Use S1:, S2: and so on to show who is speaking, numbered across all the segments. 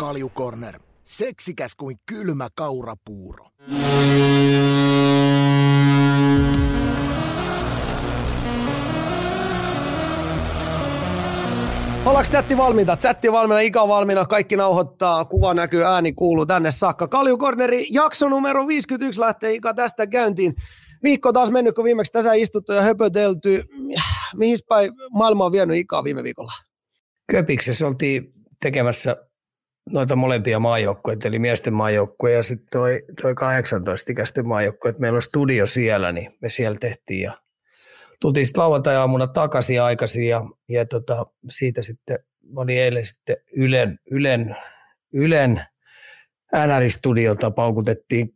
S1: Kaljukorner. Seksikäs kuin kylmä kaurapuuro.
S2: Ollaanko chatti valmiita? Chatti valmiina, ikä valmiina, kaikki nauhoittaa, kuva näkyy, ääni kuuluu tänne saakka. Kaljukorneri, jakso numero 51 lähtee Ika tästä käyntiin. Viikko taas mennyt, kun viimeksi tässä istuttu ja höpötelty. Mihin päin maailma on vienyt Ikaa viime viikolla?
S3: Köpiksessä oltiin tekemässä noita molempia maajoukkoja, eli miesten maajoukkue ja sitten toi, toi 18-ikäisten maajoukkue, että meillä on studio siellä, niin me siellä tehtiin ja tultiin sitten lauantai-aamuna takaisin aikaisin ja, ja tota, siitä sitten, mä eilen sitten Ylen, Ylen, Ylen NR-studiolta paukutettiin,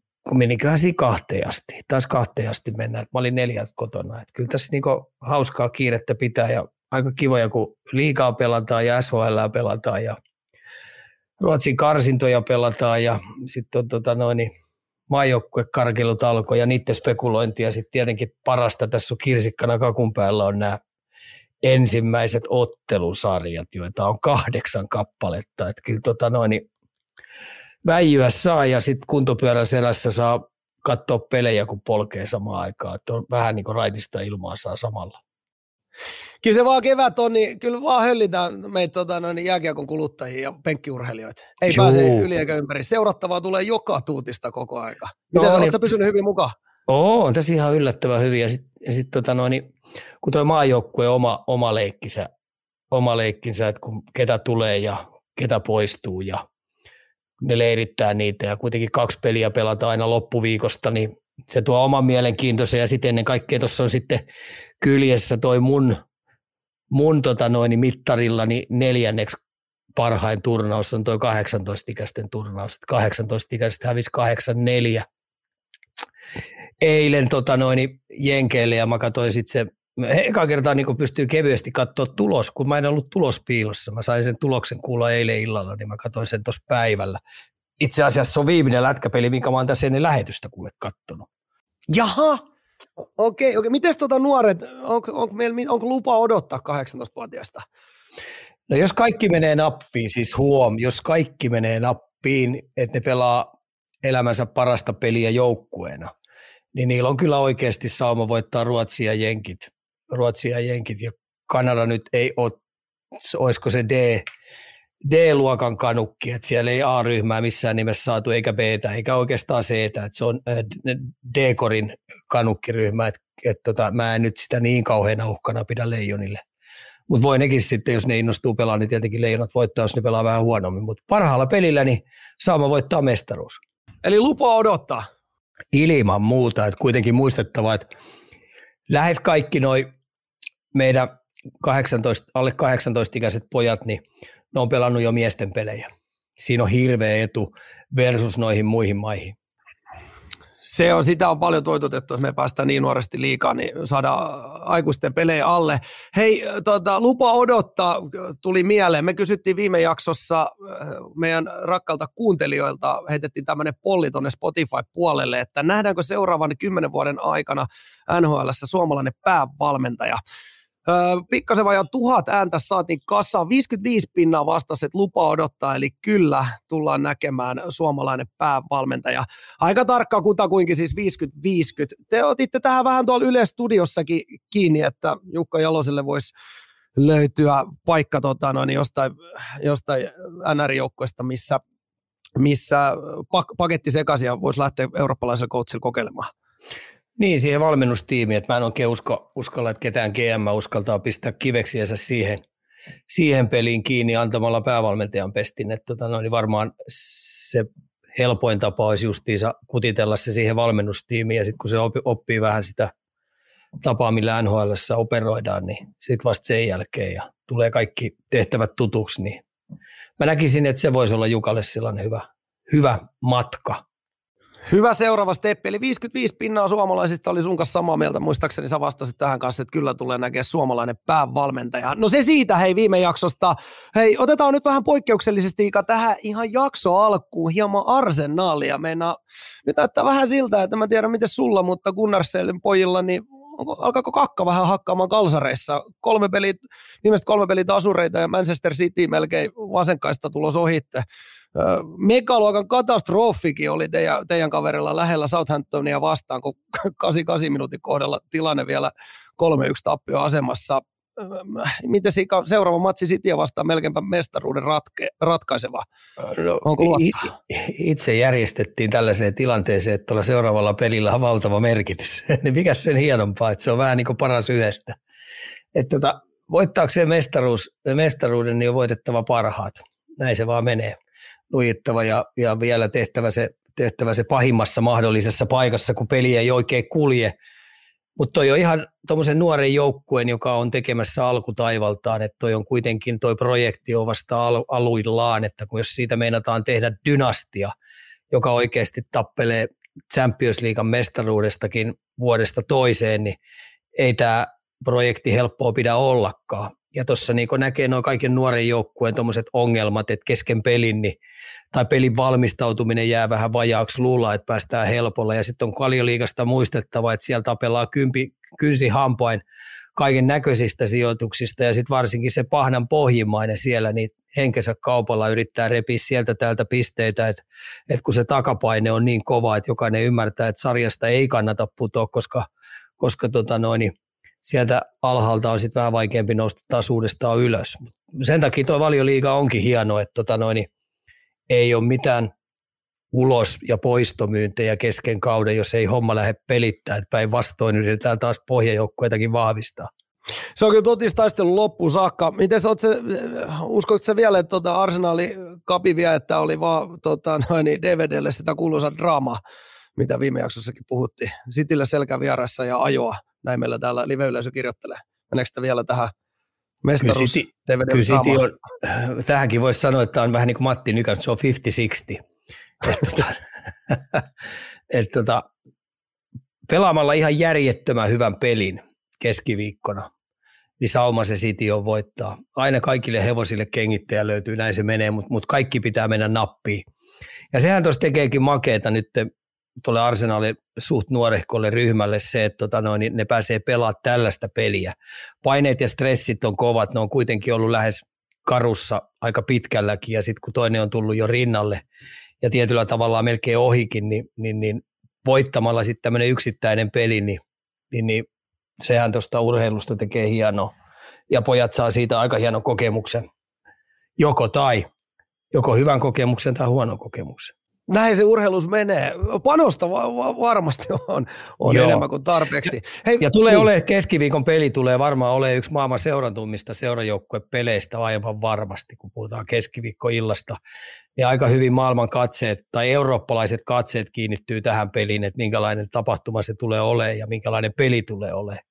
S3: siinä kahteen asti, taas kahteen asti mennään, mä olin neljältä kotona, että kyllä tässä niinku hauskaa kiirettä pitää ja aika kivoja, kun liikaa pelataan ja SHL pelataan ja Ruotsin karsintoja pelataan ja sitten on tota noin, niin maajoukkuekarkelut alkoi ja niiden spekulointi ja sitten tietenkin parasta tässä on kirsikkana kakun päällä on nämä ensimmäiset ottelusarjat, joita on kahdeksan kappaletta. Että kyllä tota noin, niin väijyä saa ja sitten kuntopyörän selässä saa katsoa pelejä, kun polkee samaan aikaan. Että on vähän niin kuin raitista ilmaa saa samalla.
S2: Kyllä se vaan kevät on, niin kyllä vaan höllitään meitä tota, noin, jääkiekon kuluttajia ja penkkiurheilijoita. Ei Juu. pääse yli eikä ympäri. Seurattavaa tulee joka tuutista koko aika. Miten no, sä, niin, pysynyt hyvin mukaan?
S3: Oo, on tässä ihan yllättävän hyvin. Ja sitten sit, tota, noin, niin, kun tuo maajoukkue oma, oma leikkisä, oma leikkinsä, että kun ketä tulee ja ketä poistuu ja ne leirittää niitä ja kuitenkin kaksi peliä pelataan aina loppuviikosta, niin se tuo oman mielenkiintoisen ja sitten ennen kaikkea tuossa on sitten kyljessä toi mun, mun tota noin, mittarillani neljänneksi parhain turnaus on toi 18-ikäisten turnaus. 18-ikäiset hävisi 8-4 eilen tota noin, Jenkeille ja mä katsoin sitten se eka kertaa niin pystyy kevyesti katsoa tulos, kun mä en ollut tulospiilossa. Mä sain sen tuloksen kuulla eilen illalla, niin mä katsoin sen tuossa päivällä. Itse asiassa se on viimeinen lätkäpeli, minkä mä oon tässä ennen lähetystä kuule kattonut.
S2: Jaha, okei, okay, okei. Miten tuota nuoret, onko, onko, meillä, onko lupa odottaa 18-vuotiaista?
S3: No jos kaikki menee nappiin, siis huom, jos kaikki menee nappiin, että ne pelaa elämänsä parasta peliä joukkueena, niin niillä on kyllä oikeasti sauma voittaa Ruotsia ja Jenkit. Ruotsia ja Jenkit ja Kanada nyt ei ole, olisiko se D, D-luokan kanukki, että siellä ei A-ryhmää missään nimessä saatu, eikä b eikä oikeastaan c että se on D-korin kanukkiryhmä, että et tota, mä en nyt sitä niin kauheana uhkana pidä leijonille. Mutta voi nekin sitten, jos ne innostuu pelaamaan, niin tietenkin leijonat voittaa, jos ne pelaa vähän huonommin. Mutta parhaalla pelillä niin saama voittaa mestaruus.
S2: Eli lupa odottaa.
S3: Ilman muuta, että kuitenkin muistettava, että lähes kaikki noi meidän 18, alle 18-ikäiset pojat, niin ne on pelannut jo miesten pelejä. Siinä on hirveä etu versus noihin muihin maihin.
S2: Se on, sitä on paljon toitotettu, että me päästään niin nuoresti liikaa, niin saadaan aikuisten pelejä alle. Hei, tota, lupa odottaa tuli mieleen. Me kysyttiin viime jaksossa äh, meidän rakkalta kuuntelijoilta, heitettiin tämmöinen polli tuonne Spotify-puolelle, että nähdäänkö seuraavan kymmenen vuoden aikana NHL suomalainen päävalmentaja. Pikkasen vajaa tuhat ääntä saatiin kassa, 55 pinnaa vastasi, että lupa odottaa, eli kyllä tullaan näkemään suomalainen päävalmentaja. Aika tarkka kutakuinkin siis 50-50. Te otitte tähän vähän tuolla Yle Studiossakin kiinni, että Jukka Jaloselle voisi löytyä paikka tota, noin, jostain, jostain NR-joukkoista, missä, missä pak- paketti sekaisin ja voisi lähteä eurooppalaisella coachilla kokeilemaan.
S3: Niin, siihen valmennustiimiin, että mä en oikein usko, uskalla, että ketään GM uskaltaa pistää kiveksiänsä siihen, siihen peliin kiinni antamalla päävalmentajan pestin, että tota, no, niin varmaan se helpoin tapa olisi justiinsa kutitella se siihen valmennustiimiin ja sitten kun se oppii vähän sitä tapaa, millä NHL operoidaan, niin sitten vasta sen jälkeen ja tulee kaikki tehtävät tutuksi, niin mä näkisin, että se voisi olla Jukalle sellainen hyvä, hyvä matka
S2: Hyvä seuraava steppi, eli 55 pinnaa suomalaisista oli sun kanssa samaa mieltä, muistaakseni sä vastasit tähän kanssa, että kyllä tulee näkeä suomalainen päävalmentaja. No se siitä hei viime jaksosta. Hei, otetaan nyt vähän poikkeuksellisesti Ika tähän ihan jakso alkuun hieman arsenaalia. Meinaa, nyt näyttää vähän siltä, että mä tiedän miten sulla, mutta Gunnarsellin pojilla, niin alkaako kakka vähän hakkaamaan kalsareissa? Kolme peliä, viimeiset kolme peliä asureita ja Manchester City melkein vasenkaista tulos ohitte Megaluokan katastrofikin oli teidän, teidän kaverilla lähellä Southamptonia vastaan, kun 88 minuutin kohdalla tilanne vielä 3-1 tappio asemassa. Miten seuraava matsi Cityä vastaan melkeinpä mestaruuden ratke, ratkaiseva?
S3: No, Onko itse järjestettiin tällaiseen tilanteeseen, että tuolla seuraavalla pelillä on valtava merkitys. niin mikä sen hienompaa, että se on vähän niin kuin paras yhdestä. Että tota, voittaakseen mestaruus, mestaruuden, niin on voitettava parhaat. Näin se vaan menee. Lujittava ja, ja vielä tehtävä se, tehtävä se pahimmassa mahdollisessa paikassa, kun peli ei oikein kulje. Mutta toi on ihan tuommoisen nuoren joukkueen, joka on tekemässä alkutaivaltaan, että toi on kuitenkin, toi projekti on vasta al- aluillaan, että kun jos siitä meinataan tehdä dynastia, joka oikeasti tappelee Champions League mestaruudestakin vuodesta toiseen, niin ei tämä projekti helppoa pidä ollakaan. Ja tuossa niin näkee noin kaiken nuoren joukkueen tuommoiset ongelmat, että kesken pelin niin, tai pelin valmistautuminen jää vähän vajaaksi luulla, että päästään helpolla. Ja sitten on kaljoliikasta muistettava, että siellä tapellaan kympi, kynsi hampain kaiken näköisistä sijoituksista ja sitten varsinkin se pahnan pohjimmainen siellä, niin henkensä kaupalla yrittää repiä sieltä täältä pisteitä, että, että kun se takapaine on niin kova, että jokainen ymmärtää, että sarjasta ei kannata putoa, koska, koska tota noin, niin sieltä alhaalta on sitten vähän vaikeampi nousta taas uudestaan ylös. Sen takia tuo valioliiga onkin hieno, että tota noin, ei ole mitään ulos- ja poistomyyntejä kesken kauden, jos ei homma lähde pelittää. Päinvastoin yritetään taas pohjajoukkueitakin vahvistaa.
S2: Se on kyllä totistaistelun loppuun saakka. Miten sä, se, uskotko sä vielä, että tuota Arsenali kapi että oli vaan tota, noin, DVDlle sitä kuuluisa draamaa, mitä viime jaksossakin puhuttiin. Sitillä selkävieressä ja ajoa näin meillä täällä live-yleisö kirjoittelee. Meneekö sitä vielä tähän mestaruus
S3: kyllä kyllä on, tähänkin voisi sanoa, että on vähän niin kuin Matti Nykän, se on 50-60. että, tota, et, tota, pelaamalla ihan järjettömän hyvän pelin keskiviikkona, niin sauma se City on voittaa. Aina kaikille hevosille kengittäjä löytyy, näin se menee, mutta mut kaikki pitää mennä nappiin. Ja sehän tuossa tekeekin makeeta nyt tuolle Arsenalin suht nuorehkolle ryhmälle se, että tota noin, niin ne pääsee pelaamaan tällaista peliä. Paineet ja stressit on kovat, ne on kuitenkin ollut lähes karussa aika pitkälläkin ja sitten kun toinen on tullut jo rinnalle ja tietyllä tavalla melkein ohikin, niin, niin, niin voittamalla sitten tämmöinen yksittäinen peli, niin, niin, niin sehän tuosta urheilusta tekee hienoa. Ja pojat saa siitä aika hienon kokemuksen, joko tai, joko hyvän kokemuksen tai huonon kokemuksen
S2: näin se urheilus menee. Panosta va- va- varmasti on, on enemmän kuin tarpeeksi.
S3: Hei, ja tulee niin. ole keskiviikon peli tulee varmaan ole yksi maailman seurantummista seurajoukkuepeleistä aivan varmasti, kun puhutaan keskiviikkoillasta. Ja aika hyvin maailman katseet tai eurooppalaiset katseet kiinnittyy tähän peliin, että minkälainen tapahtuma se tulee olemaan ja minkälainen peli tulee olemaan.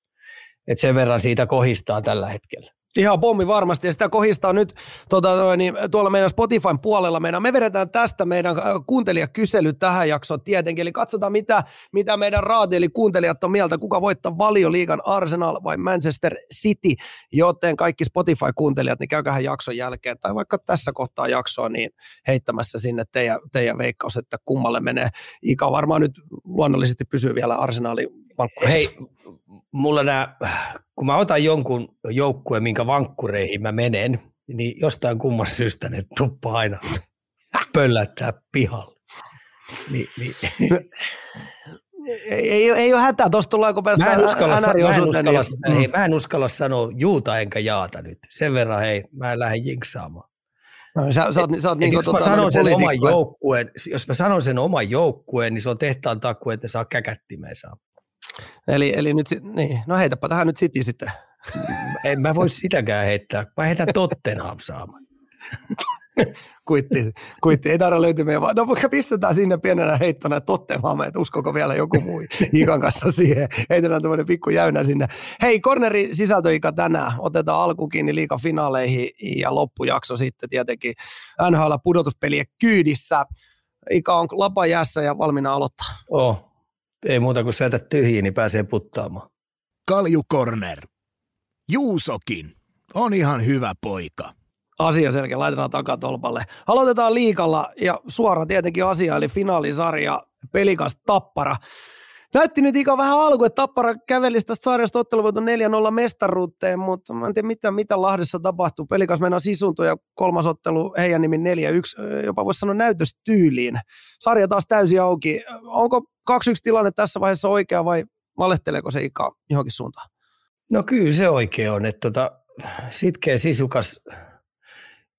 S3: Et sen verran siitä kohistaa tällä hetkellä.
S2: Ihan pommi varmasti, ja sitä kohistaa nyt tota, niin, tuolla meidän Spotifyn puolella. Meidän, me vedetään tästä meidän äh, kuuntelijakysely tähän jaksoon tietenkin, eli katsotaan mitä, mitä meidän raati, eli kuuntelijat on mieltä, kuka voittaa valioliigan Arsenal vai Manchester City, joten kaikki Spotify-kuuntelijat, niin käykähän jakson jälkeen, tai vaikka tässä kohtaa jaksoa, niin heittämässä sinne teidän, teidän veikkaus, että kummalle menee. Ika varmaan nyt luonnollisesti pysyy vielä Arsenalin
S3: Hei, mulla nämä, kun mä otan jonkun joukkueen, minkä vankkureihin mä menen, niin jostain kummasta syystä ne tuppaa aina pöllättää pihalle. Ni, niin.
S2: ei, ei, ei ole hätää, tuosta tulee kun
S3: mä en uskalla, mä en uskalla, niin, hei, mä en uskalla sanoa juuta enkä jaata nyt. Sen verran hei, mä en lähde jinksaamaan.
S2: No, sä, sä oot, sä oot niin
S3: jos, tota, mä sanon sen oman joukkueen, jos mä sanon sen oman joukkueen, niin se on tehtaan takku, että saa käkättimeen saa.
S2: Eli, eli nyt, niin, no heitäpä tähän nyt City sitten.
S3: En mä voi sitäkään heittää. Mä heitän Tottenham saamaan.
S2: kuitti, kuitti, ei tarvitse löytyä meidän, no pistetään sinne pienenä heittona Tottenham, että uskoko vielä joku muu Ikan kanssa siihen, heitetään tämmöinen pikku jäynä sinne. Hei, corneri sisältöika tänään, otetaan alku kiinni liikan finaaleihin ja loppujakso sitten tietenkin NHL pudotuspelien kyydissä. Ika on lapa jässä ja valmiina aloittaa.
S3: Oh, ei muuta kuin syötä tyhjiä, niin pääsee puttaamaan.
S1: Kalju Corner. Juusokin on ihan hyvä poika.
S2: Asia selkeä, laitetaan takatolpalle. Aloitetaan liikalla ja suora tietenkin asia, eli finaalisarja Pelikas Tappara. Näytti nyt ikä vähän alku, että Tappara kävelisi tästä sarjasta otteluvoiton 4-0 mestaruuteen, mutta mä en tiedä mitä, mitä Lahdessa tapahtuu. Pelikas mennään sisunto ja kolmas ottelu heidän nimi 4-1, jopa voisi sanoa näytöstyyliin. Sarja taas täysin auki. Onko 2-1 tilanne tässä vaiheessa oikea vai valehteleeko se ikä johonkin suuntaan?
S3: No kyllä se oikein on, että tota, sitkeä sisukas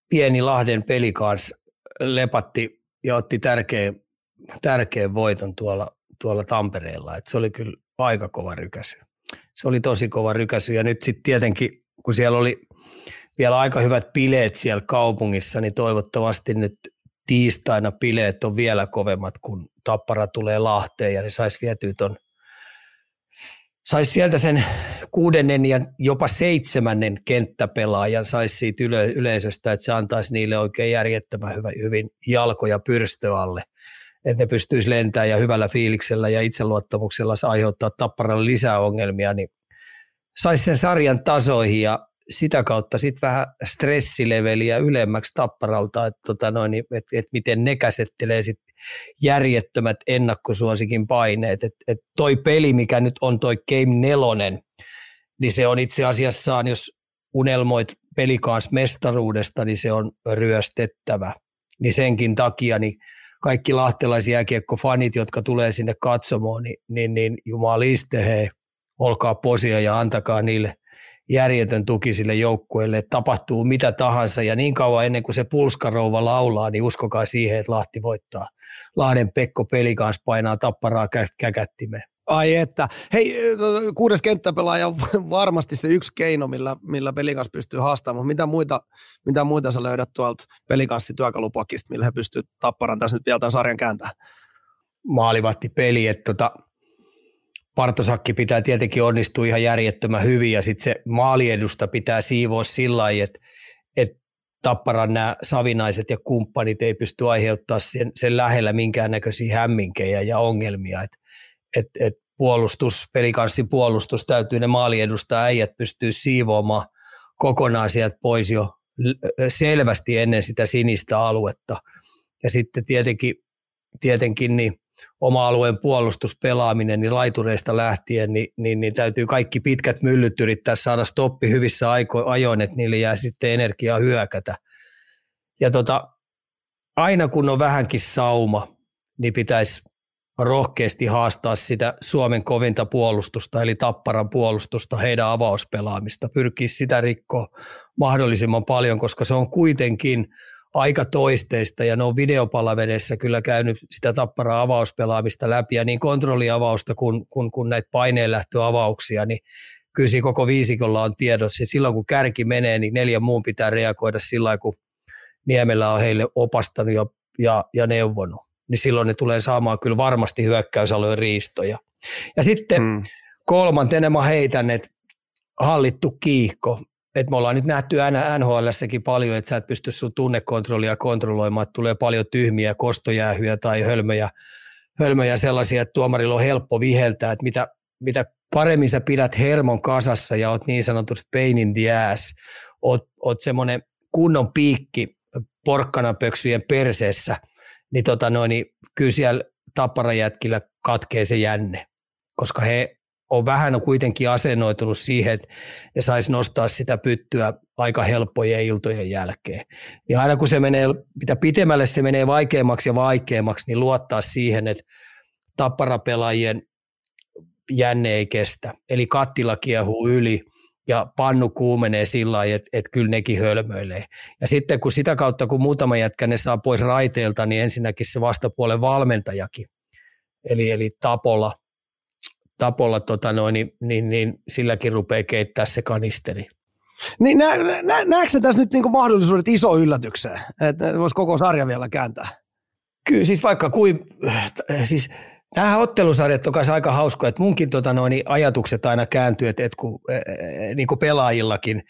S3: pieni Lahden peli kanssa lepatti ja otti tärkeän, tärkeän voiton tuolla, tuolla Tampereella. Et se oli kyllä aika kova rykäsy. Se oli tosi kova rykäsy ja nyt sitten tietenkin, kun siellä oli vielä aika hyvät bileet siellä kaupungissa, niin toivottavasti nyt tiistaina bileet on vielä kovemmat, kun Tappara tulee Lahteen ja ne saisi vietyä ton saisi sieltä sen kuudennen ja jopa seitsemännen kenttäpelaajan saisi siitä yle, yleisöstä, että se antaisi niille oikein järjettömän hyvä, hyvin jalkoja pyrstö alle, että ne pystyisi lentämään ja hyvällä fiiliksellä ja itseluottamuksella aiheuttaa tapparalle lisää ongelmia, niin saisi sen sarjan tasoihin ja sitä kautta sitten vähän stressileveliä ylemmäksi tapparalta, että tota noin, et, et miten ne käsittelee sit järjettömät ennakkosuosikin paineet. Et, et toi peli, mikä nyt on toi Game nelonen, niin se on itse asiassa, jos unelmoit pelikaans mestaruudesta, niin se on ryöstettävä. Niin senkin takia niin kaikki lahtelaisia fanit, jotka tulee sinne katsomaan, niin, niin, niin jumaliste, hei, olkaa posia ja antakaa niille – järjetön tuki sille joukkueelle, että tapahtuu mitä tahansa ja niin kauan ennen kuin se pulskarouva laulaa, niin uskokaa siihen, että Lahti voittaa. Lahden Pekko peli kanssa painaa tapparaa käkättimeen.
S2: Ai että. Hei, kuudes kenttäpelaaja on varmasti se yksi keino, millä, millä pelikans pystyy haastamaan, mutta mitä muita, mitä muita sä löydät tuolta pelikanssi-työkalupakista, millä he pystyy tapparan tässä nyt vielä tämän sarjan kääntämään?
S3: Maalivahti peli, että tota, Partosakki pitää tietenkin onnistua ihan järjettömän hyvin ja sitten se maaliedusta pitää siivoa sillä lailla, että, että Tapparan nämä savinaiset ja kumppanit ei pysty aiheuttamaan sen, sen lähellä minkäännäköisiä hämminkejä ja ongelmia. Et, et, et puolustus, pelikanssin puolustus täytyy ne maaliedusta äijät pystyy siivoamaan kokonaan sieltä pois jo selvästi ennen sitä sinistä aluetta. Ja sitten tietenkin, tietenkin niin oma-alueen puolustuspelaaminen, niin laitureista lähtien, niin, niin, niin täytyy kaikki pitkät myllyt yrittää saada stoppi hyvissä aiko, ajoin, että niille jää sitten energiaa hyökätä. Ja tota, aina kun on vähänkin sauma, niin pitäisi rohkeasti haastaa sitä Suomen kovinta puolustusta, eli Tapparan puolustusta, heidän avauspelaamista, pyrkiä sitä rikkoa mahdollisimman paljon, koska se on kuitenkin – aika toisteista ja ne on videopalavereissa kyllä käynyt sitä tapparaa avauspelaamista läpi ja niin kontrolliavausta kuin, kuin, kuin näitä paineenlähtöavauksia, niin kyllä siinä koko viisikolla on tiedossa. Ja silloin kun kärki menee, niin neljän muun pitää reagoida sillä kun Niemellä on heille opastanut ja, ja, ja neuvonut. Niin silloin ne tulee saamaan kyllä varmasti hyökkäysalueen riistoja. Ja sitten hmm. kolmantena mä heitän, että hallittu kiihko että me ollaan nyt nähty NHLssäkin paljon, että sä et pysty sun tunnekontrollia kontrolloimaan, että tulee paljon tyhmiä kostojäähyjä tai hölmöjä, hölmöjä sellaisia, että tuomarilla on helppo viheltää, että mitä, mitä paremmin sä pidät hermon kasassa ja oot niin sanotusti pain in the ass, oot, oot semmoinen kunnon piikki porkkanapöksyjen perseessä, niin, tota noin, niin kyllä siellä tapparajätkillä katkee se jänne, koska he on vähän kuitenkin asennoitunut siihen, että ne saisi nostaa sitä pyttyä aika helppojen iltojen jälkeen. Ja aina kun se menee, mitä pitemmälle se menee vaikeammaksi ja vaikeammaksi, niin luottaa siihen, että tapparapelaajien jänne ei kestä. Eli kattila kiehuu yli ja pannu kuumenee sillä lailla, että, että kyllä nekin hölmöilee. Ja sitten kun sitä kautta, kun muutama jätkä ne saa pois raiteilta, niin ensinnäkin se vastapuolen valmentajakin, eli, eli Tapola – tapolla, tota noin, niin, niin, niin, silläkin rupeaa keittää se kanisteri.
S2: Niin nä, nä, näetkö tässä nyt niinku mahdollisuudet iso yllätykseen, että voisi koko sarja vielä kääntää?
S3: Kyllä, siis vaikka kuin, siis Nämä ottelusarjat on kanssa aika hauskoja, että munkin tota noin, ajatukset aina kääntyy, että, että kun, niin kuin pelaajillakin,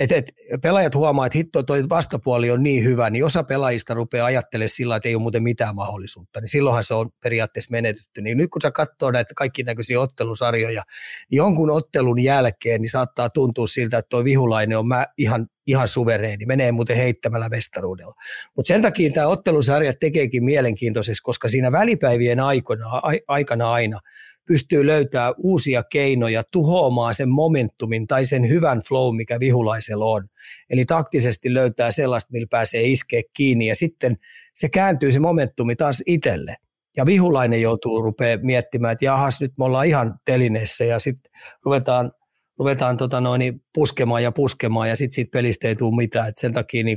S3: et, et, pelaajat huomaa, että hitto toi vastapuoli on niin hyvä, niin osa pelaajista rupeaa ajattelemaan sillä, että ei ole muuten mitään mahdollisuutta, niin silloinhan se on periaatteessa menetetty. Niin nyt kun sä katsoo näitä kaikki näköisiä ottelusarjoja, niin jonkun ottelun jälkeen niin saattaa tuntua siltä, että tuo vihulainen on mä ihan, ihan suvereeni, menee muuten heittämällä mestaruudella. Mutta sen takia tämä ottelusarja tekeekin mielenkiintoisesti, koska siinä välipäivien aikana, aikana aina pystyy löytämään uusia keinoja tuhoamaan sen momentumin tai sen hyvän flow, mikä vihulaisella on. Eli taktisesti löytää sellaista, millä pääsee iskeä kiinni ja sitten se kääntyy se momentumi taas itselle. Ja vihulainen joutuu rupeaa miettimään, että jahas, nyt me ollaan ihan telineessä ja sitten ruvetaan, ruvetaan tota noin, puskemaan ja puskemaan ja sitten siitä pelistä ei tule mitään. Et sen takia niin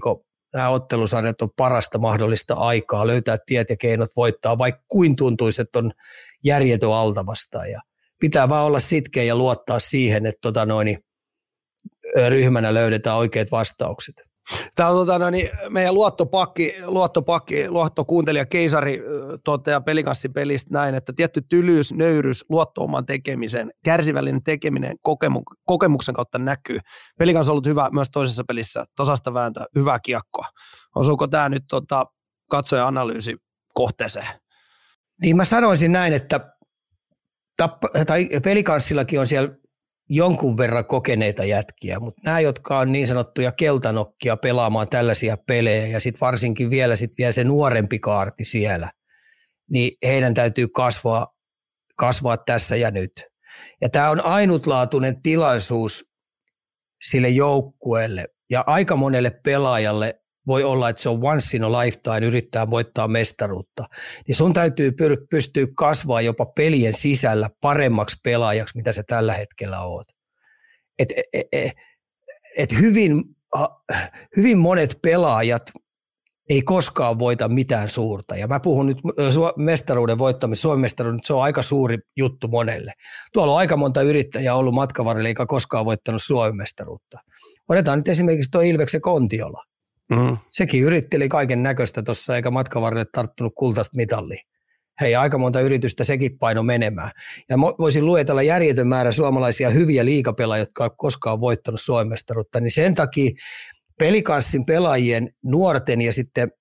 S3: nämä ottelusarjat on parasta mahdollista aikaa löytää tiet ja keinot voittaa, vaikka kuin tuntuisi, että on järjetön alta vastaan. Ja pitää vaan olla sitkeä ja luottaa siihen, että tota noin, ryhmänä löydetään oikeat vastaukset.
S2: On tota, no niin, meidän luottopakki, luottopakki, luottokuuntelija Keisari toteaa pelikanssin pelistä näin, että tietty tylyys, nöyryys, luottooman tekemisen, kärsivällinen tekeminen kokemu, kokemuksen kautta näkyy. Pelikans on ollut hyvä myös toisessa pelissä, tasasta vääntöä, hyvä kiekko. Osuuko tämä nyt tota, katsoja analyysi kohteeseen?
S3: Niin mä sanoisin näin, että tapp- tai pelikanssillakin on siellä jonkun verran kokeneita jätkiä, mutta nämä, jotka on niin sanottuja keltanokkia pelaamaan tällaisia pelejä ja sitten varsinkin vielä, sit vielä se nuorempi kaarti siellä, niin heidän täytyy kasvaa, kasvaa tässä ja nyt. Ja tämä on ainutlaatuinen tilaisuus sille joukkueelle ja aika monelle pelaajalle voi olla, että se on once in a lifetime yrittää voittaa mestaruutta, niin sun täytyy pystyä kasvaa jopa pelien sisällä paremmaksi pelaajaksi, mitä sä tällä hetkellä oot. Et, et, et, et hyvin, hyvin monet pelaajat ei koskaan voita mitään suurta. Ja mä puhun nyt mestaruuden voittamista, Suomen mestaruuden, se on aika suuri juttu monelle. Tuolla on aika monta yrittäjää ollut matkavarille, eikä koskaan voittanut Suomen mestaruutta. Otetaan nyt esimerkiksi tuo Ilveksen Kontiola. Mm. Sekin yritteli kaiken näköistä tuossa, eikä matkavarrelle tarttunut kultaista mitallia. Hei, aika monta yritystä sekin paino menemään. Ja voisin luetella järjetön määrä suomalaisia hyviä liikapelaajia, jotka ovat koskaan voittanut Suomestaruutta, niin sen takia pelikanssin pelaajien nuorten ja sitten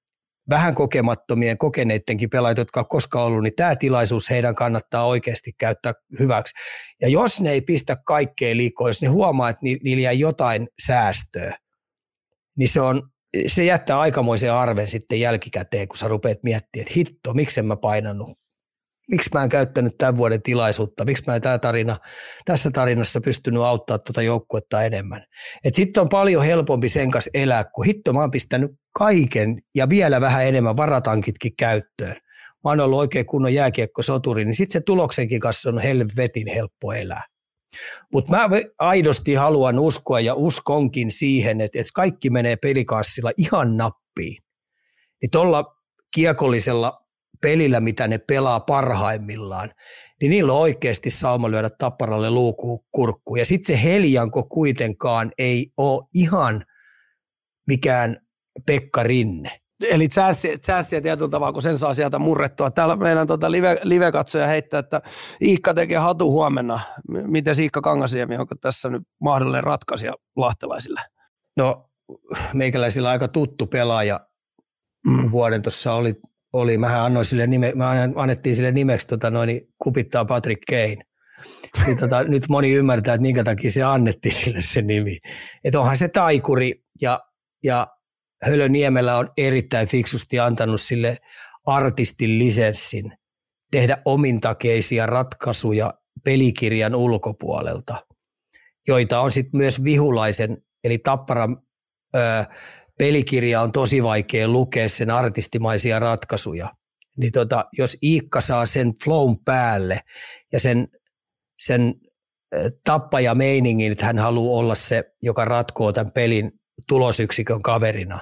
S3: vähän kokemattomien, kokeneittenkin pelaajat, jotka ovat koskaan ollut, niin tämä tilaisuus heidän kannattaa oikeasti käyttää hyväksi. Ja jos ne ei pistä kaikkea liikoa, jos ne huomaa, että niillä jää jotain säästöä, niin se on se jättää aikamoisen arven sitten jälkikäteen, kun sä rupeat miettimään, että hitto, miksi mä painannut, miksi mä en käyttänyt tämän vuoden tilaisuutta, miksi mä en tämä tarina, tässä tarinassa pystynyt auttaa tuota joukkuetta enemmän. Sitten on paljon helpompi sen kanssa elää, kun hitto mä oon pistänyt kaiken ja vielä vähän enemmän varatankitkin käyttöön. Mä oon ollut oikein kunnon jääkiekkosoturi, niin sitten se tuloksenkin kanssa on helvetin helppo elää. Mutta mä aidosti haluan uskoa ja uskonkin siihen, että, että kaikki menee pelikassilla ihan nappiin. Niin tuolla kiekollisella pelillä, mitä ne pelaa parhaimmillaan, niin niillä on oikeasti sauma lyödä tapparalle luukuun kurkkuun. Ja sitten se Heljanko kuitenkaan ei ole ihan mikään Pekka Rinne.
S2: Eli chänssiä tietyllä tavalla, kun sen saa sieltä murrettua. Täällä meidän tota live, live-katsoja heittää, että Iikka tekee hatu huomenna. Miten Iikka Kangasiemi, onko tässä nyt mahdollinen ratkaisija lahtelaisille?
S3: No meikäläisillä aika tuttu pelaaja mm. vuoden tuossa oli, oli, mähän annoin sille nime, mä annettiin sille nimeksi tota noin, kupittaa Patrick Kane. Niin tota, nyt moni ymmärtää, että minkä takia se annettiin sille se nimi. Että onhan se taikuri ja, ja Hölöniemellä on erittäin fiksusti antanut sille artistin lisenssin tehdä omintakeisia ratkaisuja pelikirjan ulkopuolelta, joita on sitten myös vihulaisen, eli Tapparan ö, pelikirja on tosi vaikea lukea sen artistimaisia ratkaisuja. Niin tota, jos Iikka saa sen flown päälle ja sen, sen tappaja meiningin, että hän haluaa olla se, joka ratkoo tämän pelin tulosyksikön kaverina,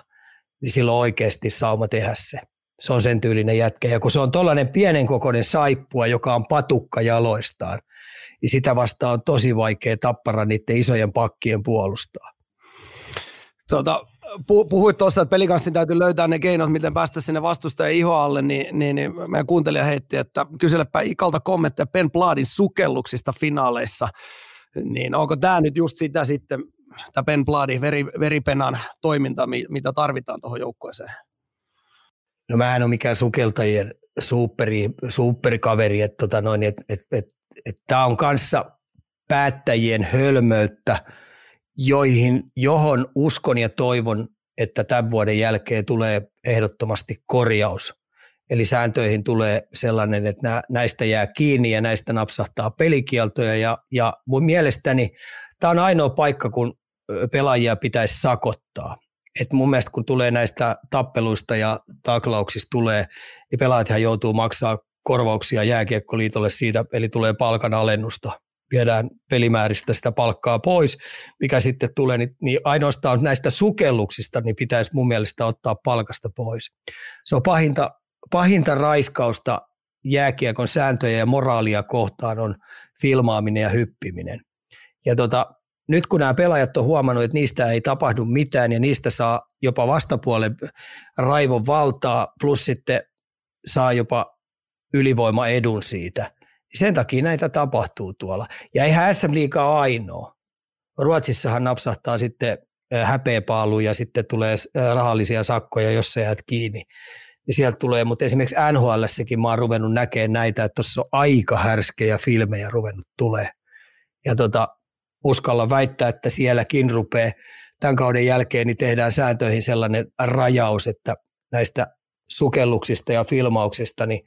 S3: niin silloin oikeasti sauma tehdä se. Se on sen tyylinen jätkä. Ja kun se on tuollainen pienen kokoinen saippua, joka on patukka jaloistaan, niin sitä vastaan on tosi vaikea tappara niiden isojen pakkien puolustaa.
S2: Tota, puhuit tuossa, että pelikanssin täytyy löytää ne keinot, miten päästä sinne vastustajan ihoalle, niin, niin, niin meidän kuuntelija heitti, että kyselepä Ikalta kommentteja Ben Bladin sukelluksista finaaleissa. Niin onko tämä nyt just sitä sitten, tämä Ben Bladi, veri, veripenan toiminta, mitä tarvitaan tuohon joukkueeseen?
S3: No mä en ole mikään sukeltajien superi, superikaveri, että tota noin, et, et, et, et tämä on kanssa päättäjien hölmöyttä, joihin, johon uskon ja toivon, että tämän vuoden jälkeen tulee ehdottomasti korjaus. Eli sääntöihin tulee sellainen, että näistä jää kiinni ja näistä napsahtaa pelikieltoja. Ja, ja mun mielestäni tämä on ainoa paikka, kun pelaajia pitäisi sakottaa. Et mun mielestä kun tulee näistä tappeluista ja taklauksista tulee, niin pelaajathan joutuu maksaa korvauksia jääkiekkoliitolle siitä, eli tulee palkan alennusta. Viedään pelimääristä sitä palkkaa pois, mikä sitten tulee, niin, niin ainoastaan näistä sukelluksista niin pitäisi mun mielestä ottaa palkasta pois. Se on pahinta, pahinta raiskausta jääkiekon sääntöjä ja moraalia kohtaan on filmaaminen ja hyppiminen. Ja tota, nyt kun nämä pelaajat on huomannut, että niistä ei tapahdu mitään ja niistä saa jopa vastapuolen raivon valtaa, plus sitten saa jopa ylivoimaedun siitä. Niin sen takia näitä tapahtuu tuolla. Ja eihän SM liikaa ainoa. Ruotsissahan napsahtaa sitten häpeäpaalu ja sitten tulee rahallisia sakkoja, jos sä jäät kiinni. Niin sieltä tulee, mutta esimerkiksi NHLssäkin mä oon ruvennut näkemään näitä, että tuossa on aika härskejä filmejä ruvennut tulee. Ja tota, uskalla väittää, että sielläkin rupeaa tämän kauden jälkeen niin tehdään sääntöihin sellainen rajaus, että näistä sukelluksista ja filmauksista niin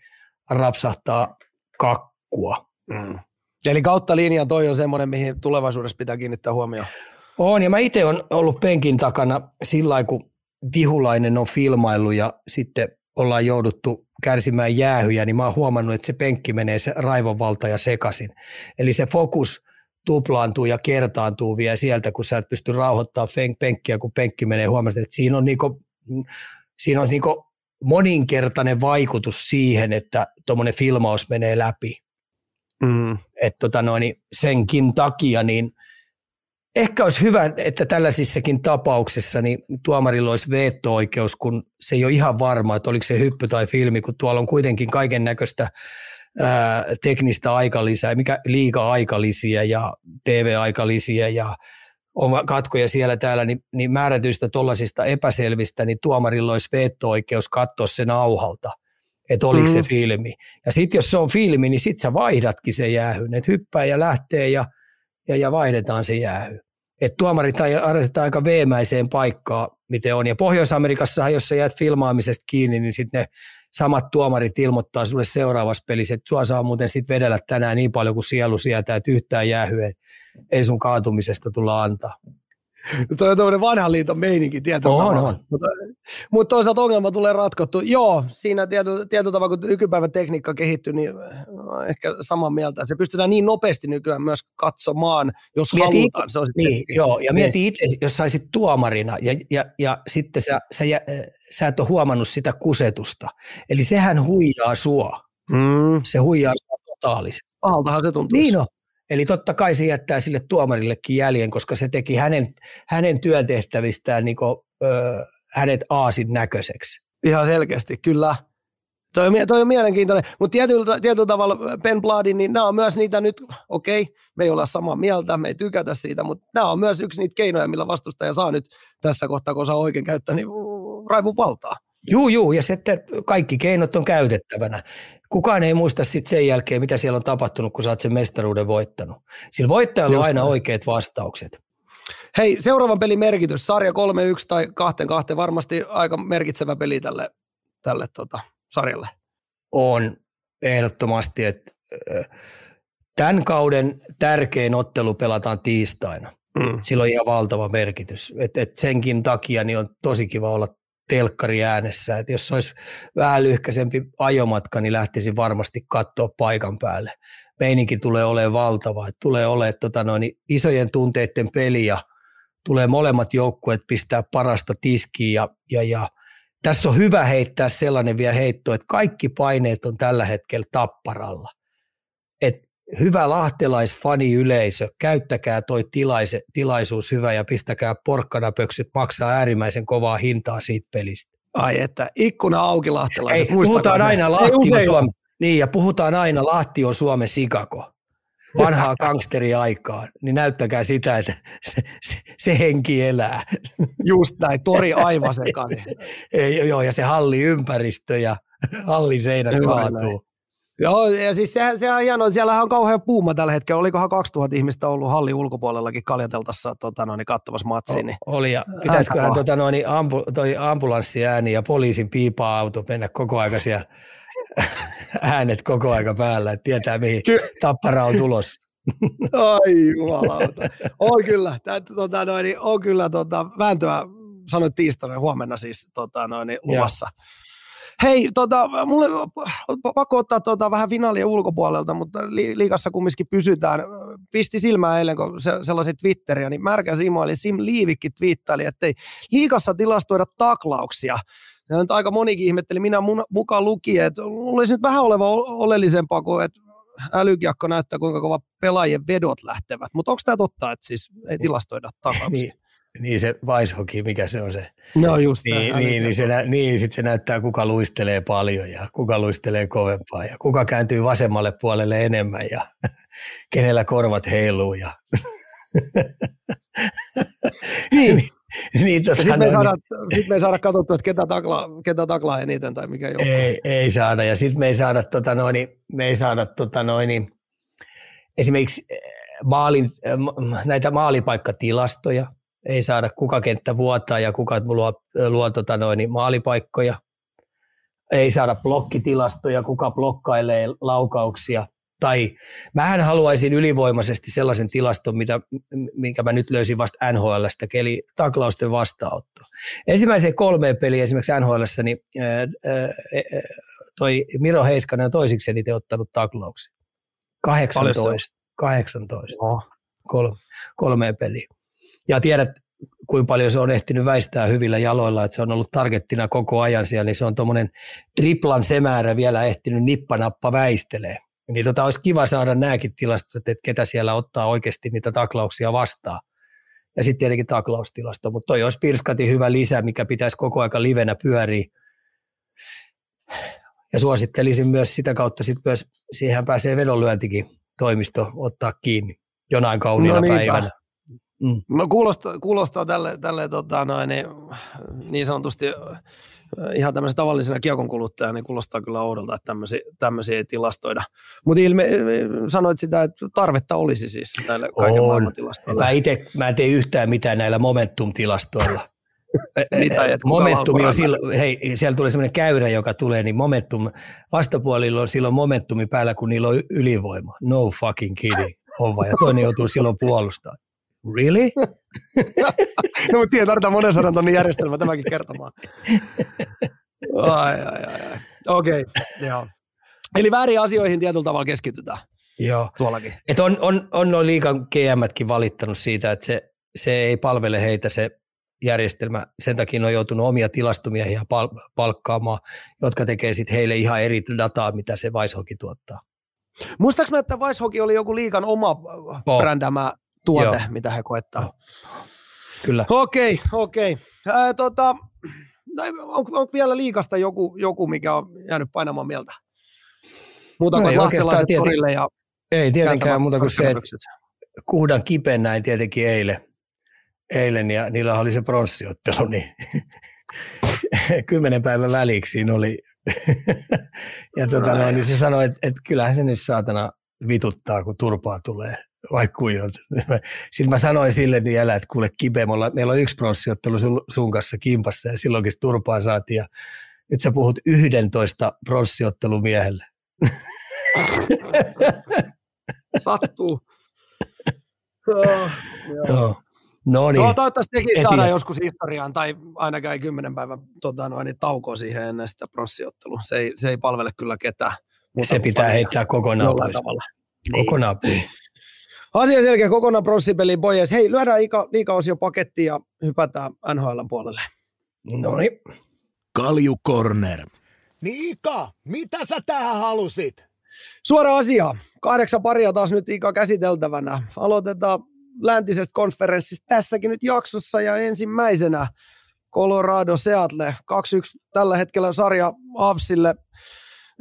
S3: rapsahtaa kakkua. Mm.
S2: Eli kautta linjan toi on semmoinen, mihin tulevaisuudessa pitää kiinnittää huomioon.
S3: On, ja mä itse olen ollut penkin takana sillä kun vihulainen on filmailu ja sitten ollaan jouduttu kärsimään jäähyjä, niin mä oon huomannut, että se penkki menee se raivonvalta ja sekasin. Eli se fokus tuplaantuu ja kertaantuu vielä sieltä, kun sä et pysty rauhoittamaan penkkiä, kun penkki menee huomata, että siinä on, niinku, siinä on niinku moninkertainen vaikutus siihen, että tuommoinen filmaus menee läpi. Mm. Et tota noin, senkin takia niin ehkä olisi hyvä, että tällaisissakin tapauksissa niin tuomarilla olisi veto-oikeus, kun se ei ole ihan varma, että oliko se hyppy tai filmi, kun tuolla on kuitenkin kaiken näköistä teknistä aikalisää, mikä liiga aikalisia ja TV-aikalisia ja on katkoja siellä täällä, niin, niin määrätyistä tuollaisista epäselvistä, niin tuomarilla olisi veto-oikeus katsoa sen nauhalta, että oliko mm. se filmi. Ja sitten jos se on filmi, niin sitten sä vaihdatkin se jäähyn, että hyppää ja lähtee ja, ja, ja vaihdetaan se jäähy. Et tuomarit asetetaan aika veemäiseen paikkaan, miten on. Ja Pohjois-Amerikassa, jos sä jäät filmaamisesta kiinni, niin sitten ne samat tuomarit ilmoittaa sulle seuraavassa pelissä, että sua saa muuten sitten vedellä tänään niin paljon kuin sielu sieltä, että yhtään jäähyä ei sun kaatumisesta tulla antaa.
S2: Tuo on tuommoinen vanhan liiton meininki tietyllä on, tavalla. On. Mutta, mutta toisaalta ongelma tulee ratkottu. Joo, siinä tietyllä, tietyllä tavalla, kun nykypäivän tekniikka kehittyy, niin ehkä samaa mieltä. Se pystytään niin nopeasti nykyään myös katsomaan, jos mieti halutaan.
S3: Se on niin, joo, ja mieti niin. itse, jos saisit tuomarina ja, ja, ja sitten sä, sä, sä et ole huomannut sitä kusetusta. Eli sehän huijaa sua. Mm. Se huijaa sua totaalisesti.
S2: Pahaltahan se tuntuu.
S3: Niin on. Eli totta kai se jättää sille tuomarillekin jäljen, koska se teki hänen, hänen työtehtävistään niin kuin, ö, hänet aasin näköiseksi.
S2: Ihan selkeästi, kyllä. Toi on, toi on mielenkiintoinen, mutta tietyllä, tietyllä tavalla Ben Bladin, niin nämä on myös niitä nyt, okei, okay, me ei olla samaa mieltä, me ei tykätä siitä, mutta nämä on myös yksi niitä keinoja, millä vastustaja saa nyt tässä kohtaa, kun saa oikein käyttää, niin raivun valtaa.
S3: Juu, juu, ja sitten kaikki keinot on käytettävänä. Kukaan ei muista sitten sen jälkeen, mitä siellä on tapahtunut, kun sä oot sen mestaruuden voittanut. Sillä voittajalla Just on aina näin. oikeat vastaukset.
S2: Hei, seuraavan pelin merkitys, sarja 3-1 tai 2-2, varmasti aika merkitsevä peli tälle, tälle tota, sarjalle.
S3: On ehdottomasti, että tämän kauden tärkein ottelu pelataan tiistaina. Mm. Sillä on ihan valtava merkitys. Et, et senkin takia niin on tosi kiva olla telkkari äänessä. Et jos olisi vähän lyhkäisempi ajomatka, niin lähtisin varmasti katsoa paikan päälle. Meininki tulee olemaan valtava. Et tulee olemaan tota noin, isojen tunteiden peli ja tulee molemmat joukkueet pistää parasta tiskiä ja, ja, ja tässä on hyvä heittää sellainen vielä heitto, että kaikki paineet on tällä hetkellä tapparalla. Et hyvä lahtelaisfani-yleisö, käyttäkää toi tilaise, tilaisuus hyvä ja pistäkää porkkanapöksyt maksaa äärimmäisen kovaa hintaa siitä pelistä.
S2: Ai että, ikkuna auki lahtelaiset.
S3: Ei, puhutaan aina Lahti on Suomen, niin ja puhutaan aina Lahti on Suomen Sikako vanhaa aikaan, niin näyttäkää sitä, että se, se, se henki elää.
S2: Just näin, tori aivan sekani.
S3: Ei, joo, ja se halli ympäristö ja hallin seinät kaatuu.
S2: Joo, ja siis se, se on hienoa, siellähän on kauhean puuma tällä hetkellä. Olikohan 2000 ihmistä ollut hallin ulkopuolellakin kaljateltassa tota, noin, kattavassa matsiin. Niin
S3: oli, ja pitäisiköhän tota, noin, ambu, toi ambulanssiääni ja poliisin piipa-auto mennä koko aika siellä äänet koko aika päällä, että tietää mihin tappara on tulossa.
S2: Ai jumalauta. On kyllä, tää, tota, noin, on kyllä tota, vääntöä, sanoit tiistaina, huomenna siis tota, noin, luvassa. Ja. Hei, tota, mulle pakko ottaa tota, vähän finaalia ulkopuolelta, mutta li- liikassa kumminkin pysytään. Pisti silmään eilen, kun se, sellaisia Twitteriä, niin Märkä Simo eli Sim Liivikki twiittaili, että ei liikassa tilastoida taklauksia. Ja nyt aika monikin ihmetteli, minä mun, mukaan luki, että olisi nyt vähän oleva oleellisempaa kuin, että älykiekko näyttää, kuinka kova pelaajien vedot lähtevät. Mutta onko tämä totta, että siis ei tilastoida taklauksia?
S3: niin, niin se Weishoki, mikä se on se.
S2: No just
S3: niin, niin, niin, se, nä, niin sit se näyttää, kuka luistelee paljon ja kuka luistelee kovempaa ja kuka kääntyy vasemmalle puolelle enemmän ja kenellä korvat heiluu. Ja
S2: niin. niin, tota, sitten, me ei saada, niin. sit me ei saada katsottua, että ketä taklaa, ketä taklaa eniten tai mikä
S3: joku. Ei, ei saada ja sitten me ei saada, tota noin, me ei saada tota noin, esimerkiksi eh, maalin, eh, näitä maalipaikkatilastoja, ei saada kuka kenttä vuotaa ja kuka luo, luo tota noin, maalipaikkoja. Ei saada blokkitilastoja, kuka blokkailee laukauksia. Tai mähän haluaisin ylivoimaisesti sellaisen tilaston, mitä, minkä mä nyt löysin vasta NHLstä, eli taklausten vastaanotto. Ensimmäiseen kolmeen peliin esimerkiksi NHLssä, niin ää, ää, toi Miro Heiskanen on toisiksi eniten ottanut taklauksia. 18. 18. Oh. Kolme, kolmeen peliin ja tiedät, kuinka paljon se on ehtinyt väistää hyvillä jaloilla, että se on ollut targettina koko ajan siellä, niin se on tuommoinen triplan se määrä vielä ehtinyt nippanappa väistelee. Niin tota, olisi kiva saada nämäkin tilastot, että ketä siellä ottaa oikeasti niitä taklauksia vastaan. Ja sitten tietenkin taklaustilasto, mutta toi olisi Pirskati hyvä lisä, mikä pitäisi koko aika livenä pyöriä. Ja suosittelisin myös sitä kautta, sit myös siihen pääsee vedonlyöntikin toimisto ottaa kiinni jonain kauniina no päivänä.
S2: Mm. No kuulostaa, kuulostaa tälle, tälle tota noin, niin, niin sanotusti ihan tämmöisen tavallisena kiekon kuluttajana, niin kuulostaa kyllä oudolta, että tämmöisiä, tämmöisiä ei tilastoida. Mutta ilme, sanoit sitä, että tarvetta olisi siis näille kaiken maailman tilastoilla.
S3: Mä itse, mä en tee yhtään mitään näillä momentum-tilastoilla. Mitä, Momentumi on silloin, hei, siellä tulee semmoinen käyrä, joka tulee, niin momentum, vastapuolilla on silloin momentumi päällä, kun niillä on ylivoima. No fucking kidding, hova. Ja toinen joutuu silloin puolustamaan. Really?
S2: no mutta siihen tarvitaan monen sadan tonnin järjestelmä tämäkin kertomaan. Ai, ai, ai. Okei, okay, joo. Eli väärin asioihin tietyllä tavalla keskitytään.
S3: Joo.
S2: Tuollakin.
S3: Et on, on, on noin liikan GMtkin valittanut siitä, että se, se ei palvele heitä se järjestelmä. Sen takia ne on joutunut omia tilastomiehiä pal- palkkaamaan, jotka tekee sitten heille ihan eri dataa, mitä se Weishoki tuottaa.
S2: Muistaakseni, että Weishoki oli joku liikan oma oh. brändämä tuote, Joo. mitä he koettaa.
S3: Kyllä.
S2: Okei, okei. Äh, tota, onko, on vielä liikasta joku, joku, mikä on jäänyt painamaan mieltä? Muuta no kuin lahtelaiset torille ja
S3: Ei tietenkään muuta kuin se, että kuhdan kipen näin tietenkin eilen, eilen ja niillä oli se pronssiottelu, niin kymmenen päivän väliksi siinä oli. ja tota, no, niin se sanoi, että, että kyllähän se nyt saatana vituttaa, kun turpaa tulee vaikka kuijalta. Sitten mä sanoin sille niin älä, että kuule Kibe, meillä on yksi pronssiottelu sun, kanssa kimpassa ja silloinkin turpaan saatiin ja nyt sä puhut 11 pronssiottelumiehelle.
S2: Sattuu. oh,
S3: joo. No, niin.
S2: no toivottavasti tekin saadaan joskus historiaan tai ainakaan kymmenen päivän tota, noin, niin taukoa siihen ennen sitä pronssiottelua. Se ei, se ei palvele kyllä ketään.
S3: Se pitää heittää kokonaan pois. Tavalla. Kokonaan pois.
S2: Asia selkeä kokonaan pronssipeliin, boys. Hei, lyödään liikaosio pakettiin ja hypätään NHL puolelle.
S3: No niin.
S1: Kalju Corner. Niika, mitä sä tähän halusit?
S2: Suora asia. Kahdeksan paria taas nyt Ika käsiteltävänä. Aloitetaan läntisestä konferenssista tässäkin nyt jaksossa ja ensimmäisenä Colorado Seattle 2-1 tällä hetkellä sarja Avsille.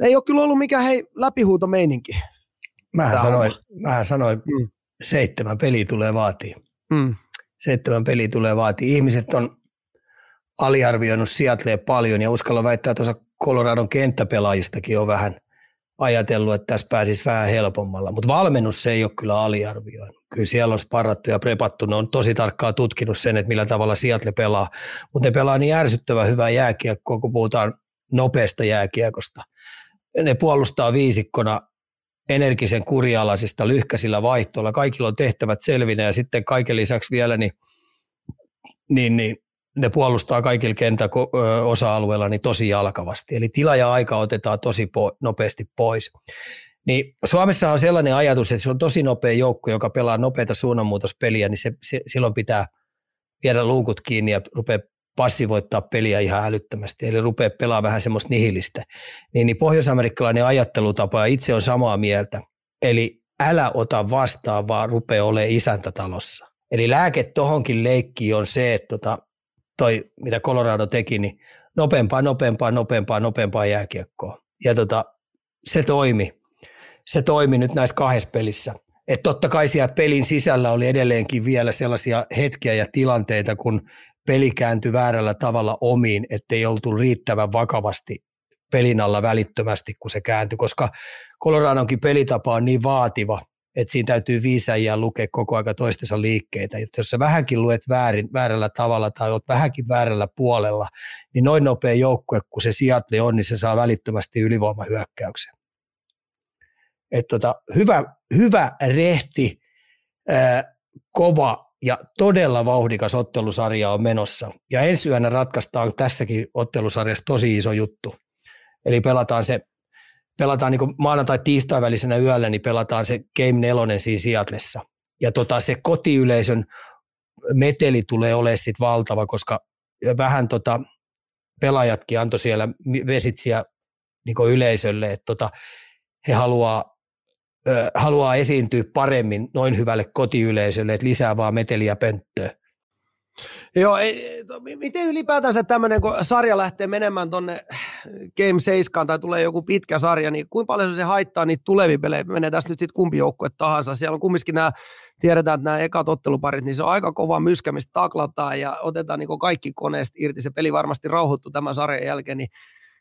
S2: Ei ole kyllä ollut mikään hei läpihuuto meininki.
S3: Mä sanoin, mä sanoin mm seitsemän peliä tulee vaatii. Mm. Seitsemän peliä tulee vaatii. Ihmiset on aliarvioinut Seattlea paljon ja uskalla väittää, että osa Coloradon kenttäpelaajistakin on vähän ajatellut, että tässä pääsisi vähän helpommalla. Mutta valmennus se ei ole kyllä aliarvioinut. Kyllä siellä on sparrattu ja prepattu. Ne on tosi tarkkaan tutkinut sen, että millä tavalla Seattle pelaa. Mutta ne pelaa niin ärsyttävän hyvää jääkiekkoa, kun puhutaan nopeasta jääkiekosta. Ne puolustaa viisikkona energisen kurialaisista lyhkäisillä vaihtoilla. Kaikilla on tehtävät selvinä ja sitten kaiken lisäksi vielä niin, niin, niin ne puolustaa kaikilla kentän osa-alueilla niin tosi jalkavasti. Eli tila ja aika otetaan tosi po- nopeasti pois. Niin Suomessa on sellainen ajatus, että se on tosi nopea joukko, joka pelaa nopeita suunnanmuutospeliä, niin se, se, silloin pitää viedä luukut kiinni ja rupeaa passivoittaa peliä ihan älyttömästi, eli rupeaa pelaamaan vähän semmoista nihilistä. Niin, niin pohjoisamerikkalainen ajattelutapa, ja itse on samaa mieltä, eli älä ota vastaan, vaan rupea olemaan isäntätalossa. Eli lääke tohonkin leikkiin on se, että tota, toi, mitä Colorado teki, niin nopeampaa, nopeampaa, nopeampaa, nopeampaa jääkiekkoa. Ja tota, se toimi. Se toimi nyt näissä kahdessa pelissä. Et totta kai siellä pelin sisällä oli edelleenkin vielä sellaisia hetkiä ja tilanteita, kun peli kääntyi väärällä tavalla omiin, ettei oltu riittävän vakavasti pelin alla välittömästi, kun se kääntyi, koska Coloradonkin pelitapa on niin vaativa, että siinä täytyy viisäjiä lukea koko aika toistensa liikkeitä. Et jos sä vähänkin luet väärin, väärällä tavalla tai olet vähänkin väärällä puolella, niin noin nopea joukkue, kun se Seattle on, niin se saa välittömästi ylivoimahyökkäyksen. Et tota, hyvä, hyvä rehti, ää, kova ja todella vauhdikas ottelusarja on menossa. Ja ensi yönä ratkaistaan tässäkin ottelusarjassa tosi iso juttu. Eli pelataan se pelataan niin maanantai-tiistai välisenä yöllä, niin pelataan se Game 4 siinä Seatlessa. Ja tota, se kotiyleisön meteli tulee olemaan sit valtava, koska vähän tota, pelaajatkin antoi siellä vesitsiä niin yleisölle, että tota, he haluaa, haluaa esiintyä paremmin noin hyvälle kotiyleisölle, että lisää vaan meteliä pönttöä.
S2: Joo, ei, miten ylipäätänsä tämmöinen, kun sarja lähtee menemään tuonne Game 7 tai tulee joku pitkä sarja, niin kuinka paljon se haittaa niitä tulevia pelejä? Menee tässä nyt sitten kumpi joukkue tahansa. Siellä on kumminkin nämä, tiedetään, että nämä ekat otteluparit, niin se on aika kova myskä, mistä taklataan ja otetaan niin kaikki koneesta irti. Se peli varmasti rauhoittuu tämän sarjan jälkeen, niin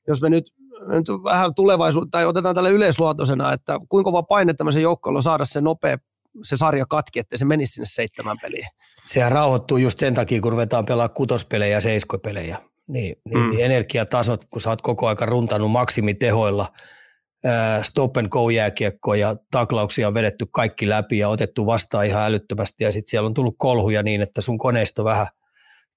S2: jos me nyt, nyt vähän tulevaisuutta tai otetaan tälle yleisluotoisena, että kuinka kova paine tämmöisen joukkoon saada se nopea se sarja katki, että se menisi sinne seitsemän peliin.
S3: Sehän rauhoittuu just sen takia, kun ruvetaan pelaamaan kutospelejä ja seiskopelejä. Niin, niin, mm. niin energiatasot, kun sä oot koko aika runtanut maksimitehoilla, stop and go jääkiekkoa ja taklauksia on vedetty kaikki läpi ja otettu vastaan ihan älyttömästi ja sitten siellä on tullut kolhuja niin, että sun koneisto vähän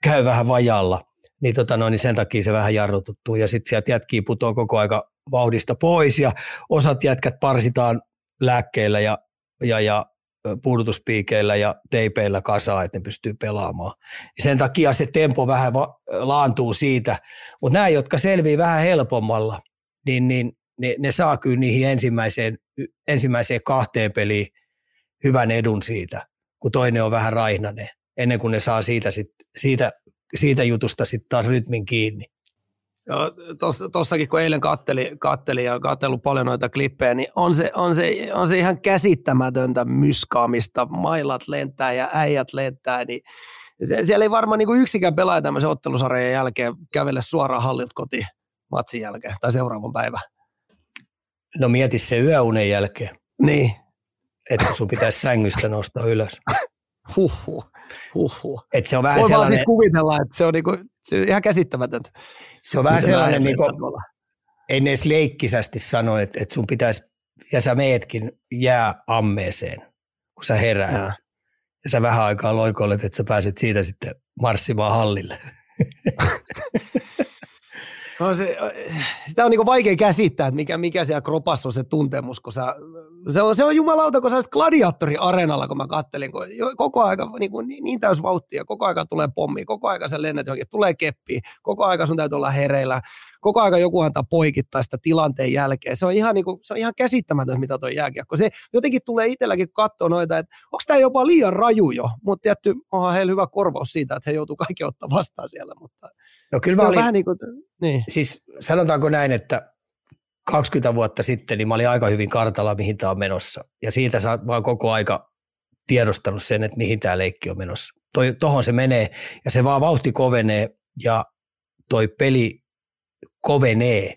S3: käy vähän vajalla, niin, tota noin, niin sen takia se vähän jarrututtuu ja sitten sieltä jätkii putoaa koko aika vauhdista pois ja osat jätkät parsitaan lääkkeillä ja, ja, ja puudutuspiikeillä ja teipeillä kasaa, että ne pystyy pelaamaan. Sen takia se tempo vähän va- laantuu siitä, mutta nämä, jotka selvii vähän helpommalla, niin, niin ne, ne saa kyllä niihin ensimmäiseen, ensimmäiseen kahteen peliin hyvän edun siitä, kun toinen on vähän raihnainen, ennen kuin ne saa siitä, sit, siitä, siitä jutusta sitten taas rytmin kiinni.
S2: Tuossakin kun eilen katteli, katteli ja katsellut paljon noita klippejä, niin on se, on se, on se ihan käsittämätöntä myskaamista. Mailat lentää ja äijät lentää, niin siellä ei varmaan niin yksikään pelaaja tämmöisen ottelusarjan jälkeen kävele suoraan hallilta kotiin matsin jälkeen tai seuraavan päivän.
S3: No mieti se yöunen jälkeen.
S2: Niin.
S3: Että sun pitäisi sängystä nostaa ylös.
S2: Huhhuh. Huhhuh.
S3: Et se on vähän Voi sellainen... siis
S2: kuvitella, että se on, niinku, se on ihan käsittämätöntä.
S3: Se on vähän sellainen, niin kuin, en edes leikkisästi sano, että, että sun pitäisi, ja sä meetkin jää ammeeseen, kun sä heräät. Ja, ja sä vähän aikaa loikoilet, että sä pääset siitä sitten marssimaan hallille.
S2: No se, sitä on niin vaikea käsittää, että mikä, mikä siellä kropassa on se tuntemus, kun sä, se on, se on jumalauta, kun sä gladiaattori-areenalla, kun mä kattelin, kun koko aika niin, kuin, niin, niin täys vauhtia, koko aika tulee pommi, koko aika sä lennät johonkin, tulee keppi, koko aika sun täytyy olla hereillä, koko aika joku antaa poikittaa sitä tilanteen jälkeen. Se on ihan, niin kuin, se on ihan käsittämätöntä, mitä tuo jääkiekko. Se jotenkin tulee itselläkin katsoa noita, että onko tämä jopa liian raju jo, mutta tietty onhan heillä hyvä korvaus siitä, että he joutuu kaikki ottaa vastaan siellä. Mutta
S3: no kyllä mä olin, vähän niin kuin, niin. siis sanotaanko näin, että 20 vuotta sitten niin mä olin aika hyvin kartalla, mihin tämä on menossa. Ja siitä mä oon koko aika tiedostanut sen, että mihin tämä leikki on menossa. Toi, tohon se menee ja se vaan vauhti kovenee ja toi peli kovenee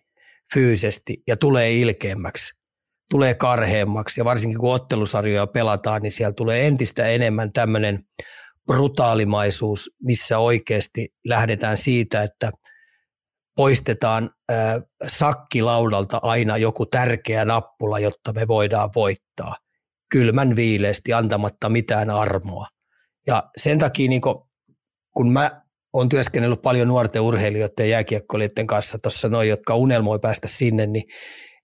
S3: fyysisesti ja tulee ilkeämmäksi. tulee karheammaksi ja varsinkin kun ottelusarjoja pelataan, niin siellä tulee entistä enemmän tämmöinen brutaalimaisuus, missä oikeasti lähdetään siitä, että poistetaan äh, sakkilaudalta aina joku tärkeä nappula, jotta me voidaan voittaa kylmän viileesti antamatta mitään armoa. Ja sen takia, niin kun mä olen työskennellyt paljon nuorten urheilijoiden ja jääkiekkoilijoiden kanssa tuossa noin, jotka unelmoi päästä sinne, niin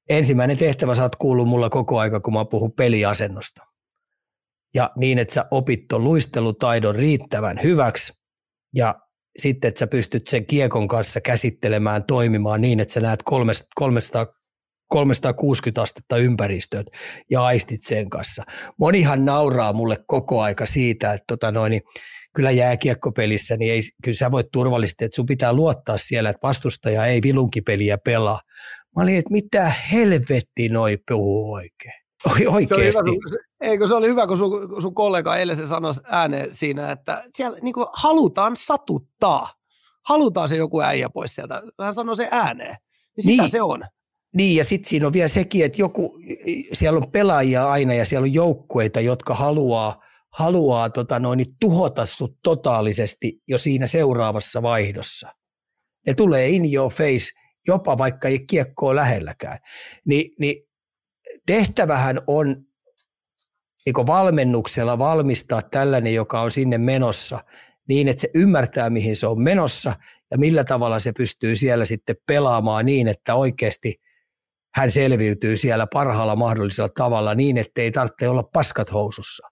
S3: ensimmäinen tehtävä saat kuullut mulla koko aika, kun mä puhun peliasennosta. Ja niin, että sä opit ton luistelutaidon riittävän hyväksi ja sitten, että sä pystyt sen kiekon kanssa käsittelemään, toimimaan niin, että sä näet 300, 360 astetta ympäristöön ja aistit sen kanssa. Monihan nauraa mulle koko aika siitä, että tota noin, niin kyllä jääkiekkopelissä, niin ei, kyllä sä voit turvallisesti, että sun pitää luottaa siellä, että vastustaja ei vilunkipeliä pelaa. Mä olin, että mitä helvetti noi puhuu oikein. Oikeasti.
S2: Se hyvä, eikö se oli hyvä, kun sun, sun kollega eilen se sanoi ääneen siinä, että siellä niin halutaan satuttaa. Halutaan se joku äijä pois sieltä. Hän sanoi se ääneen. Niin sitä niin. se on.
S3: Niin, ja sitten siinä on vielä sekin, että joku, siellä on pelaajia aina ja siellä on joukkueita, jotka haluaa, haluaa tota noin, tuhota sut totaalisesti jo siinä seuraavassa vaihdossa. Ne tulee in your face, jopa vaikka ei kiekkoa lähelläkään. Ni, niin tehtävähän on niin valmennuksella valmistaa tällainen, joka on sinne menossa, niin että se ymmärtää, mihin se on menossa ja millä tavalla se pystyy siellä sitten pelaamaan niin, että oikeasti – hän selviytyy siellä parhaalla mahdollisella tavalla niin, ettei tarvitse olla paskat housussa.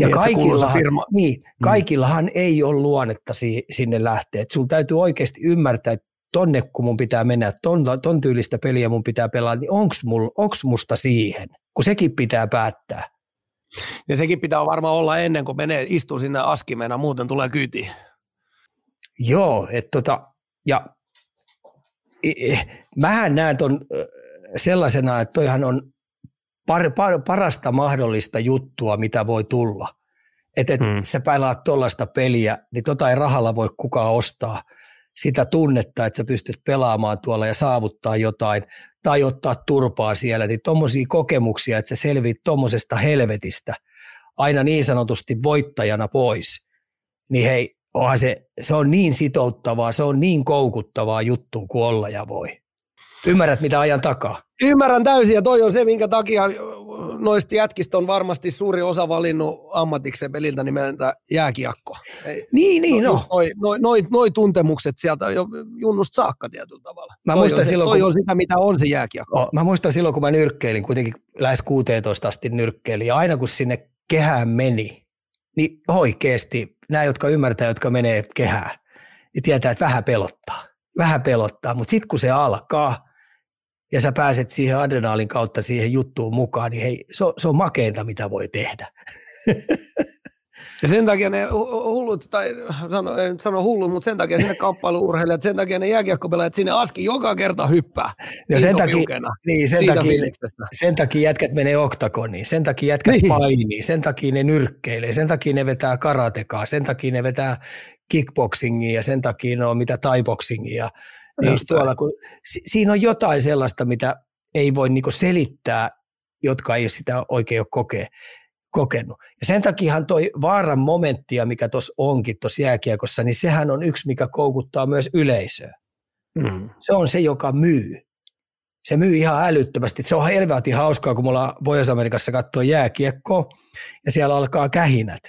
S3: Ja niin, kaikillahan, firma. niin, mm. kaikillahan mm. ei ole luonnetta si, sinne lähteä. Et sulla täytyy oikeasti ymmärtää, että tonne kun mun pitää mennä, ton, ton tyylistä peliä mun pitää pelaa, niin onks, mul, onks musta siihen? Kun sekin pitää päättää.
S2: Ja sekin pitää varmaan olla ennen kuin menee, istuu sinne askimena, muuten tulee kyyti.
S3: Joo, että tota, ja mähän näen ton sellaisena, että toihan on par, par, parasta mahdollista juttua, mitä voi tulla. Että et hmm. sä pelaat tuollaista peliä, niin tota ei rahalla voi kukaan ostaa sitä tunnetta, että sä pystyt pelaamaan tuolla ja saavuttaa jotain tai ottaa turpaa siellä, niin tuommoisia kokemuksia, että sä selviit tuommoisesta helvetistä aina niin sanotusti voittajana pois, niin hei, onhan se, se on niin sitouttavaa, se on niin koukuttavaa juttu kuin olla ja voi. Ymmärrät, mitä ajan takaa?
S2: Ymmärrän täysin, ja toi on se, minkä takia noista jätkistä on varmasti suuri osa valinnut ammatiksen peliltä nimeltä jääkiekko.
S3: Niin, niin, no.
S2: Noi, noi, noi, noi, tuntemukset sieltä jo junnusta saakka tietyllä tavalla. Mä toi muistan on, silloin, toi kun... on sitä, mitä on se jääkiekko.
S3: Oh, mä muistan silloin, kun mä nyrkkeilin, kuitenkin lähes 16 asti nyrkkeilin, ja aina kun sinne kehään meni, niin oikeasti nämä, jotka ymmärtää, jotka menee kehään, niin tietää, että vähän pelottaa. Vähän pelottaa, mutta sitten kun se alkaa, ja sä pääset siihen adrenaalin kautta siihen juttuun mukaan, niin hei, se on, se on makeinta, mitä voi tehdä.
S2: Ja sen takia ne hullut, tai sano, en sano hullut, mutta sen takia sinne kamppailuurheilijat, sen takia ne jääkiekkopelaajat sinne aski joka kerta hyppää.
S3: Ja sen takia, niin, sen, takia, sen takia jätkät menee oktagoniin, sen takia jätkät niin. painii, sen takia ne nyrkkeilee, sen takia ne vetää karatekaa, sen takia ne vetää kickboxingia ja sen takia ne on mitä taiboxingia. Niin tuolla, kun, si, siinä on jotain sellaista, mitä ei voi niinku selittää, jotka ei sitä oikein ole kokea kokenut. Ja sen takiahan toi vaaran momenttia, mikä tuossa onkin tuossa jääkiekossa, niin sehän on yksi, mikä koukuttaa myös yleisöä. Mm. Se on se, joka myy. Se myy ihan älyttömästi. Se on helvetin hauskaa, kun me ollaan Pohjois-Amerikassa katsoa jääkiekkoa ja siellä alkaa kähinät.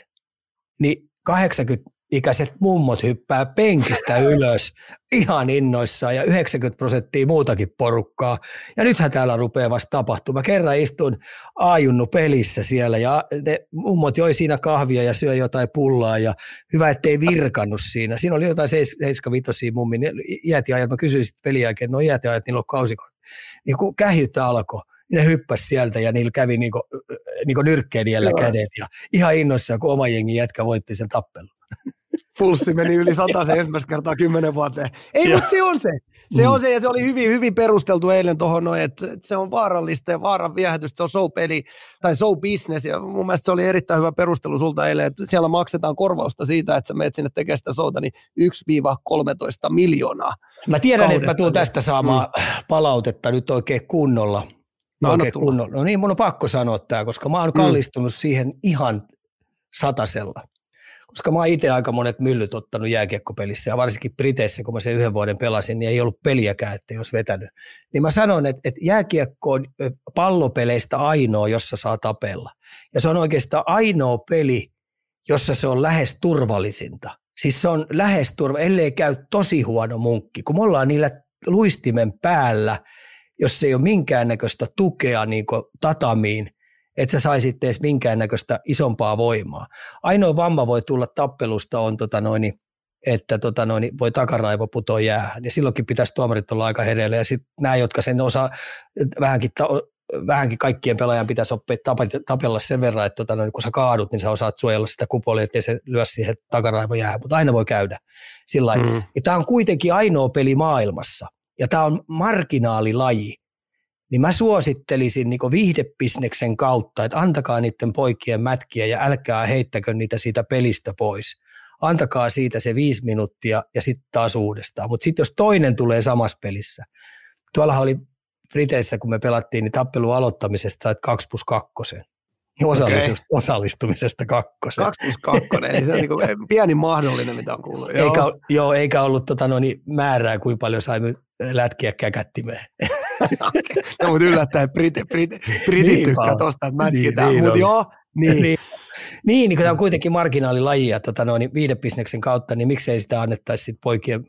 S3: Niin 80 ikäiset mummot hyppää penkistä ylös ihan innoissaan ja 90 prosenttia muutakin porukkaa. Ja nythän täällä rupeaa vasta tapahtumaan. Mä kerran istun aajunnu pelissä siellä ja ne mummot joi siinä kahvia ja syö jotain pullaa ja hyvä, ettei virkannut siinä. Siinä oli jotain 75 mummin iätiajat. Mä kysyin sitten pelin jälkeen, että no iätiajat, niillä on kausikot. Niin kun kähyt alkoi, ne hyppäs sieltä ja niillä kävi niinku, niinku nyrkkeilijällä kädet ja ihan innoissaan, kun oma jengi jätkä voitti sen tappelun
S2: pulssi meni yli sata se ensimmäistä kertaa kymmenen vuoteen. Ei, mutta se on se. Se mm. on se, ja se oli hyvin, hyvin perusteltu eilen tuohon, että, että se on vaarallista ja vaaran viehätystä, se on show-peli tai show-business, ja mun mielestä se oli erittäin hyvä perustelu sulta eilen, että siellä maksetaan korvausta siitä, että sä menet sinne tekemään sitä showta, niin 1-13 miljoonaa.
S3: Mä tiedän, kaudesta. että mä tuun tästä saamaan mm. palautetta nyt oikein kunnolla,
S2: No,
S3: Oikein kunnolla. no niin, mun on pakko sanoa tämä, koska mä oon
S2: Mm.
S3: kallistunut siihen ihan satasella. Koska mä oon itse aika monet myllyt ottanut jääkiekkopelissä ja varsinkin Briteissä, kun mä sen yhden vuoden pelasin, niin ei ollut peliäkään, että jos vetänyt. Niin mä sanon, että, että jääkiekko on pallopeleistä ainoa, jossa saa tapella. Ja se on oikeastaan ainoa peli, jossa se on lähes turvallisinta. Siis se on lähes turva, ellei käy tosi huono munkki, kun me ollaan niillä luistimen päällä, jos ei ole minkäännäköistä tukea niin tatamiin, että sä saisit edes minkäännäköistä isompaa voimaa. Ainoa vamma voi tulla tappelusta on, tota noin, että tota noin, voi takaraivo putoa jäähän. Ja silloinkin pitäisi tuomarit olla aika hereillä. Ja sitten nämä, jotka sen osaa vähänkin, ta- vähänkin kaikkien pelaajan pitäisi oppia tapella sen verran, että tota noin, kun sä kaadut, niin sä osaat suojella sitä kupolia, ettei se lyö siihen takaraivo jäähän. Mutta aina voi käydä sillä mm. Tämä on kuitenkin ainoa peli maailmassa. Ja tämä on marginaalilaji niin mä suosittelisin niin viihdebisneksen kautta, että antakaa niiden poikien mätkiä ja älkää heittäkö niitä siitä pelistä pois. Antakaa siitä se viisi minuuttia ja sitten taas uudestaan. Mutta sitten jos toinen tulee samassa pelissä, tuollahan oli Briteissä, kun me pelattiin, niin tappelun aloittamisesta sait 2 plus 2. Osallistumisesta, okay. osallistumisesta kakkosen.
S2: 2 plus 2, eli se on niin pieni mahdollinen, mitä on kuullut.
S3: Joo. Eikä, joo, eikä ollut tota, no, niin, määrää, kuinka paljon saimme lätkiä käkättimeen.
S2: no, mutta yllättäen britit, britit, britit niin tykkää tosta, että mätkitään, niin, mutta joo, niin.
S3: niin. Niin, niin kun tämä on kuitenkin marginaalilaji ja tota, no, niin viidebisneksen kautta, niin miksei sitä annettaisi sit poikien,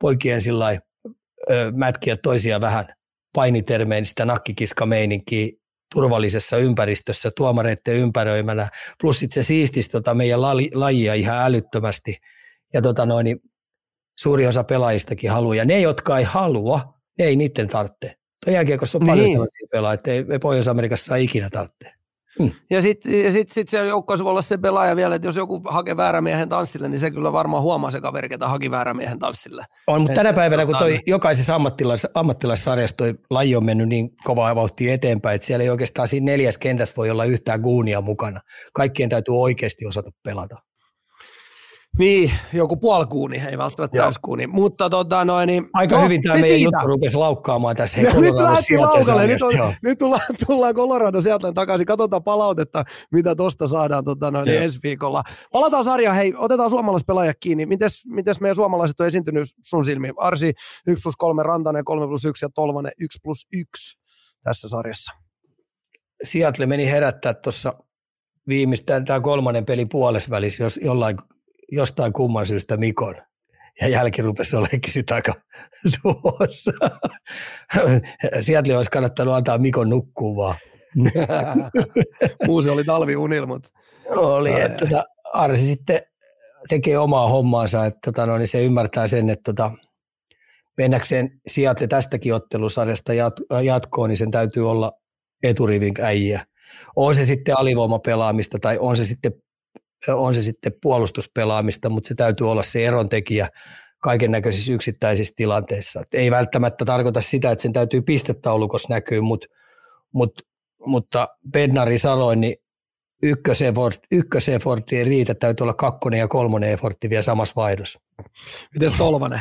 S3: poikien sillai, ö, mätkiä toisia vähän painitermeen sitä nakkikiska-meininkiä turvallisessa ympäristössä, tuomareiden ympäröimänä, plus sit se siistisi tota meidän lajia ihan älyttömästi. Ja tota noin, niin suuri osa pelaajistakin haluaa. Ja ne, jotka ei halua, ne ei niiden tarvitse. Tuo jääkiekossa on niin. paljon sellaisia pelaajia, että ei Pohjois-Amerikassa ei ikinä tarvitse.
S2: Hmm. Ja sitten ja sit, sit se joukkueessa voi olla se pelaaja vielä, että jos joku hakee väärämiehen tanssille, niin se kyllä varmaan huomaa se kaveri, ketä haki väärämiehen tanssille.
S3: On, mutta tänä päivänä, kun toi jokaisessa ammattilais, ammattilaissarjassa toi laji on mennyt niin kovaa vauhtia eteenpäin, että siellä ei oikeastaan siinä neljäs kentässä voi olla yhtään guunia mukana. Kaikkien täytyy oikeasti osata pelata.
S2: Niin, joku puolikuuni, ei välttämättä täyskuuni. Mutta tota noin, niin,
S3: Aika no, hyvin tämä siis meidän niitä. juttu rupesi laukkaamaan tässä. Hei,
S2: nyt lähti laukalle, nyt, on, nyt tullaan, tullaan Colorado sieltä takaisin. Katsotaan palautetta, mitä tosta saadaan tota noin, niin ensi viikolla. Palataan sarjaan, hei, otetaan suomalaispelaajat kiinni. Mites, mites meidän suomalaiset on esiintynyt sun silmiin? Arsi 1 plus 3, Rantanen 3 plus 1 ja Tolvanen 1 plus 1 tässä sarjassa.
S3: Seattle meni herättää tuossa viimeistään tämä kolmannen peli puolesvälissä, jos jollain jostain kumman syystä Mikon. Ja jälki rupesi olemaan sitä aika tuossa. Sieltä olisi kannattanut antaa Mikon nukkua vaan.
S2: Muusi oli talviunilmat.
S3: Oli, että tota, Arsi sitten tekee omaa hommaansa, että tota, no, niin se ymmärtää sen, että tota, mennäkseen Seattle tästäkin ottelusarjasta jat- jatkoon, niin sen täytyy olla eturivin äijä. On se sitten alivoimapelaamista tai on se sitten on se sitten puolustuspelaamista, mutta se täytyy olla se erontekijä kaiken näköisissä yksittäisissä tilanteissa. Et ei välttämättä tarkoita sitä, että sen täytyy pistetaulukossa näkyä, mutta, mutta, mutta Bednari sanoi, niin ykkösefort, ykkösefortti ei riitä, täytyy olla kakkonen ja kolmonen efortti vielä samassa vaihdossa.
S2: Mites Tolvanen?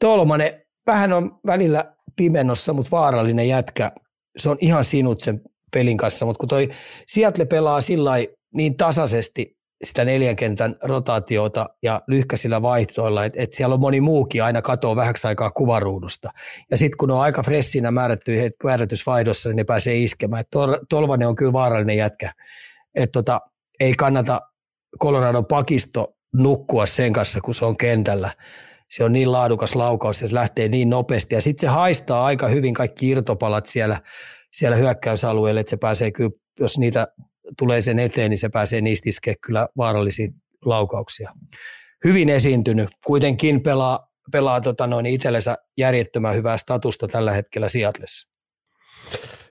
S3: Tolmanen, vähän on välillä pimenossa, mutta vaarallinen jätkä. Se on ihan sinut sen pelin kanssa, mutta kun toi Seattle pelaa sillä niin tasaisesti sitä neljän kentän rotaatiota ja lyhkäisillä vaihtoilla, että et siellä on moni muukin aina katoo vähäksi aikaa kuvaruudusta. Ja sitten kun on aika fressinä määrätty määrätysvaihdossa, niin ne pääsee iskemään. Et Tolvanen on kyllä vaarallinen jätkä. Et tota, ei kannata Coloradon pakisto nukkua sen kanssa, kun se on kentällä. Se on niin laadukas laukaus, se lähtee niin nopeasti. Ja sitten se haistaa aika hyvin kaikki irtopalat siellä, siellä hyökkäysalueella, että se pääsee kyllä, jos niitä tulee sen eteen, niin se pääsee niistä iskeä kyllä vaarallisia laukauksia. Hyvin esiintynyt, kuitenkin pelaa, pelaa tota noin itsellensä järjettömän hyvää statusta tällä hetkellä Seatlessa.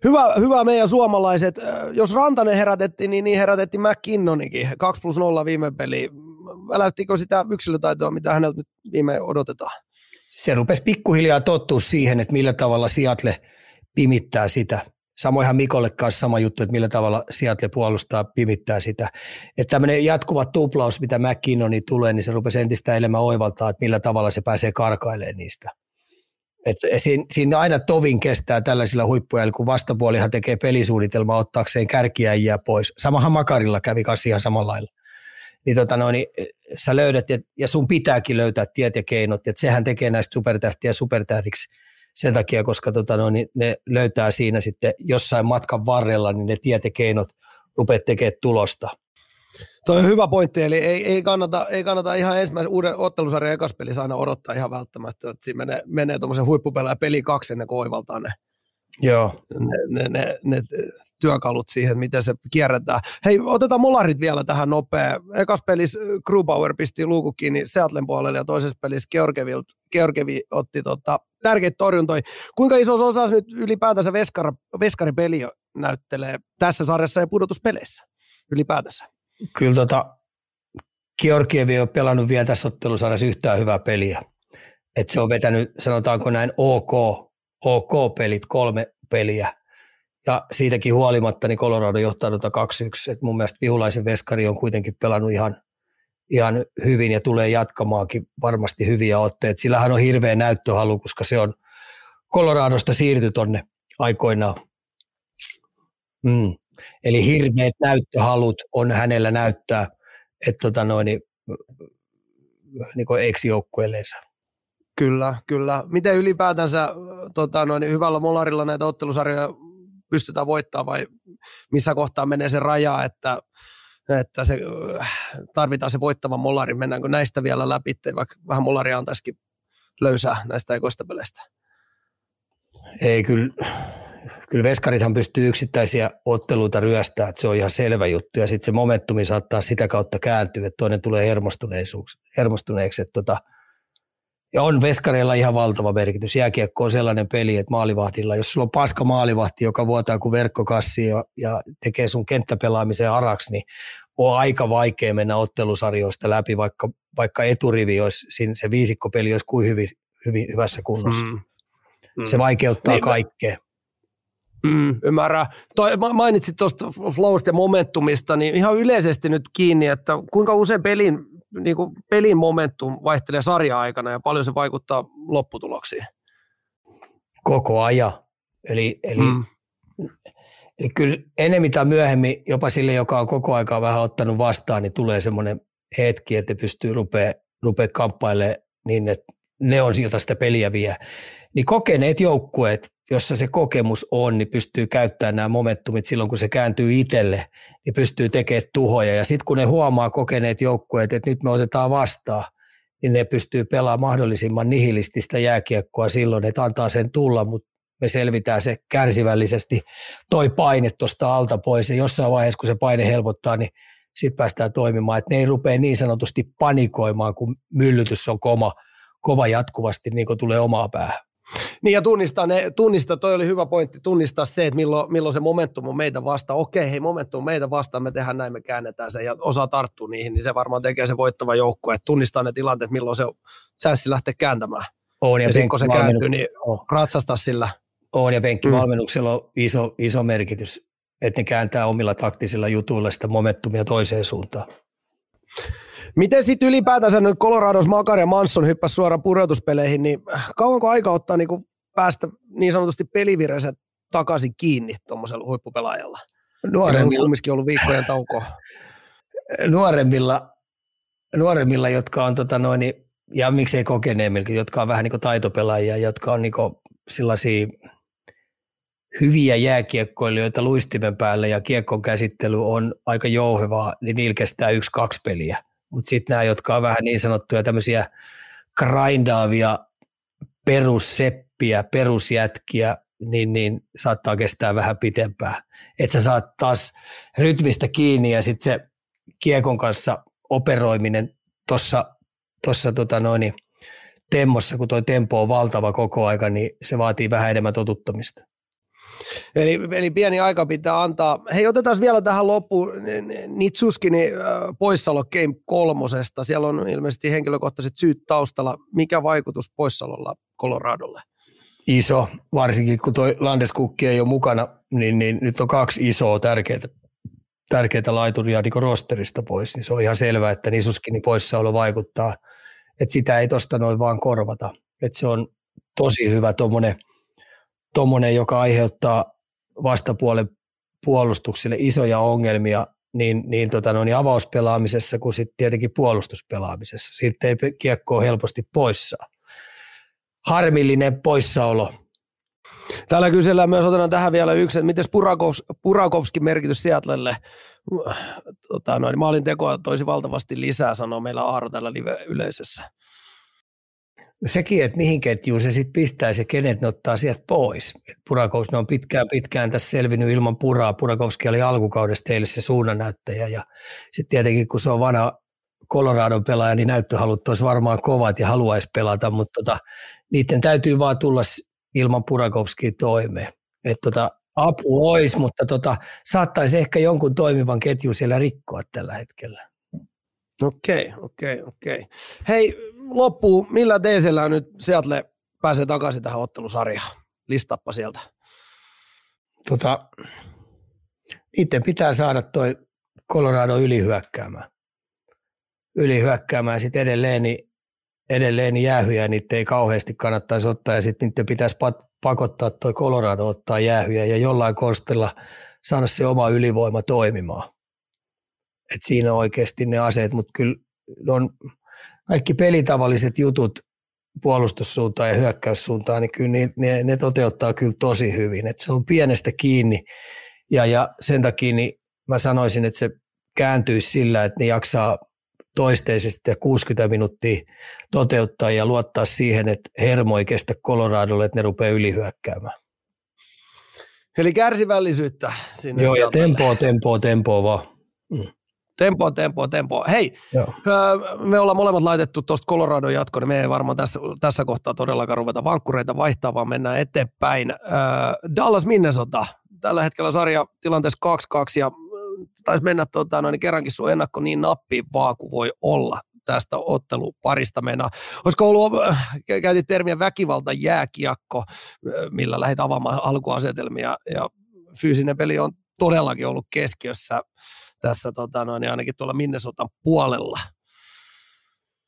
S2: Hyvä, hyvä meidän suomalaiset. Jos Rantanen herätettiin, niin, niin herätettiin McKinnonikin. 2 plus 0 viime peli. Väläyttikö sitä yksilötaitoa, mitä häneltä nyt viime odotetaan?
S3: Se rupesi pikkuhiljaa tottua siihen, että millä tavalla Seattle pimittää sitä. Samoinhan Mikolle kanssa sama juttu, että millä tavalla Seattle puolustaa, pimittää sitä. Että tämmöinen jatkuva tuplaus, mitä McKinnoni tulee, niin se rupesi entistä enemmän oivaltaa, että millä tavalla se pääsee karkailemaan niistä. Et siinä, siinä, aina tovin kestää tällaisilla huippuajilla, kun vastapuolihan tekee pelisuunnitelmaa ottaakseen kärkiäjiä pois. Samahan Makarilla kävi kanssa ihan samalla lailla. Niin, tota no, niin sä löydät, ja, ja sun pitääkin löytää tiet ja keinot, että sehän tekee näistä supertähtiä supertähdiksi sen takia, koska tota no, niin ne löytää siinä sitten jossain matkan varrella, niin ne tiet ja keinot rupeat tekemään tulosta.
S2: Tuo on hyvä pointti, eli ei, ei, kannata, ei kannata ihan ensimmäisen uuden ottelusarjan ekaspelissä aina odottaa ihan välttämättä, että siinä menee, menee tuommoisen huippupelaajan peli kaksi ennen kuin oivaltaa ne,
S3: Joo.
S2: Ne, ne, ne, ne, työkalut siihen, miten se kierretään. Hei, otetaan molarit vielä tähän nopea. Ekas pelissä Grubauer pisti luukku kiinni Seatlen puolelle ja toisessa pelissä Georgievilt, Georgievi otti tota, tärkeitä torjuntoja. Kuinka iso osa nyt ylipäätänsä veskar, veskaripeli näyttelee tässä sarjassa ja pudotuspeleissä ylipäätänsä?
S3: Kyllä tota, Georgievi ei ole pelannut vielä tässä ottelusarjassa yhtään hyvää peliä. Et se on vetänyt, sanotaanko näin, OK, OK-pelit, kolme peliä. Ja siitäkin huolimatta niin Colorado johtaa 2-1. Et mun mielestä Vihulaisen veskari on kuitenkin pelannut ihan, ihan hyvin ja tulee jatkamaankin varmasti hyviä otteita. Sillähän on hirveä näyttöhalu, koska se on Coloradosta siirty tonne aikoinaan. Mm. Eli hirveät näyttöhalut on hänellä näyttää, että tota noin, niin, niin ex-joukkueelleensa.
S2: Kyllä, kyllä. Miten ylipäätänsä tota noin, hyvällä molarilla näitä ottelusarjoja pystytään voittamaan vai missä kohtaa menee se raja, että, että se, tarvitaan se voittava molari. Mennäänkö näistä vielä läpi, vaikka vähän molaria antaisikin löysää näistä ekoista peleistä?
S3: Ei, kyllä, kyllä veskarithan pystyy yksittäisiä otteluita ryöstämään, että se on ihan selvä juttu. Ja sitten se momentumi saattaa sitä kautta kääntyä, että toinen tulee hermostuneeksi. Että tota, ja on veskareilla ihan valtava merkitys. Jääkiekko on sellainen peli, että maalivahdilla, jos sulla on paska maalivahti, joka vuotaa kuin verkkokassi ja, ja tekee sun kenttäpelaamisen araksi, niin on aika vaikea mennä ottelusarjoista läpi, vaikka, vaikka eturivi olisi, se viisikkopeli olisi kuin hyvin, hyvin hyvässä kunnossa. Mm. Mm. Se vaikeuttaa niin, kaikkea.
S2: Mm, ymmärrän. Toi, mainitsit tuosta flowsta ja momentumista, niin ihan yleisesti nyt kiinni, että kuinka usein pelin, niin kuin pelin momentum vaihtelee sarja-aikana ja paljon se vaikuttaa lopputuloksiin?
S3: Koko ajan. Eli, eli, mm. eli kyllä enemmän tai myöhemmin jopa sille, joka on koko aikaa vähän ottanut vastaan, niin tulee semmoinen hetki, että pystyy rupea, rupea kamppailemaan niin, että ne on, jota sitä peliä vie. Niin kokeneet joukkueet jossa se kokemus on, niin pystyy käyttämään nämä momentumit silloin, kun se kääntyy itselle, niin pystyy tekemään tuhoja. Ja sitten kun ne huomaa kokeneet joukkueet, että nyt me otetaan vastaan, niin ne pystyy pelaamaan mahdollisimman nihilististä jääkiekkoa silloin, että antaa sen tulla, mutta me selvitään se kärsivällisesti toi paine tuosta alta pois ja jossain vaiheessa, kun se paine helpottaa, niin sitten päästään toimimaan, että ne ei rupea niin sanotusti panikoimaan, kun myllytys on kova, kova jatkuvasti, niin kuin tulee omaa päähän.
S2: Niin ja tunnistaa, ne, tunnistaa, toi oli hyvä pointti, tunnistaa se, että milloin, milloin se momentum on meitä vastaan. Okei, hei momentum on meitä vastaan, me tehdään näin, me käännetään se ja osaa tarttua niihin, niin se varmaan tekee se voittava joukko, että tunnistaa ne tilanteet, milloin se chanssi lähtee kääntämään. On, ja, ja sitten kun se kääntyy, niin on. ratsastaa sillä.
S3: On ja penkkivalmennuksella mm. on iso, iso merkitys, että ne kääntää omilla taktisilla jutuilla sitä momentumia toiseen suuntaan.
S2: Miten sitten ylipäätänsä nyt Colorados Makar ja Manson hyppäsi suoraan pudotuspeleihin, niin kauanko aika ottaa niin kuin päästä niin sanotusti pelivireiset takaisin kiinni tuommoisella huippupelaajalla? Nuoremmilla. Kumminkin ollut viikkojen tauko.
S3: Nuoremmilla, nuoremmilla, jotka on tota noin, ja miksei kokeneemmilkin, jotka on vähän niin kuin taitopelaajia, jotka on niin kuin sellaisia hyviä jääkiekkoilijoita luistimen päälle ja kiekkon käsittely on aika jouhevaa, niin niillä kestää yksi, kaksi peliä – mutta sitten nämä, jotka on vähän niin sanottuja tämmöisiä grindaavia perusseppiä, perusjätkiä, niin, niin saattaa kestää vähän pitempään. Että sä saat taas rytmistä kiinni ja sitten se kiekon kanssa operoiminen tuossa tossa, tota noin, temmossa, kun tuo tempo on valtava koko aika, niin se vaatii vähän enemmän totuttamista.
S2: Eli, eli pieni aika pitää antaa. Hei, otetaan vielä tähän loppuun Nitsuskini poissalo Game kolmosesta. Siellä on ilmeisesti henkilökohtaiset syyt taustalla. Mikä vaikutus poissalolla Coloradolle?
S3: Iso, varsinkin kun tuo Landeskukki ei ole mukana, niin, niin nyt on kaksi isoa tärkeää, tärkeää laituria niin rosterista pois, niin se on ihan selvää, että Nisuskinin poissaolo vaikuttaa, että sitä ei tuosta noin vaan korvata. Että se on tosi hyvä tuommoinen, tommonen, joka aiheuttaa vastapuolen puolustuksille isoja ongelmia niin, niin, tota, no, niin avauspelaamisessa kuin sitten tietenkin puolustuspelaamisessa. Siitä ei kiekkoa helposti poissa. Harmillinen poissaolo.
S2: Täällä kysellään myös, otetaan tähän vielä yksi, että miten Purakovs, Purakovskin merkitys Seatlelle tota, noin, maalin tekoa toisi valtavasti lisää, sanoo meillä Aaro tällä live-yleisössä.
S3: Sekin, että mihin ketjuun se sitten pistää se kenet ne ottaa sieltä pois. Et Purakovski on pitkään pitkään tässä selvinnyt ilman Puraa. Purakovski oli alkukaudesta teille se suunnannäyttäjä ja sitten tietenkin kun se on vanha Coloradon pelaaja, niin näyttöhalut olisi varmaan kovat ja haluaisi pelata, mutta tota, niiden täytyy vaan tulla ilman Purakovskia toimeen. Et tota, apu olisi, mutta tota, saattaisi ehkä jonkun toimivan ketjun siellä rikkoa tällä hetkellä.
S2: Okei, okei, okei. Hei, loppuu, millä teisellä nyt Seattle pääsee takaisin tähän ottelusarjaan? Listappa sieltä.
S3: Tota, itse pitää saada toi Colorado ylihyökkäämään. Ylihyökkäämään sitten edelleen, niin, edelleen niin jäähyjä niitä ei kauheasti kannattaisi ottaa ja sitten niiden pitäisi pakottaa toi Colorado ottaa jäähyjä ja jollain konstilla saada se oma ylivoima toimimaan. Et siinä on oikeasti ne aseet, mutta kyllä on kaikki pelitavalliset jutut puolustussuuntaan ja hyökkäyssuuntaan, niin kyllä ne, ne, ne toteuttaa kyllä tosi hyvin. Et se on pienestä kiinni ja, ja sen takia niin mä sanoisin, että se kääntyisi sillä, että ne jaksaa toisteisesti 60 minuuttia toteuttaa ja luottaa siihen, että hermo ei kestä Coloradolle, että ne rupeaa ylihyökkäämään.
S2: Eli kärsivällisyyttä sinne.
S3: Joo, ja tempoa, tempoa, tempoa vaan. Mm.
S2: Tempo, tempo, tempo. Hei, Joo. me ollaan molemmat laitettu tuosta Colorado jatkoon, niin me ei varmaan tässä, tässä kohtaa todellakaan ruveta vankkureita vaihtaa, vaan mennään eteenpäin. Dallas Minnesota, tällä hetkellä sarja tilanteessa 2-2 ja taisi mennä tuota, noin, kerrankin sun ennakko niin nappiin vaan kuin voi olla tästä otteluparista mennä. Olisiko ollut, käytit termiä väkivalta jääkiekko, millä lähdit avaamaan alkuasetelmia ja fyysinen peli on todellakin ollut keskiössä tässä tota noin, niin ainakin tuolla Minnesotan puolella.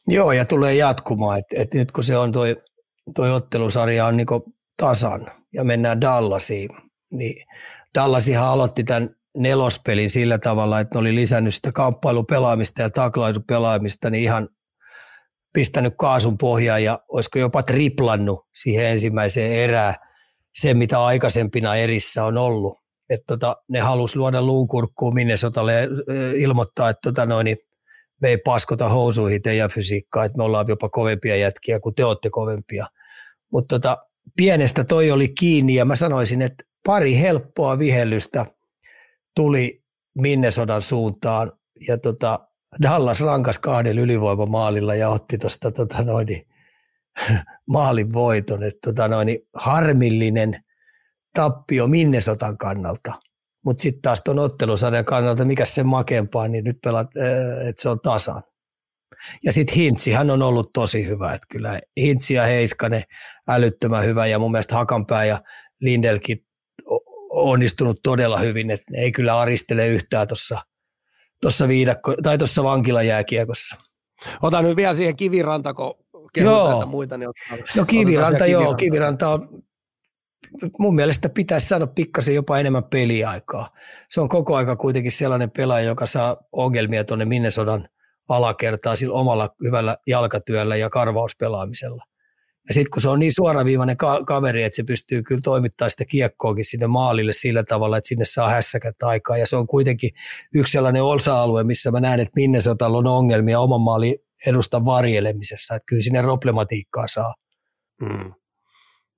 S3: Joo, ja tulee jatkumaan, että et nyt kun se on toi, toi ottelusarja on niin tasan ja mennään Dallasiin, niin Dallasihan aloitti tämän nelospelin sillä tavalla, että ne oli lisännyt sitä kamppailupelaamista ja taklailupelaamista, niin ihan pistänyt kaasun pohjaan ja olisiko jopa triplannut siihen ensimmäiseen erään se, mitä aikaisempina erissä on ollut että tota, ne halusi luoda luukurkkuun Minnesotalle ja ilmoittaa, että tota noin, niin me ei paskota housuihin teidän fysiikkaa, että me ollaan jopa kovempia jätkiä kuin te olette kovempia. Mutta tota, pienestä toi oli kiinni ja mä sanoisin, että pari helppoa vihellystä tuli Minnesodan suuntaan ja tota, Dallas rankas kahden ylivoimamaalilla ja otti tuosta tota maalin voiton. että tota noin, harmillinen tappio Minnesotan kannalta. Mutta sitten taas tuon ottelusarjan kannalta, mikä se makempaa, niin nyt pelaat, äh, että se on tasan. Ja sitten Hintsi, hän on ollut tosi hyvä. Että kyllä Hintsi ja Heiskanen älyttömän hyvä ja mun mielestä Hakanpää ja Lindelkin onnistunut todella hyvin. Että ei kyllä aristele yhtään tuossa tossa viidakko, tai tuossa vankilajääkiekossa.
S2: Otan nyt vielä siihen kivirantako joo. muita. Niin ottaa,
S3: no kiviranta, joo, kiviranta on mun mielestä pitäisi saada pikkasen jopa enemmän peliaikaa. Se on koko aika kuitenkin sellainen pelaaja, joka saa ongelmia tuonne Minnesodan alakertaa sillä omalla hyvällä jalkatyöllä ja karvauspelaamisella. Ja sitten kun se on niin suoraviivainen ka- kaveri, että se pystyy kyllä toimittamaan sitä kiekkoakin sinne maalille sillä tavalla, että sinne saa hässäkät aikaa. Ja se on kuitenkin yksi sellainen osa-alue, missä mä näen, että Minnesotalla on ongelmia oman maalin edustan varjelemisessa. Että kyllä sinne problematiikkaa saa. Hmm.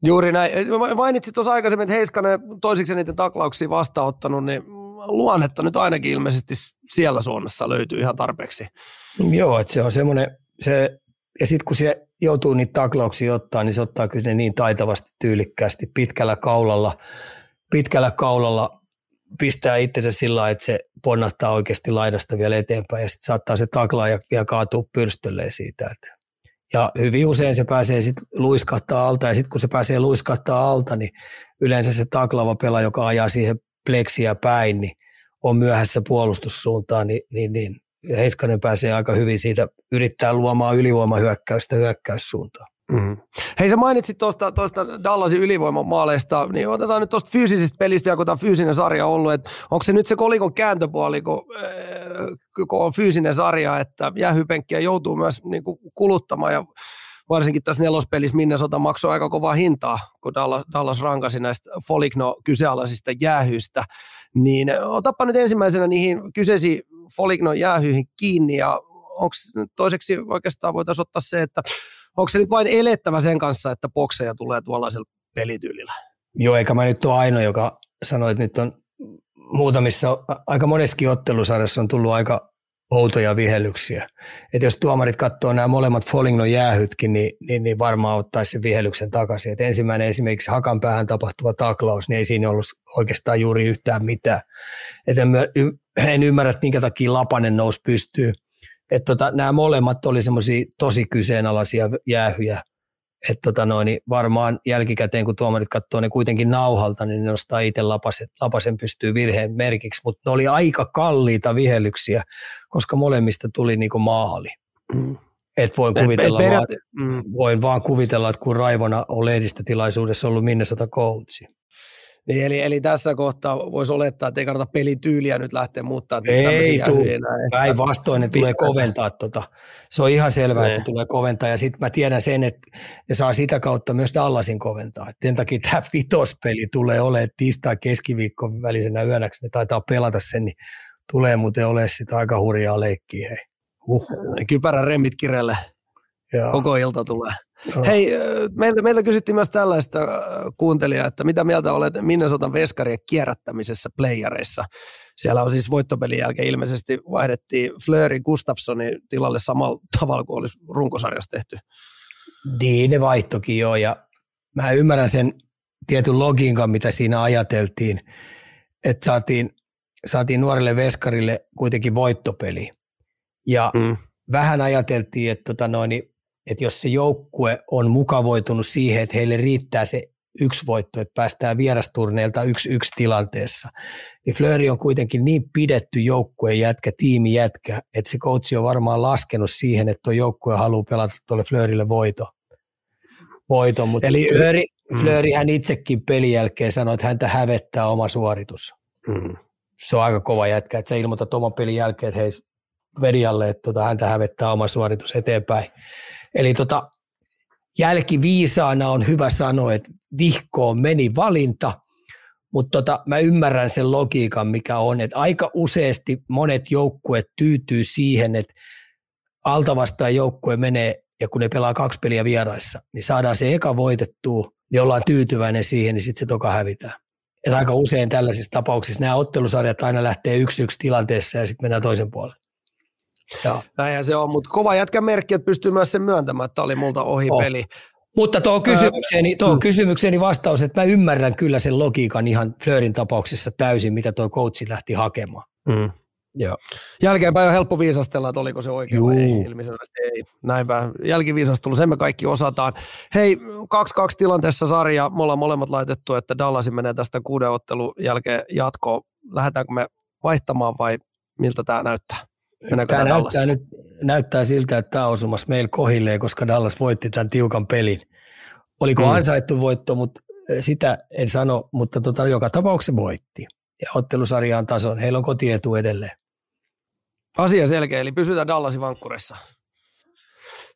S2: Juuri näin. Mainitsit tuossa aikaisemmin, että Heiskanen toisiksi niiden taklauksia vastaanottanut, niin luonnetta nyt ainakin ilmeisesti siellä suunnassa löytyy ihan tarpeeksi.
S3: Joo, että se on semmoinen, se, ja sitten kun se joutuu niitä taklauksia ottaa, niin se ottaa kyllä niin taitavasti, tyylikkäästi, pitkällä kaulalla, pitkällä kaulalla pistää itsensä sillä että se ponnahtaa oikeasti laidasta vielä eteenpäin ja sitten saattaa se taklaaja vielä kaatua pyrstölleen siitä. Että ja hyvin usein se pääsee sitten luiskahtaa alta, ja sitten kun se pääsee luiskahtaa alta, niin yleensä se taklava pelaaja, joka ajaa siihen pleksiä päin, niin on myöhässä puolustussuuntaan, niin, niin, niin Heiskanen pääsee aika hyvin siitä yrittää luomaan ylivoimahyökkäystä hyökkäyssuuntaan.
S2: Mm. Hei sä mainitsit tuosta, tuosta Dallasin ylivoimamaaleista, niin otetaan nyt tuosta fyysisistä pelistä, kun tämä fyysinen sarja on ollut, että onko se nyt se kolikon kääntöpuoli, kun, äh, kun on fyysinen sarja, että jäähypenkkiä joutuu myös niin kuin kuluttamaan ja varsinkin tässä nelospelissä Minnesota maksoi aika kovaa hintaa, kun Dallas, Dallas rankasi näistä Foligno kyseenalaisista jäähyistä, niin otapa nyt ensimmäisenä niihin kyseisiin Foligno jäähyihin kiinni ja onko toiseksi oikeastaan voitaisiin ottaa se, että onko se nyt vain elettävä sen kanssa, että bokseja tulee tuollaisella pelityylillä?
S3: Joo, eikä mä nyt ole ainoa, joka sanoi, että nyt on muutamissa, aika moneskin ottelusarjassa on tullut aika outoja vihellyksiä. Että jos tuomarit katsoo nämä molemmat Foligno jäähytkin, niin, niin, niin varmaan ottaisi sen vihellyksen takaisin. Et ensimmäinen esimerkiksi hakan päähän tapahtuva taklaus, niin ei siinä ollut oikeastaan juuri yhtään mitään. Et en, en ymmärrä, että minkä takia Lapanen nousi pystyy. Että tota, nämä molemmat oli semmoisia tosi kyseenalaisia jäähyjä. Että tota noin, niin varmaan jälkikäteen, kun tuomarit katsoo ne kuitenkin nauhalta, niin ne nostaa itse lapasen, lapasen pystyy virheen merkiksi. Mutta ne oli aika kalliita vihellyksiä, koska molemmista tuli niinku maali. Mm. Et voin, kuvitella et, et, vaan, mm. voin vaan kuvitella, että kun Raivona on lehdistötilaisuudessa ollut Minnesota coachi,
S2: niin eli, eli tässä kohtaa voisi olettaa, että ei kannata pelityyliä nyt lähteä muuttaa.
S3: Ei päinvastoin ne tulee koventaa. Tota. Se on ihan selvää, ne. että tulee koventaa ja sitten mä tiedän sen, että ne saa sitä kautta myös Dallasin koventaa. Et sen takia tämä vitospeli tulee olemaan tiistai keskiviikko välisenä yönä, ne taitaa pelata sen, niin tulee muuten olemaan sitä aika hurjaa leikkiä. Hei.
S2: Uh. Kypärän remmit kirelle. Koko ilta tulee. No. Hei, meiltä, meiltä kysyttiin myös tällaista kuuntelijaa, että mitä mieltä olet Minnesotan veskarien kierrättämisessä playareissa. Siellä on siis voittopelin jälkeen ilmeisesti vaihdettiin Flööri Gustafssonin tilalle samalla tavalla kuin olisi runkosarjassa tehty.
S3: Niin, ne vaihtokin joo, ja mä ymmärrän sen tietyn logiikan, mitä siinä ajateltiin, että saatiin, saatiin nuorille veskarille kuitenkin voittopeli. Ja mm. vähän ajateltiin, että tota noin, että jos se joukkue on mukavoitunut siihen, että heille riittää se yksi voitto, että päästään vierasturneilta yksi yksi tilanteessa, niin Flöri on kuitenkin niin pidetty joukkueen jätkä, tiimi jätkä, että se coachi on varmaan laskenut siihen, että tuo joukkue haluaa pelata tuolle Flörille voito. voito. Mutta Eli Flöri, mm. Flöri hän itsekin pelin jälkeen sanoi, että häntä hävettää oma suoritus. Mm. Se on aika kova jätkä, että sä ilmoitat oman pelin jälkeen, että hei medialle, että tota, häntä hävettää oma suoritus eteenpäin. Eli tota, jälkiviisaana on hyvä sanoa, että vihkoon meni valinta, mutta tota, mä ymmärrän sen logiikan, mikä on, että aika useasti monet joukkueet tyytyy siihen, että altavastaan joukkue menee, ja kun ne pelaa kaksi peliä vieraissa, niin saadaan se eka voitettua, niin ollaan tyytyväinen siihen, niin sitten se toka hävitään. Et aika usein tällaisissa tapauksissa nämä ottelusarjat aina lähtee yksi yksi tilanteessa ja sitten mennään toisen puolelle.
S2: Joo. Näinhän se on, mutta kova jätkä merkki, että pystyy myös sen myöntämään, että oli multa ohi oh. peli.
S3: Mutta tuo kysymykseeni, tuo mm. kysymykseeni vastaus, että mä ymmärrän kyllä sen logiikan ihan Flörin tapauksessa täysin, mitä tuo coachi lähti hakemaan. Mm.
S2: Joo. Jälkeenpäin on helppo viisastella, että oliko se oikein vai ei. Ilmiselvästi ei. Näinpä. Jälkiviisastelu, sen me kaikki osataan. Hei, 2-2 tilanteessa sarja. Me ollaan molemmat laitettu, että Dallasin menee tästä kuuden ottelun jälkeen jatkoon. Lähdetäänkö me vaihtamaan vai miltä tämä näyttää?
S3: Tämä näyttää, nyt, näyttää siltä, että tämä on osumassa meillä kohilleen, koska Dallas voitti tämän tiukan pelin. Oliko mm. ansaittu voitto, mutta eh, sitä en sano, mutta tota, joka tapauksessa voitti. Ja ottelusarjaan tason. Heillä on kotietu edelleen.
S2: Asia selkeä, eli pysytään Dallasin vankkurissa.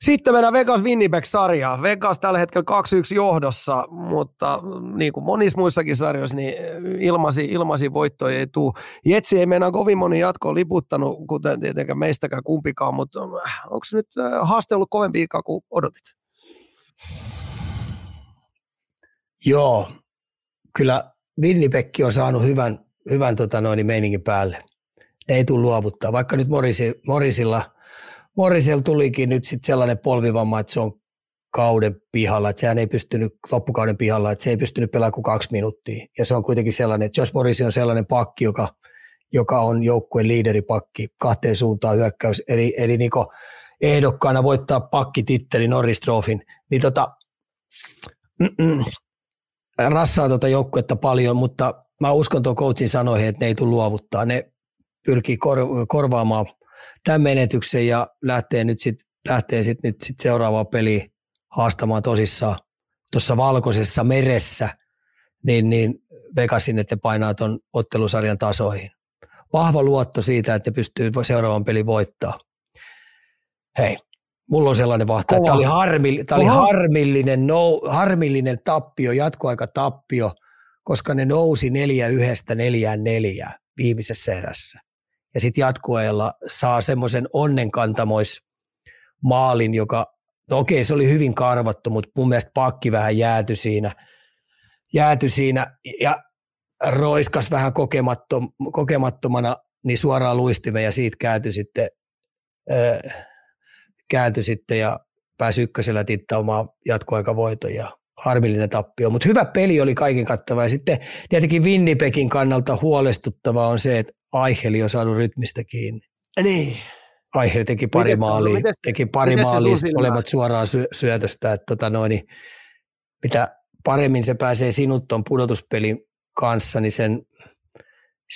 S2: Sitten mennään Vegas Winnipeg-sarjaan. Vegas tällä hetkellä 2-1 johdossa, mutta niin kuin monissa muissakin sarjoissa, niin ilmasi, ilmasi voittoja ei tule. Jetsi ei meinaa kovin moni jatkoon liputtanut, kuten tietenkään meistäkään kumpikaan, mutta onko se nyt äh, haaste ollut kovempi kuin odotit?
S3: Joo, kyllä Winnipeg on saanut hyvän, hyvän tota noin, meiningin päälle. Ei tule luovuttaa, vaikka nyt Morisi, Morisilla – Morisel tulikin nyt sitten sellainen polvivamma, että se on kauden pihalla, että sehän ei pystynyt, loppukauden pihalla, että se ei pystynyt pelaamaan kuin kaksi minuuttia. Ja se on kuitenkin sellainen, että jos Morisi on sellainen pakki, joka, joka on joukkueen liideripakki, kahteen suuntaan hyökkäys, eli, eli niin ehdokkaana voittaa pakkititteli Norris Trophyn, niin tota, rassaa tuota joukkuetta paljon, mutta mä uskon tuon coachin sanoihin, että ne ei tule luovuttaa. Ne pyrkii kor- korvaamaan tämän menetyksen ja lähtee nyt sitten lähtee sit, nyt sit seuraavaa peliä haastamaan tosissaan tuossa valkoisessa meressä, niin, niin Vegasin, että painaa tuon ottelusarjan tasoihin. Vahva luotto siitä, että ne pystyy seuraavan pelin voittaa. Hei, mulla on sellainen vahta, että tämä oli, harmi, tämä oli harmillinen, no, harmillinen tappio, jatkoaika tappio, koska ne nousi neljä yhdestä neljään neljään viimeisessä erässä. Ja sitten jatkueella saa semmoisen onnenkantamois maalin, joka, no okei, se oli hyvin karvattu, mutta mun mielestä pakki vähän jääty siinä, jääty siinä ja roiskas vähän kokemattom, kokemattomana niin suoraan luistimeen ja siitä kääntyi sitten, äh, kääntyi sitten ja pääsi ykkösellä tittaumaan jatkoaikavoiton ja harmillinen tappio. Mutta hyvä peli oli kaiken kattava ja sitten tietenkin Winnipegin kannalta huolestuttavaa on se, että Aicheli on saanut rytmistä kiinni.
S2: Niin.
S3: Aihe teki pari miten, maalia, mites, teki pari maalia, molemmat suoraan sy- syötöstä, että tota noin, niin mitä paremmin se pääsee sinut tuon pudotuspelin kanssa, niin sen,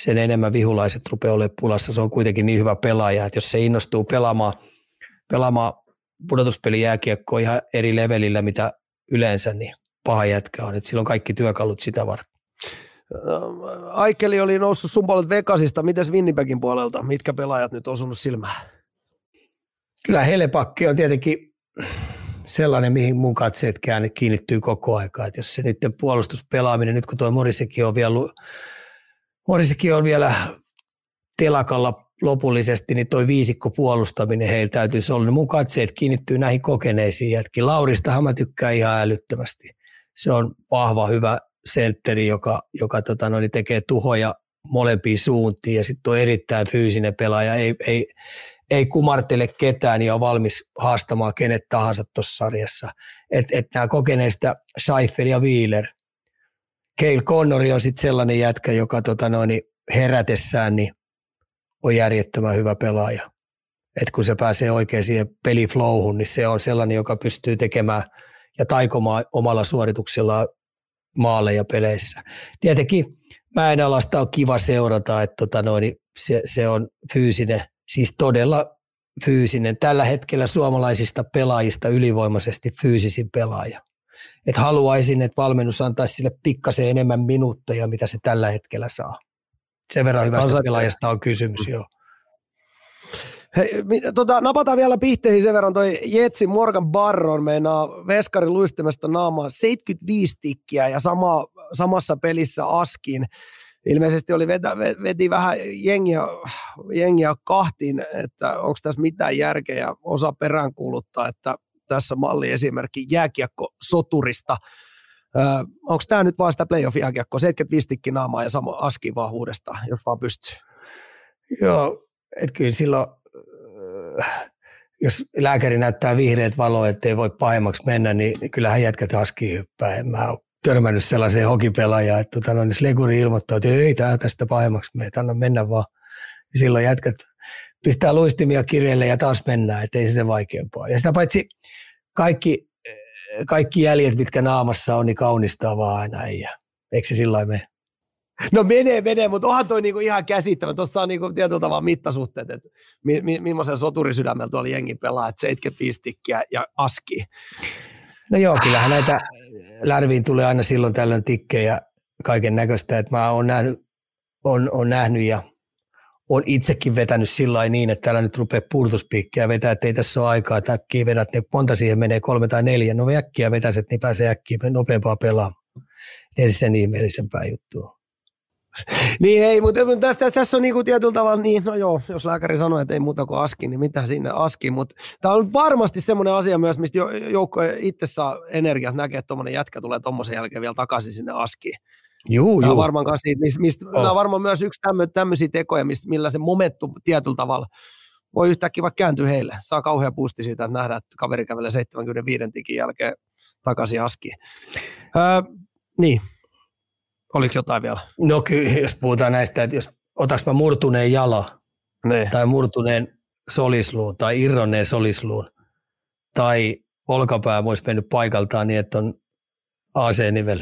S3: sen enemmän vihulaiset rupeaa olemaan pulassa. Se on kuitenkin niin hyvä pelaaja, että jos se innostuu pelaamaan, pelaamaan pudotuspelin jääkiekkoa ihan eri levelillä, mitä yleensä, niin paha jätkä on. Että sillä on kaikki työkalut sitä varten.
S2: Aikeli oli noussut sun puolelta Vegasista. Mites Winnipegin puolelta? Mitkä pelaajat nyt osunut silmään?
S3: Kyllä Helepakki on tietenkin sellainen, mihin mun katseet kiinnittyy koko aikaa. Että jos se nyt puolustuspelaaminen, nyt kun tuo Morisekin on vielä, Morisekin on vielä telakalla lopullisesti, niin toi viisikko puolustaminen heillä täytyisi olla. Mun katseet kiinnittyy näihin kokeneisiin jätkin. Lauristahan mä tykkään ihan älyttömästi. Se on vahva, hyvä sentteri, joka, joka tota, no, niin tekee tuhoja molempiin suuntiin ja sitten on erittäin fyysinen pelaaja. Ei, ei, ei kumartele ketään ja on valmis haastamaan kenet tahansa tuossa sarjassa. Että et nämä kokeneista Seifel ja Wheeler. Cale Connori on sitten sellainen jätkä, joka tota noin, herätessään niin on järjettömän hyvä pelaaja. Et kun se pääsee oikein siihen peliflowhun, niin se on sellainen, joka pystyy tekemään ja taikomaan omalla suorituksellaan maaleja peleissä. Tietenkin Mäenalasta on kiva seurata, että tota noin, se, se on fyysinen – siis todella fyysinen. Tällä hetkellä suomalaisista pelaajista ylivoimaisesti fyysisin pelaaja. Et haluaisin, että valmennus antaisi sille pikkasen enemmän minuutteja, mitä se tällä hetkellä saa. Sen verran hyvästä pelaajasta on kysymys, mm. joo.
S2: Hei, tota, napataan vielä pihteihin sen verran toi Jetsi Morgan Barron meinaa Veskari luistimesta naamaan 75 tikkiä ja sama, samassa pelissä Askin ilmeisesti oli vetä, veti vähän jengiä, jengiä kahtiin, että onko tässä mitään järkeä ja osa peräänkuuluttaa, että tässä malli esimerkki jääkiekko soturista. Öö, onko tämä nyt vaan sitä playoff-jääkiekkoa, 75 tikki naamaa ja sama aski vaan uudestaan, jos vaan pystyy?
S3: Joo, että kyllä silloin, jos lääkäri näyttää vihreät valoa, ettei voi pahemmaksi mennä, niin kyllähän jätkät askiin hyppää. En mä ole törmännyt sellaiseen hokipelaajaan, että tota, niin Sleguri ilmoittaa, että ei tämä tästä pahemmaksi me anna mennä vaan. Ja silloin jätkät pistää luistimia kirjeelle ja taas mennään, ettei se se vaikeampaa. Ja sitä paitsi kaikki, kaikki jäljet, mitkä naamassa on, niin kaunistaa vaan aina ei. Eikö se sillä mene?
S2: No menee, menee, mutta onhan toi niinku ihan käsittävä. Tuossa on niinku tietyllä tavalla mittasuhteet, että mi- mi- millaisen soturisydämellä tuolla jengi pelaa, että 75 tikkiä ja aski.
S3: No joo, kyllähän näitä lärviin tulee aina silloin tällöin tikkejä kaiken näköistä, että mä oon nähnyt, on, on nähnyt ja on itsekin vetänyt sillä niin, että täällä nyt rupeaa puudutuspiikkiä vetää, että ei tässä ole aikaa, että äkkiä vedät, niin monta siihen menee, kolme tai neljä, no äkkiä vetäiset, niin pääsee äkkiä nopeampaa pelaamaan. Ei se sen ihmeellisempää juttua.
S2: niin ei, mutta tässä, tässä on niinku tietyllä tavalla niin, no joo, jos lääkäri sanoo, että ei muuta kuin aski, niin mitä sinne aski, mutta tämä on varmasti semmoinen asia myös, mistä joukko itse saa energiat näkee, että tuommoinen jätkä tulee tuommoisen jälkeen vielä takaisin sinne askiin.
S3: Juu,
S2: juu. On varmaan, niitä, mistä, mistä, oh. on varmaan myös yksi tämmö, tämmöisiä tekoja, mistä, millä se momentum tietyllä tavalla voi yhtäkkiä vaikka kääntyä heille. Saa kauhean puusti siitä, että nähdään, että kaveri kävelee 75 tikin jälkeen takaisin askiin. Öö, niin, Oliko jotain vielä?
S3: No kyllä, jos puhutaan näistä, että jos otaks mä murtuneen jala ne. tai murtuneen solisluun tai irronneen solisluun tai olkapää olisi mennyt paikaltaan niin, että on AC-nivel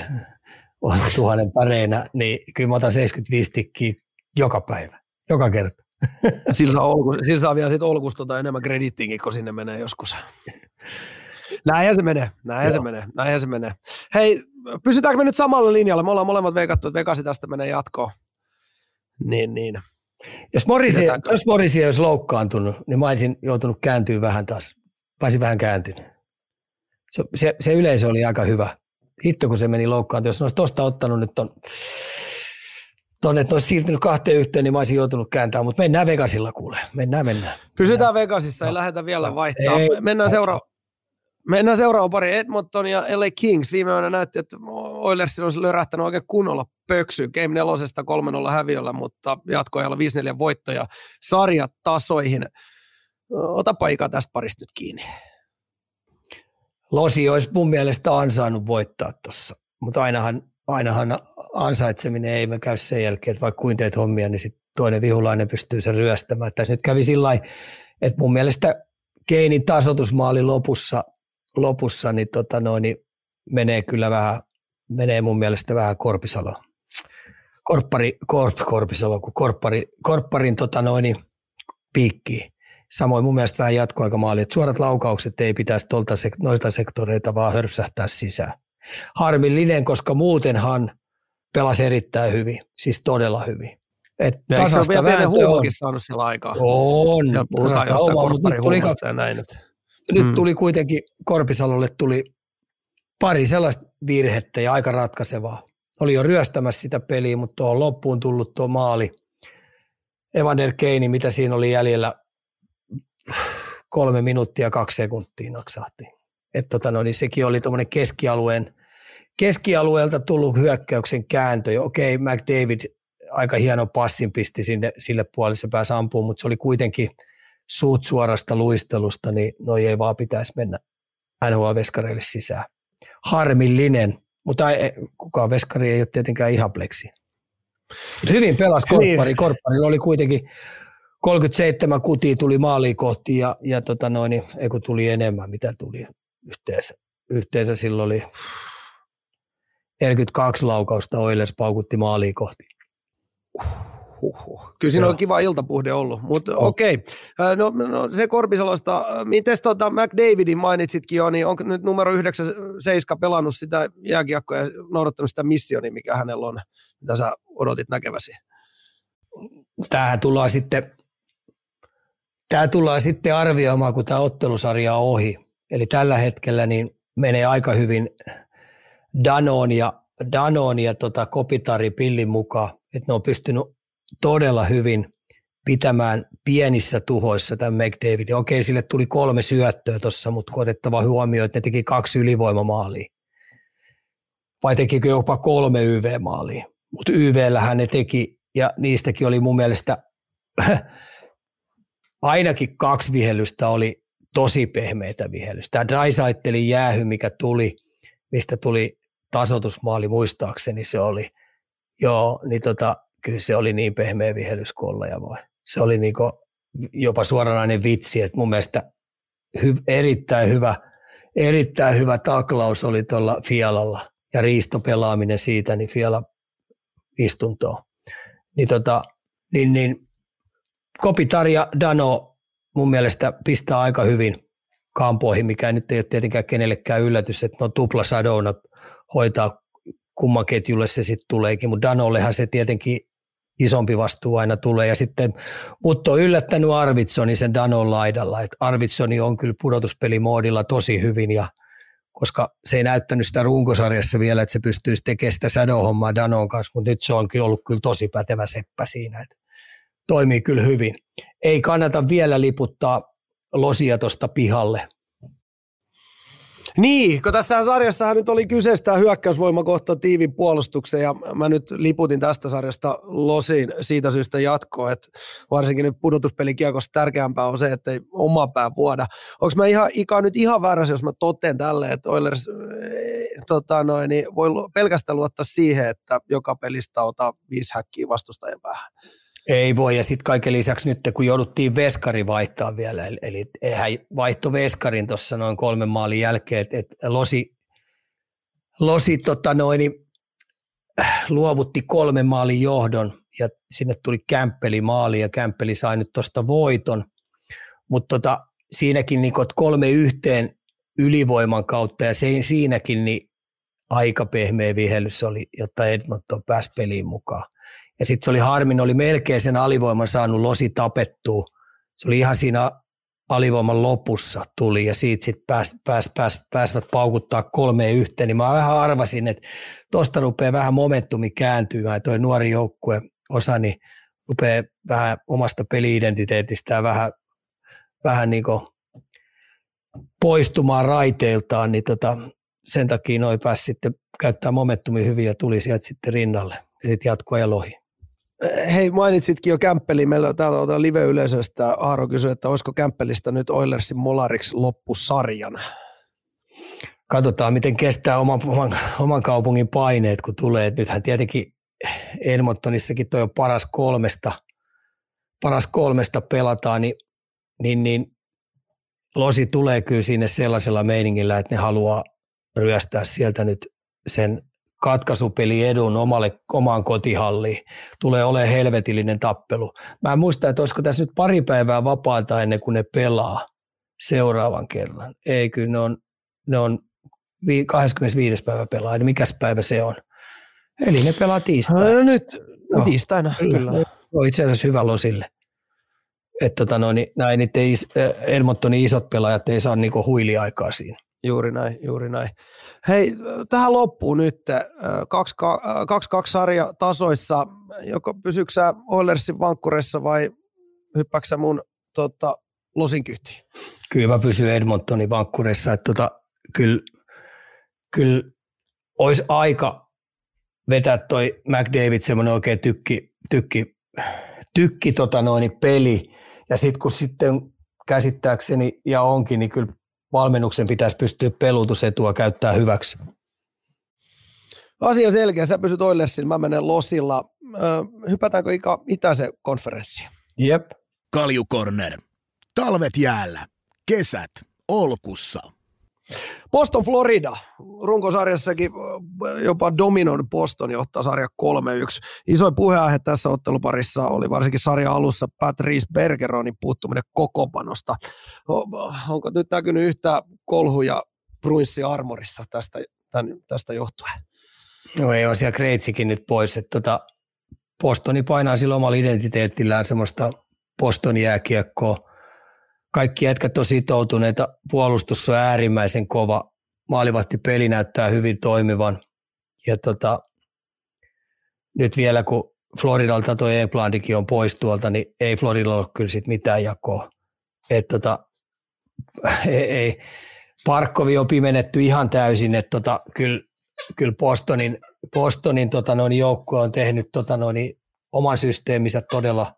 S3: on tuhannen päreinä, niin kyllä mä otan 75 tikkiä joka päivä, joka kerta.
S2: Sillä saa, olku, sillä saa vielä sit olkusta tai enemmän kredittiinkin, kun sinne menee joskus. Näinhän se menee, näinhän se menee, näinhän se menee. Hei, pysytäänkö me nyt samalla linjalla? Me ollaan molemmat veikattu, että Vegasi tästä menee jatkoon. Niin, niin.
S3: Jos Morisi, jos Morisi olisi loukkaantunut, niin mä olisin joutunut kääntyä vähän taas. Mä olisin vähän kääntynyt. Se, se, se yleisö oli aika hyvä. Hitto, kun se meni loukkaantunut. Jos ne olisi tuosta ottanut nyt ton, ton, että olisi siirtynyt kahteen yhteen, niin mä olisin joutunut kääntämään. Mutta mennään Vegasilla kuule. Mennään, mennään.
S2: Pysytään mennään. Vegasissa, ei no. lähdetä vielä vaihtaa. Ei, mennään seuraavaan. Mennään seuraava pari. Edmonton ja LA Kings. Viime yönä näytti, että Oilers olisi lörähtänyt oikein kunnolla pöksy. Game nelosesta 3-0 häviöllä, mutta jatkoajalla 5-4 voittoja sarjatasoihin. Otapa Ika tästä parista nyt kiinni.
S3: Losi olisi mun mielestä ansainnut voittaa tuossa, mutta ainahan, ainahan ansaitseminen ei me käy sen jälkeen, että vaikka kuin teet hommia, niin sitten toinen vihulainen pystyy sen ryöstämään. Tässä nyt kävi sillä että mun mielestä Keinin tasotusmaali lopussa – lopussa niin, tota noin, niin menee kyllä vähän, menee mun mielestä vähän Korpisalo. Korppari, korp, Korpisalo, kuin korppari, korpparin tota noin, niin piikkiin. Samoin mun mielestä vähän jatkoaikamaali, että suorat laukaukset ei pitäisi tuolta sek- noilta sektoreita vaan hörpsähtää sisään. Harmillinen, koska muutenhan pelasi erittäin hyvin, siis todella hyvin.
S2: Et tasasta se on vielä pienen saanut sillä aikaa?
S3: On.
S2: Siellä puhutaan jostain korpparihuumasta ja näin. Että
S3: nyt mm. tuli kuitenkin, Korpisalolle tuli pari sellaista virhettä ja aika ratkaisevaa. Oli jo ryöstämässä sitä peliä, mutta tuohon loppuun tullut tuo maali. Evander Keini, mitä siinä oli jäljellä, kolme minuuttia kaksi sekuntia naksahti. Että tota no, niin sekin oli tuommoinen keskialueen, keskialueelta tullut hyökkäyksen kääntö. Okei, McDavid aika hieno passin pisti sinne, sille puolelle, se pääsi ampumaan, mutta se oli kuitenkin – suut suorasta luistelusta, niin noi ei vaan pitäisi mennä NHL-veskareille sisään. Harmillinen, mutta ei, kukaan veskari ei ole tietenkään ihan pleksi. Hyvin pelasi korppari. Niin. Korpparilla oli kuitenkin 37 kutia tuli maaliin kohti ja, ja tota noin, niin, ei kun tuli enemmän, mitä tuli yhteensä. Yhteensä silloin oli 42 laukausta Oilers paukutti maaliin kohti.
S2: Huhhuh. Kyllä siinä Joo. on kiva iltapuhde ollut, mutta oh. okei. Okay. No, no, se Korpisalosta, miten tota McDavidin mainitsitkin jo, niin onko nyt numero 97 pelannut sitä jääkiekkoa ja noudattanut sitä missionia, mikä hänellä on, mitä sä odotit näkeväsi?
S3: Tämähän tullaan sitten, tämä tullaan sitten arvioimaan, kun tämä ottelusarja on ohi. Eli tällä hetkellä niin menee aika hyvin Danon ja, Danon ja tota Kopitari pillin mukaan, että ne on pystynyt todella hyvin pitämään pienissä tuhoissa tämän McDavidin. Okei, sille tuli kolme syöttöä tuossa, mutta otettava huomioon, että ne teki kaksi ylivoimamaalia. Vai tekikö jopa kolme YV-maalia. Mutta YVllähän ne teki, ja niistäkin oli mun mielestä ainakin kaksi vihellystä oli tosi pehmeitä vihellystä. Tämä Drysaitelin jäähy, mikä tuli, mistä tuli tasotusmaali muistaakseni se oli. Joo, niin tota, kyllä se oli niin pehmeä vihellyskolla ja voi. Se oli niinku jopa suoranainen vitsi, että mun mielestä hy, erittäin hyvä, erittäin hyvä taklaus oli tuolla Fialalla ja riistopelaaminen siitä, niin Fiala istuntoon. Niin, tota, niin, niin Kopitar ja Dano mun mielestä pistää aika hyvin kampoihin, mikä nyt ei ole tietenkään kenellekään yllätys, että no tupla sadona hoitaa kumman ketjulle se sitten tuleekin, mutta Danollehan se tietenkin isompi vastuu aina tulee. Ja sitten, mutta on yllättänyt Arvitsoni sen Danon laidalla, että Arvitsoni on kyllä pudotuspelimoodilla tosi hyvin ja koska se ei näyttänyt sitä runkosarjassa vielä, että se pystyisi tekemään sitä shadow-hommaa Danon kanssa, mutta nyt se on kyllä ollut kyllä tosi pätevä seppä siinä, että toimii kyllä hyvin. Ei kannata vielä liputtaa losia tuosta pihalle,
S2: niin, kun tässä sarjassahan nyt oli kyseistä hyökkäysvoima kohta tiivin puolustuksen ja mä nyt liputin tästä sarjasta losiin siitä syystä jatkoa, että varsinkin nyt pudotuspelikiekossa tärkeämpää on se, että ei oma pää vuoda. Onko mä ihan, Ika nyt ihan väärässä, jos mä toteen tälle, että Oilers eh, tota noin, niin voi pelkästään luottaa siihen, että joka pelistä ottaa viisi häkkiä vastustajan päähän.
S3: Ei voi, ja sitten kaiken lisäksi nyt kun jouduttiin veskari vaihtaa vielä, eli, eli hän vaihto veskarin tuossa noin kolmen maalin jälkeen, että et Losi, Losi tota noin, luovutti kolmen maalin johdon, ja sinne tuli Kämppeli maali, ja Kämppeli sai nyt tuosta voiton, mutta tota, siinäkin niin kolme yhteen ylivoiman kautta ja se, siinäkin niin aika pehmeä vihellys oli, jotta Edmonton pääsi peliin mukaan. Ja sitten se oli harmin, oli melkein sen alivoiman saanut losi tapettua. Se oli ihan siinä alivoiman lopussa tuli ja siitä sitten pääs, pääs, pääs, pääsivät paukuttaa kolmeen yhteen, niin mä vähän arvasin, että tuosta rupeaa vähän momentumi kääntymään, toi nuori joukkue osani niin rupeaa vähän omasta peliidentiteetistään vähän, vähän niin poistumaan raiteiltaan, niin tota, sen takia noin pääsi sitten käyttää momentumia hyvin ja tuli sieltä sitten rinnalle ja sitten jatkoi ja lohi.
S2: Hei, mainitsitkin jo Kämppeli. Meillä on täällä live-yleisöstä. Aaro kysyi, että olisiko Kämppelistä nyt Oilersin Molariksi loppusarjan?
S3: Katsotaan, miten kestää oman, oman, oman kaupungin paineet, kun tulee. Nythän tietenkin Edmontonissakin on paras kolmesta, paras kolmesta pelataan, niin, niin, niin Losi tulee kyllä sinne sellaisella meiningillä, että ne haluaa ryöstää sieltä nyt sen katkaisupeli edun omalle, omaan kotihalliin. Tulee olemaan helvetillinen tappelu. Mä en muista, että olisiko tässä nyt pari päivää vapaata ennen kuin ne pelaa seuraavan kerran. Ei, kyllä ne on, ne on 25. päivä pelaa, niin mikäs päivä se on? Eli ne pelaa tiistaina.
S2: No nyt, no, tiistaina, kyllä. kyllä.
S3: On itse asiassa hyvä losille. Että tota, no, niin, näin niiden Edmontonin isot pelaajat ei saa niinku huiliaikaa siinä.
S2: Juuri näin, juuri näin. Hei, tähän loppuu nyt 2-2 sarja tasoissa. Joko pysyksä Oilersin vankkureissa vai hyppääksä mun tota, losin kyhtiin?
S3: Kyllä mä pysyn Edmontonin vankkureissa. Että tota, kyllä, kyllä olisi aika vetää toi McDavid semmoinen oikein tykki, tykki, tykki tota noin, peli. Ja sitten kun sitten käsittääkseni ja onkin, niin kyllä valmennuksen pitäisi pystyä pelutusetua käyttää hyväksi.
S2: Asia selkeä, sä pysyt Oilersilla, mä menen Losilla. hypätäänkö Ika itäisen konferenssiin?
S3: Jep.
S1: Kaljukorner. Talvet jäällä. Kesät. Olkussa.
S2: Boston Florida, runkosarjassakin jopa Dominon Boston johtaa sarja 3-1. Isoin puheenaihe tässä otteluparissa oli varsinkin sarja alussa Pat Reese Bergeronin puuttuminen kokopanosta. Onko nyt näkynyt yhtä kolhuja Bruinssi Armorissa tästä, tämän, tästä johtuen?
S3: No ei ole siellä Kreitsikin nyt pois, että tota, Bostoni painaa sillä omalla identiteetillään semmoista Boston jääkiekkoa, kaikki jätkät on sitoutuneita, puolustus on äärimmäisen kova, maalivahti peli näyttää hyvin toimivan. Ja tota, nyt vielä kun Floridalta tuo Englandikin on pois tuolta, niin ei Floridalla ole kyllä sit mitään jakoa. Et tota, ei, ei, Parkkovi on pimenetty ihan täysin, että tota, kyllä, kyllä Bostonin, Bostonin tota noin, joukkue on tehnyt tota noin, oman systeeminsä todella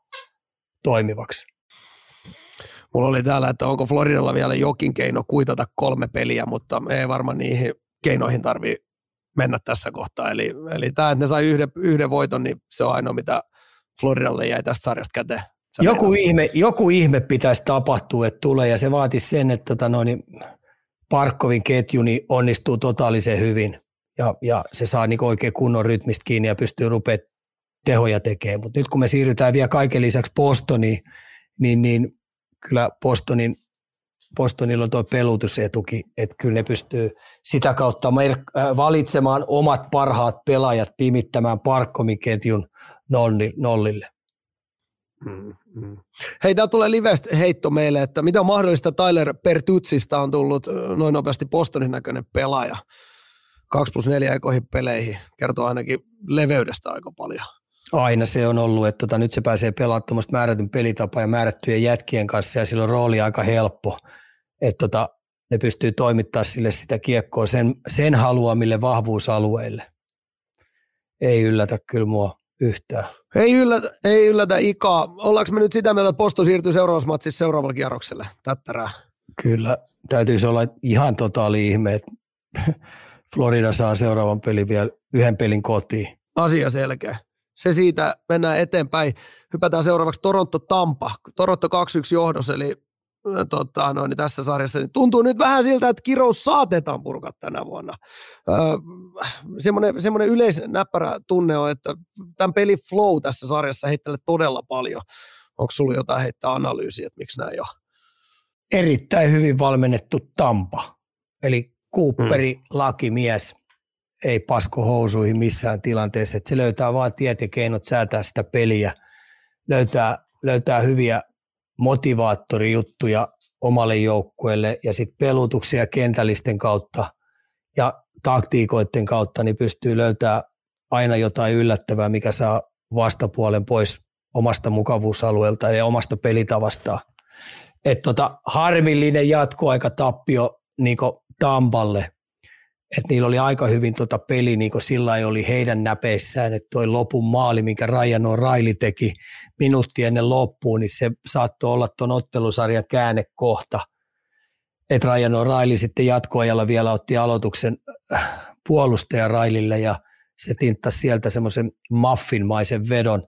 S3: toimivaksi.
S2: Mulla oli täällä, että onko Floridalla vielä jokin keino kuitata kolme peliä, mutta ei varmaan niihin keinoihin tarvii mennä tässä kohtaa. Eli, eli tämä, että ne sai yhden, yhden voiton, niin se on ainoa, mitä Floridalle jäi tästä sarjasta käteen.
S3: joku ihme, joku ihme pitäisi tapahtua, että tulee, ja se vaatisi sen, että tota noin, Parkkovin ketju niin onnistuu totaalisen hyvin, ja, ja se saa niin oikein kunnon rytmistä kiinni ja pystyy rupeaa tehoja tekemään. Mutta nyt kun me siirrytään vielä kaiken lisäksi Bostoniin, niin, niin kyllä Bostonin, Bostonilla on tuo pelutusetuki, että kyllä ne pystyy sitä kautta äh, valitsemaan omat parhaat pelaajat pimittämään parkkomiketjun nollille.
S2: Mm, mm. Hei, täällä tulee livestä heitto meille, että mitä on mahdollista Tyler Pertutsista on tullut noin nopeasti Bostonin näköinen pelaaja. 2 plus 4 ekoihin peleihin, kertoo ainakin leveydestä aika paljon
S3: aina se on ollut, että tota, nyt se pääsee pelaamaan määrätyn pelitapa ja määrättyjen jätkien kanssa ja silloin rooli aika helppo, että tota, ne pystyy toimittaa sille sitä kiekkoa sen, sen haluamille vahvuusalueille. Ei yllätä kyllä mua yhtään.
S2: Ei yllätä, ei yllätä Ika. Ollaanko me nyt sitä mieltä, että Posto siirtyy seuraavassa matsissa seuraavalle kierrokselle? Tättärää.
S3: Kyllä, täytyisi olla ihan totaali ihme, että Florida saa seuraavan pelin vielä yhden pelin kotiin.
S2: Asia selkeä se siitä, mennään eteenpäin. Hypätään seuraavaksi Toronto-Tampa. Toronto 2-1 johdos, eli tota, no, niin tässä sarjassa niin tuntuu nyt vähän siltä, että kirous saatetaan purkaa tänä vuonna. Öö, semmoinen, semmoinen yleisnäppärä tunne on, että tämän pelin flow tässä sarjassa heittelee todella paljon. Onko sulla jotain heittää analyysiä, että miksi näin on?
S3: Erittäin hyvin valmennettu Tampa. eli Cooperi, mm. lakimies, ei pasko housuihin missään tilanteessa. Että se löytää vaan tiet ja keinot säätää sitä peliä, löytää, löytää hyviä motivaattorijuttuja omalle joukkueelle ja sitten pelutuksia kentällisten kautta ja taktiikoiden kautta niin pystyy löytää aina jotain yllättävää, mikä saa vastapuolen pois omasta mukavuusalueelta ja omasta pelitavastaan. Et tota, harmillinen jatkoaika tappio niin Tampalle, että niillä oli aika hyvin tota peli, niin kuin sillä oli heidän näpeissään, että toi lopun maali, minkä Ryan O'Reilly teki minuutti ennen loppuun, niin se saattoi olla tuon ottelusarjan käännekohta. Että Ryan O'Reilly sitten jatkoajalla vielä otti aloituksen äh, puolustaja Railille ja se tinttasi sieltä semmoisen muffinmaisen vedon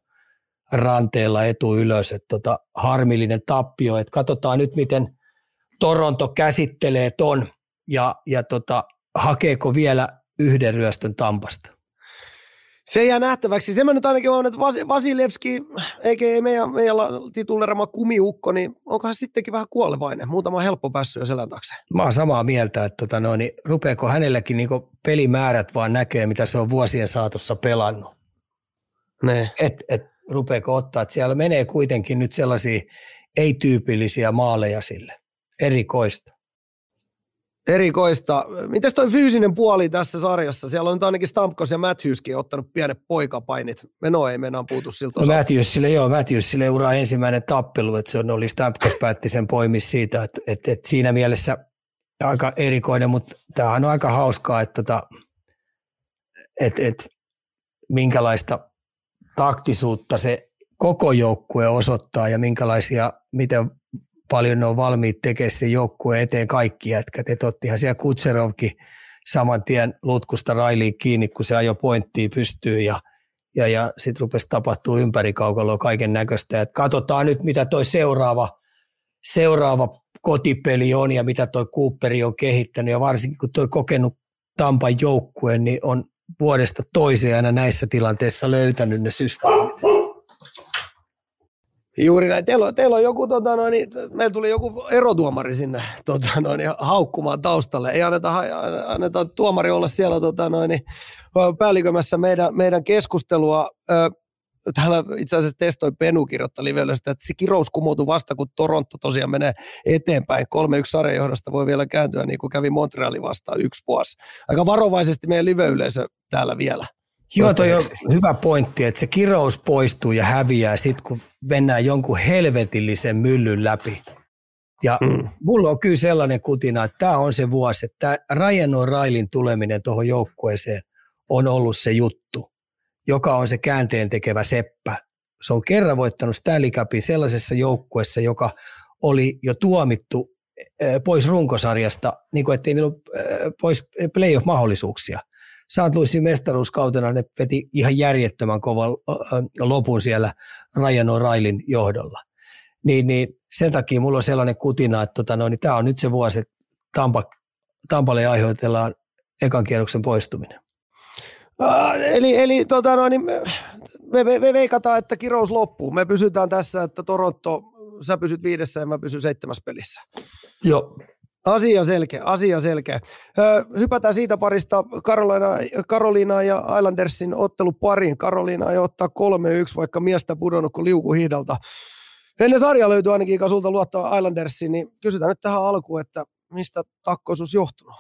S3: ranteella etu ylös. Että tota, harmillinen tappio, että katsotaan nyt miten Toronto käsittelee ton ja, ja tota, hakeeko vielä yhden ryöstön Tampasta?
S2: Se jää nähtäväksi. Se mä nyt ainakin on, että Vasilevski, eikä meidän, meidän titullerama kumiukko, niin onkohan sittenkin vähän kuolevainen. Muutama helppo päässyt jo selän taakse.
S3: Mä oon samaa mieltä, että tota no, niin rupeeko hänelläkin niin pelimäärät vaan näkee, mitä se on vuosien saatossa pelannut.
S2: Ne.
S3: Et, et, rupeeko ottaa, että siellä menee kuitenkin nyt sellaisia ei-tyypillisiä maaleja sille, erikoista
S2: erikoista. Mites toi fyysinen puoli tässä sarjassa? Siellä on nyt ainakin Stamkos ja Matthewskin ottanut pienet poikapainit. Meno ei mennä puutu siltä
S3: no Matthewsille, joo, Matthewsille uraa ensimmäinen tappelu, että se on, oli Stamkos päätti sen poimis siitä, että, että, että siinä mielessä aika erikoinen, mutta tämähän on aika hauskaa, että, että, tota, että, että minkälaista taktisuutta se koko joukkue osoittaa ja minkälaisia, miten paljon ne on valmiit tekemään sen joukkueen eteen kaikki jätkät. Et ottihan siellä Kutserovkin saman tien lutkusta railiin kiinni, kun se ajo pointtiin pystyy ja, ja, ja sitten rupesi tapahtuu ympäri kaukaloa kaiken näköistä. Katsotaan nyt, mitä toi seuraava, seuraava kotipeli on ja mitä toi Cooperi on kehittänyt ja varsinkin kun toi kokenut Tampan joukkue, niin on vuodesta toiseen aina näissä tilanteissa löytänyt ne systeemit.
S2: Juuri näin. Teillä on, teillä on joku, tota noin, meillä tuli joku erotuomari sinne tota noin, haukkumaan taustalle. Ei anneta, anneta tuomari olla siellä tota noin, päällikömässä meidän, meidän keskustelua. Täällä itse asiassa testoi Penu kirjoittaa livelle sitä, että se kirous kumoutui vasta, kun Toronto tosiaan menee eteenpäin. 3-1 sarjajohdosta voi vielä kääntyä, niin kuin kävi Montreali vastaan yksi vuosi. Aika varovaisesti meidän live-yleisö täällä vielä.
S3: Joo, toi on hyvä pointti, että se kirous poistuu ja häviää sitten, kun mennään jonkun helvetillisen myllyn läpi. Ja mm. mulla on kyllä sellainen kutina, että tämä on se vuosi, että Ryan O'Reillyn tuleminen tuohon joukkueeseen on ollut se juttu, joka on se käänteen tekevä seppä. Se on kerran voittanut Stanley Cupin sellaisessa joukkueessa, joka oli jo tuomittu pois runkosarjasta, niin kuin ettei niillä ole pois playoff-mahdollisuuksia. St. Louisin mestaruuskautena ne veti ihan järjettömän kovan lopun siellä Ryan O'Reillyn johdolla. Niin, niin sen takia mulla on sellainen kutina, että tota, no, niin tämä on nyt se vuosi, että Tampa, Tampalle aiheutellaan ekan kierroksen poistuminen.
S2: Eli eli tota, no, niin me, me, me, me veikataan, että kirous loppuu. Me pysytään tässä, että Toronto, sä pysyt viidessä ja mä pysyn seitsemäs pelissä.
S3: Joo.
S2: Asia selkeä, asia selkeä. hypätään siitä parista Karolina, Karoliina ja Islandersin ottelu pariin. Karoliina ei ottaa 3-1, vaikka miestä pudonnut kuin liuku hiidalta. Ennen sarja löytyy ainakin sulta luottaa Islandersiin, niin kysytään nyt tähän alkuun, että mistä takkoisuus johtunut?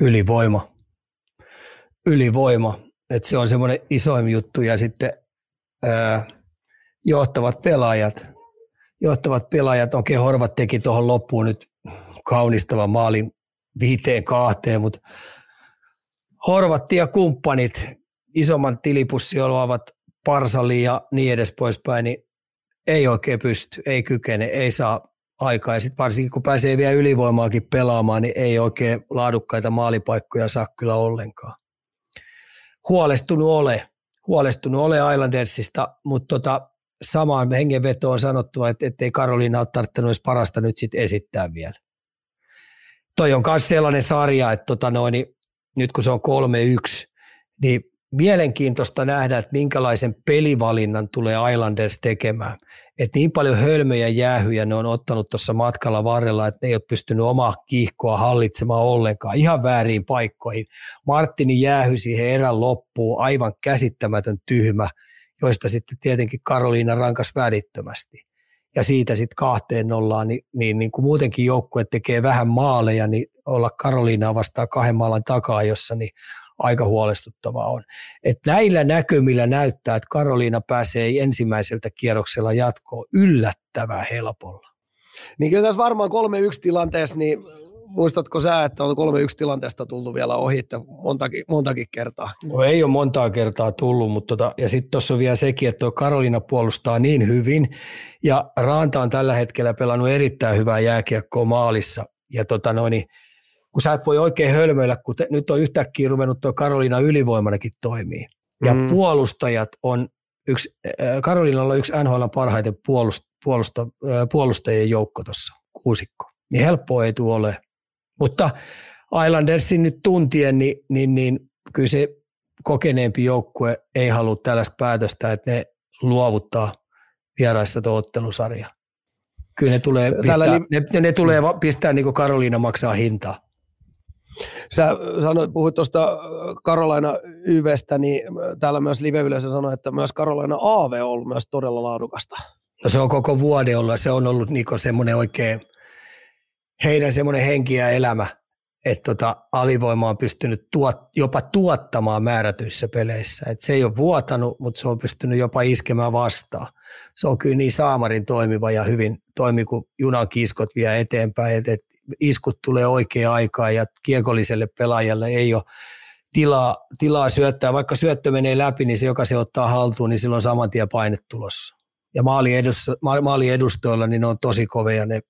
S3: Ylivoima. Ylivoima. Että se on semmoinen isoin juttu ja sitten ää, johtavat pelaajat. Johtavat pelaajat, okei Horvat teki tuohon loppuun nyt kaunistava maalin viiteen kahteen, mutta Horvatti ja kumppanit, isomman tilipussi olevat Parsali ja niin edes poispäin, niin ei oikein pysty, ei kykene, ei saa aikaa. Ja sitten varsinkin kun pääsee vielä ylivoimaakin pelaamaan, niin ei oikein laadukkaita maalipaikkoja saa kyllä ollenkaan. Huolestunut ole, huolestunut ole Islandersista, mutta tota, samaan hengenvetoon on sanottu, että ei Karoliina ole tarttunut edes parasta nyt sitten esittää vielä toi on myös sellainen sarja, että tota noin, niin nyt kun se on 3-1, niin mielenkiintoista nähdä, että minkälaisen pelivalinnan tulee Islanders tekemään. Et niin paljon hölmöjä jäähyjä ne on ottanut tuossa matkalla varrella, että ne ei ole pystynyt omaa kiihkoa hallitsemaan ollenkaan, ihan väärin paikkoihin. Martini jäähy siihen erän loppuun, aivan käsittämätön tyhmä, joista sitten tietenkin Karoliina rankas välittömästi. Ja siitä sitten kahteen nollaan, niin, niin, niin kuin muutenkin joukkue tekee vähän maaleja, niin olla Karoliinaa vastaan kahden maalan takaa, jossa niin aika huolestuttavaa on. Et näillä näkymillä näyttää, että Karoliina pääsee ensimmäiseltä kierroksella jatkoon yllättävän helpolla.
S2: Niin kyllä tässä varmaan 3-1 tilanteessa, niin muistatko sä, että on 3-1 tilanteesta tullut vielä ohi, että montakin, montakin kertaa?
S3: No ei ole montaa kertaa tullut, mutta tota, ja sitten tuossa on vielä sekin, että tuo Karoliina puolustaa niin hyvin, ja Raanta on tällä hetkellä pelannut erittäin hyvää jääkiekkoa maalissa, ja tota noin, niin kun sä et voi oikein hölmöillä, kun te, nyt on yhtäkkiä ruvennut tuo Karoliina ylivoimanakin toimii. Ja mm. puolustajat on yksi, äh, Karolinalla on yksi NHL parhaiten puolust, puolusta, äh, puolustajien joukko tuossa, kuusikko. Niin helppoa ei tule ole. Mutta Islandersin nyt tuntien, niin, niin, niin kyllä se kokeneempi joukkue ei halua tällaista päätöstä, että ne luovuttaa vieraissa tuo ottelusarja. Kyllä ne tulee pistää, li- ne, ne tulee pistää niin kuin Karoliina maksaa hintaa.
S2: Sä sanoit, puhuit tuosta Karolaina YVstä, niin täällä myös live-yleisö sanoi, että myös Karolaina AV on ollut myös todella laadukasta.
S3: No se on koko vuoden ollut, se on ollut niinku semmoinen oikein, heidän semmoinen henki ja elämä, että tota, alivoima on pystynyt tuot, jopa tuottamaan määrätyissä peleissä. Et se ei ole vuotanut, mutta se on pystynyt jopa iskemään vastaan. Se on kyllä niin saamarin toimiva ja hyvin toimi, kun junan kiskot vie eteenpäin. Et, et iskut tulee oikeaan aikaan ja kiekolliselle pelaajalle ei ole tilaa, tilaa syöttää. Vaikka syöttö menee läpi, niin se, joka se ottaa haltuun, niin silloin saman tien paine tulossa. Ja maali, edus, maali edustoilla, niin ne on tosi kovia ne,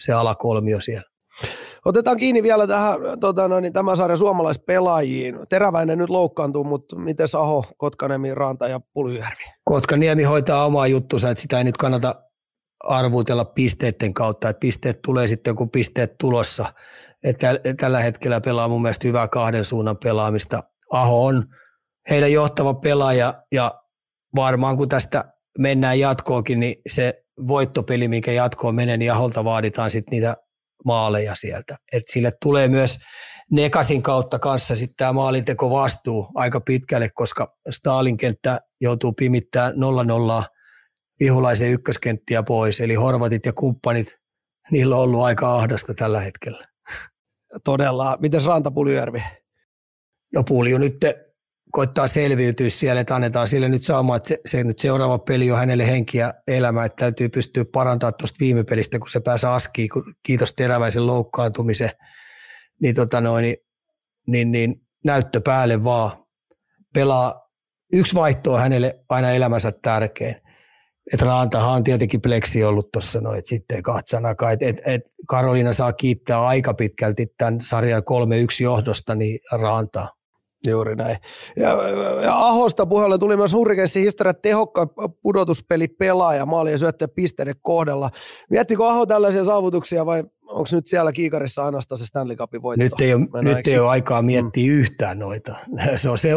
S3: se alakolmio siellä.
S2: Otetaan kiinni vielä tähän tota, no, niin, tämän sarjan suomalaispelaajiin. Teräväinen nyt loukkaantuu, mutta miten Aho, Kotkaniemi, Ranta ja Pulyjärvi?
S3: Kotkaniemi hoitaa omaa juttusa, että sitä ei nyt kannata arvuutella pisteiden kautta, että pisteet tulee sitten, kun pisteet tulossa. Että tällä hetkellä pelaa mun mielestä hyvää kahden suunnan pelaamista. Aho on heidän johtava pelaaja ja varmaan kun tästä mennään jatkoonkin, niin se voittopeli, mikä jatkoon menee, niin Aholta vaaditaan sitten niitä maaleja sieltä. Et sille tulee myös Nekasin kautta kanssa sitten tämä maalinteko vastuu aika pitkälle, koska Stalin kenttä joutuu pimittämään 0-0 vihulaisen ykköskenttiä pois, eli Horvatit ja kumppanit, niillä on ollut aika ahdasta tällä hetkellä.
S2: Todella. Miten Ranta Puljujärvi?
S3: No Pulju nyt koittaa selviytyä siellä, että annetaan sille nyt saamaan, että se, se nyt seuraava peli on hänelle henkiä elämä, että täytyy pystyä parantamaan tuosta viime pelistä, kun se pääsee askiin, kun, kiitos teräväisen loukkaantumisen, niin, tota noin, niin, niin, niin näyttö päälle vaan. Pelaa, yksi vaihto on hänelle aina elämänsä tärkein että Rantahan on tietenkin pleksi ollut tuossa noin, sitten katsanakaan, että et, et Karoliina saa kiittää aika pitkälti tämän sarjan 3-1 johdosta, niin Rantaa.
S2: Juuri näin. Ja, ja Ahosta puheelle tuli myös Hurricanesin historia tehokkain pudotuspeli pelaaja maali ja syöttäjä pisteiden kohdalla. Miettikö Aho tällaisia saavutuksia vai onko nyt siellä kiikarissa ainoastaan se Stanley Cupin voitto?
S3: Nyt ei ole, nyt ei ole aikaa miettiä mm. yhtään noita. Se on se,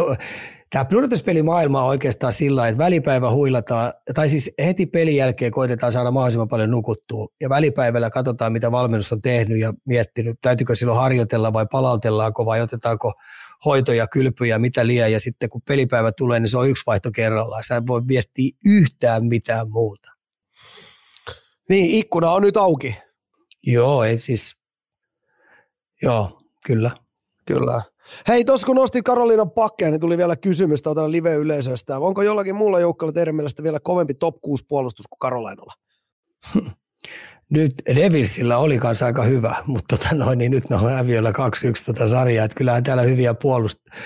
S3: Tämä pudotuspelimaailma on oikeastaan sillä että välipäivä huilataan, tai siis heti pelin jälkeen koitetaan saada mahdollisimman paljon nukuttua, ja välipäivällä katsotaan, mitä valmennus on tehnyt ja miettinyt, täytyykö silloin harjoitella vai palautellaanko vai otetaanko hoitoja, kylpyjä, mitä liian, ja sitten kun pelipäivä tulee, niin se on yksi vaihto kerrallaan. Sä voi miettiä yhtään mitään muuta.
S2: Niin, ikkuna on nyt auki.
S3: Joo, ei siis, joo, kyllä.
S2: Kyllä. Hei, tuossa kun nostit Karoliinan pakkeja, niin tuli vielä kysymys tuolta live-yleisöstä. Onko jollakin muulla joukkueella teidän mielestä vielä kovempi top 6 puolustus kuin Karolainalla?
S3: Nyt Devilsillä oli kanssa aika hyvä, mutta tota noin, niin nyt ne on häviöllä 2-1 tota sarjaa. Että kyllähän täällä hyviä puolust-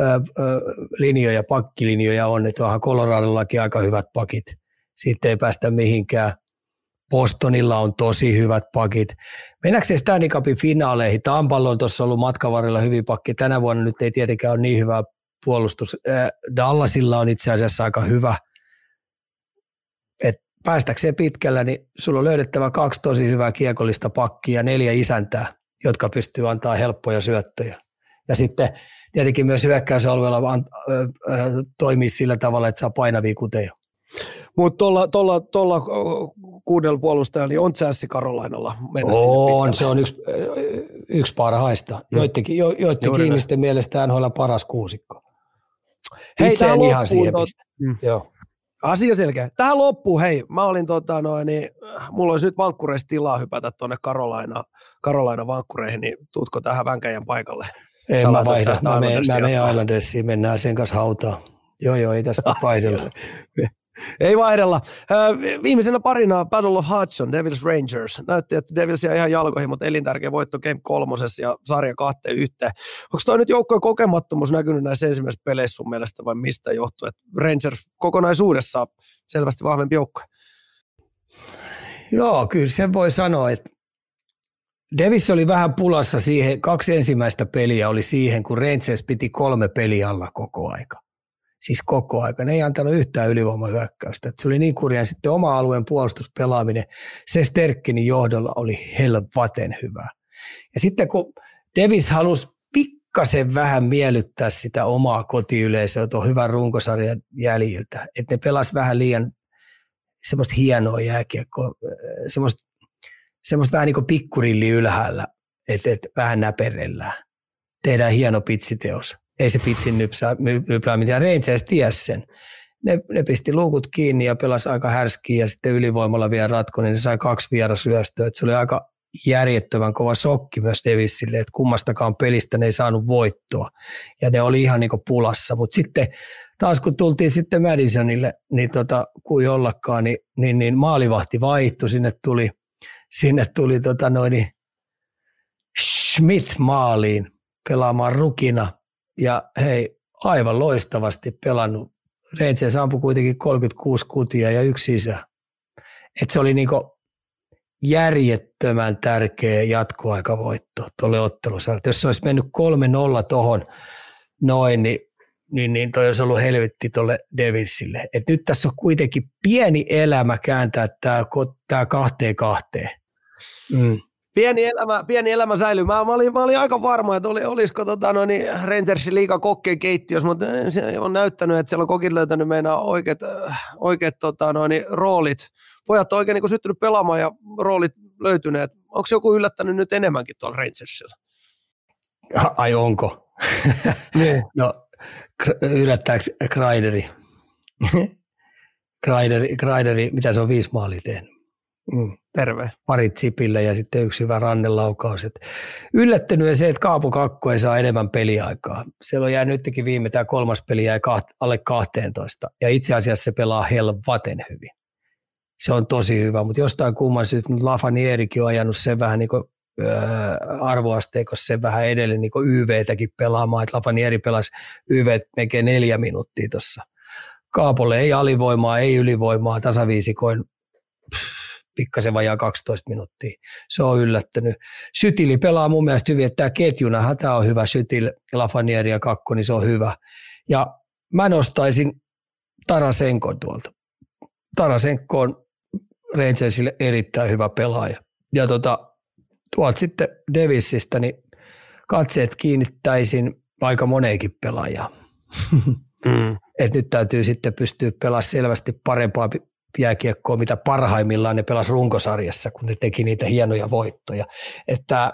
S3: ö, ö, linjoja, pakkilinjoja on, että onhan Coloradollakin aika hyvät pakit. Sitten ei päästä mihinkään. Bostonilla on tosi hyvät pakit. Mennäänkö Stanley Cupin finaaleihin? Tampalla on tuossa ollut matkavarrella hyvin pakki. Tänä vuonna nyt ei tietenkään ole niin hyvä puolustus. Dallasilla on itse asiassa aika hyvä. Et päästäkseen pitkällä, niin sulla on löydettävä kaksi tosi hyvää kiekollista pakkia ja neljä isäntää, jotka pystyy antaa helppoja syöttöjä. Ja sitten tietenkin myös hyökkäysalueella toimii sillä tavalla, että saa painavia kuteja.
S2: Mutta tuolla, tuolla, tuolla kuudella puolustajalla niin on chanssi Karolainalla mennä
S3: On, se on yksi, yksi parhaista. Joittekin, jo, joittekin ihmisten mielestä NHL paras kuusikko. Hei, Itse en ihan siihen tot... mm. Joo.
S2: Asia selkeä. Tähän loppuun, hei, mä olin tota noin, niin mulla olisi nyt vankkureista tilaa hypätä tuonne Karolaina, Karolaina vankkureihin, niin tuutko tähän vänkäjän paikalle?
S3: Ei, mä vaihdan, mä menen Islandersiin, mennään sen kanssa hautaan. Joo, joo, ei tässä vaihdella.
S2: Ei vaihdella. Viimeisenä parina Battle of Hudson, Devils Rangers. Näytti, että Devils ihan jalkoihin, mutta elintärkeä voitto Game kolmosessa ja sarja kahteen yhteen. Onko toi nyt joukkojen kokemattomuus näkynyt näissä ensimmäisissä peleissä sun mielestä vai mistä johtuu? Että Rangers kokonaisuudessaan selvästi vahvempi joukko.
S3: Joo, kyllä sen voi sanoa, että Davis oli vähän pulassa siihen, kaksi ensimmäistä peliä oli siihen, kun Rangers piti kolme peliä alla koko aika siis koko aika. Ne ei antanut yhtään ylivoimahyökkäystä. Et se oli niin kurja. Sitten oma alueen puolustuspelaaminen, se Sterkkinin johdolla oli helvaten hyvä. Ja sitten kun Davis halusi pikkasen vähän miellyttää sitä omaa kotiyleisöä tuon hyvän runkosarjan jäljiltä, että ne pelas vähän liian semmoista hienoa jääkiekkoa, semmoista, semmoista vähän niin kuin pikkurilli ylhäällä, että, että vähän näperellään. Tehdään hieno pitsiteos ei se pitsin nyplääminen. Ja Rangers ties sen. Ne, ne pisti luukut kiinni ja pelasi aika härskiä ja sitten ylivoimalla vielä ratko, niin ne sai kaksi vierasryöstöä. se oli aika järjettömän kova sokki myös Davisille, että kummastakaan pelistä ne ei saanut voittoa. Ja ne oli ihan niin pulassa. Mutta sitten taas kun tultiin sitten Madisonille, niin tota, kuin ollakaan, niin, niin, niin maalivahti vaihtui. Sinne tuli, sinne tuli tota noin, Schmidt maaliin pelaamaan rukina ja hei, aivan loistavasti pelannut. Rangers ampui kuitenkin 36 kutia ja yksi sisä. Et se oli niinku järjettömän tärkeä jatkoaikavoitto tuolle ottelussa. Jos se olisi mennyt 3-0 tuohon noin, niin, niin, niin toi olisi ollut helvetti tuolle Devilsille. Et nyt tässä on kuitenkin pieni elämä kääntää tämä kahteen kahteen. Mm
S2: pieni elämä, pieni elämä säilyy. Mä, mä, olin, mä olin aika varma, että oli, olisiko tota, no niin Rangersin liiga kokkeen keittiössä, mutta se on näyttänyt, että siellä on kokit löytänyt meidän oikeat, oikeat tota, no niin, roolit. Pojat on oikein niin syttynyt pelaamaan ja roolit löytyneet. Onko joku yllättänyt nyt enemmänkin tuolla Rangersilla?
S3: Ai onko? niin. no, yllättääkö Kreideri? Kreideri, Kreideri, mitä se on viisi maalia tehnyt?
S2: Mm, terve.
S3: Parit Zipille ja sitten yksi hyvä rannelaukaus. Yllättynyt se, että Kaapo Kakko ei saa enemmän peliaikaa. Siellä on jäänyt nytkin viime, tämä kolmas peli jäi kaht, alle 12. Ja itse asiassa se pelaa helvaten hyvin. Se on tosi hyvä, mutta jostain kumman syystä Lafanierikin on ajanut sen vähän niin kuin öö, arvoasteikossa sen vähän edelleen niin YV-täkin pelaamaan, että Lafanieri pelasi YV melkein neljä minuuttia tuossa. Kaapolle ei alivoimaa, ei ylivoimaa, tasaviisikoin pikkasen vajaa 12 minuuttia. Se on yllättänyt. Sytili pelaa mun mielestä hyvin, että tämä ketjuna, tämä on hyvä. Sytil, Lafanieri ja Kakko, niin se on hyvä. Ja mä nostaisin Tarasenkon tuolta. Tarasenko on Rangersille erittäin hyvä pelaaja. Ja tota, tuolta sitten Devisistä, niin katseet kiinnittäisin aika moneenkin pelaajaan. Mm. Et nyt täytyy sitten pystyä pelaamaan selvästi parempaa jääkiekkoa, mitä parhaimmillaan ne pelas runkosarjassa, kun ne teki niitä hienoja voittoja. Että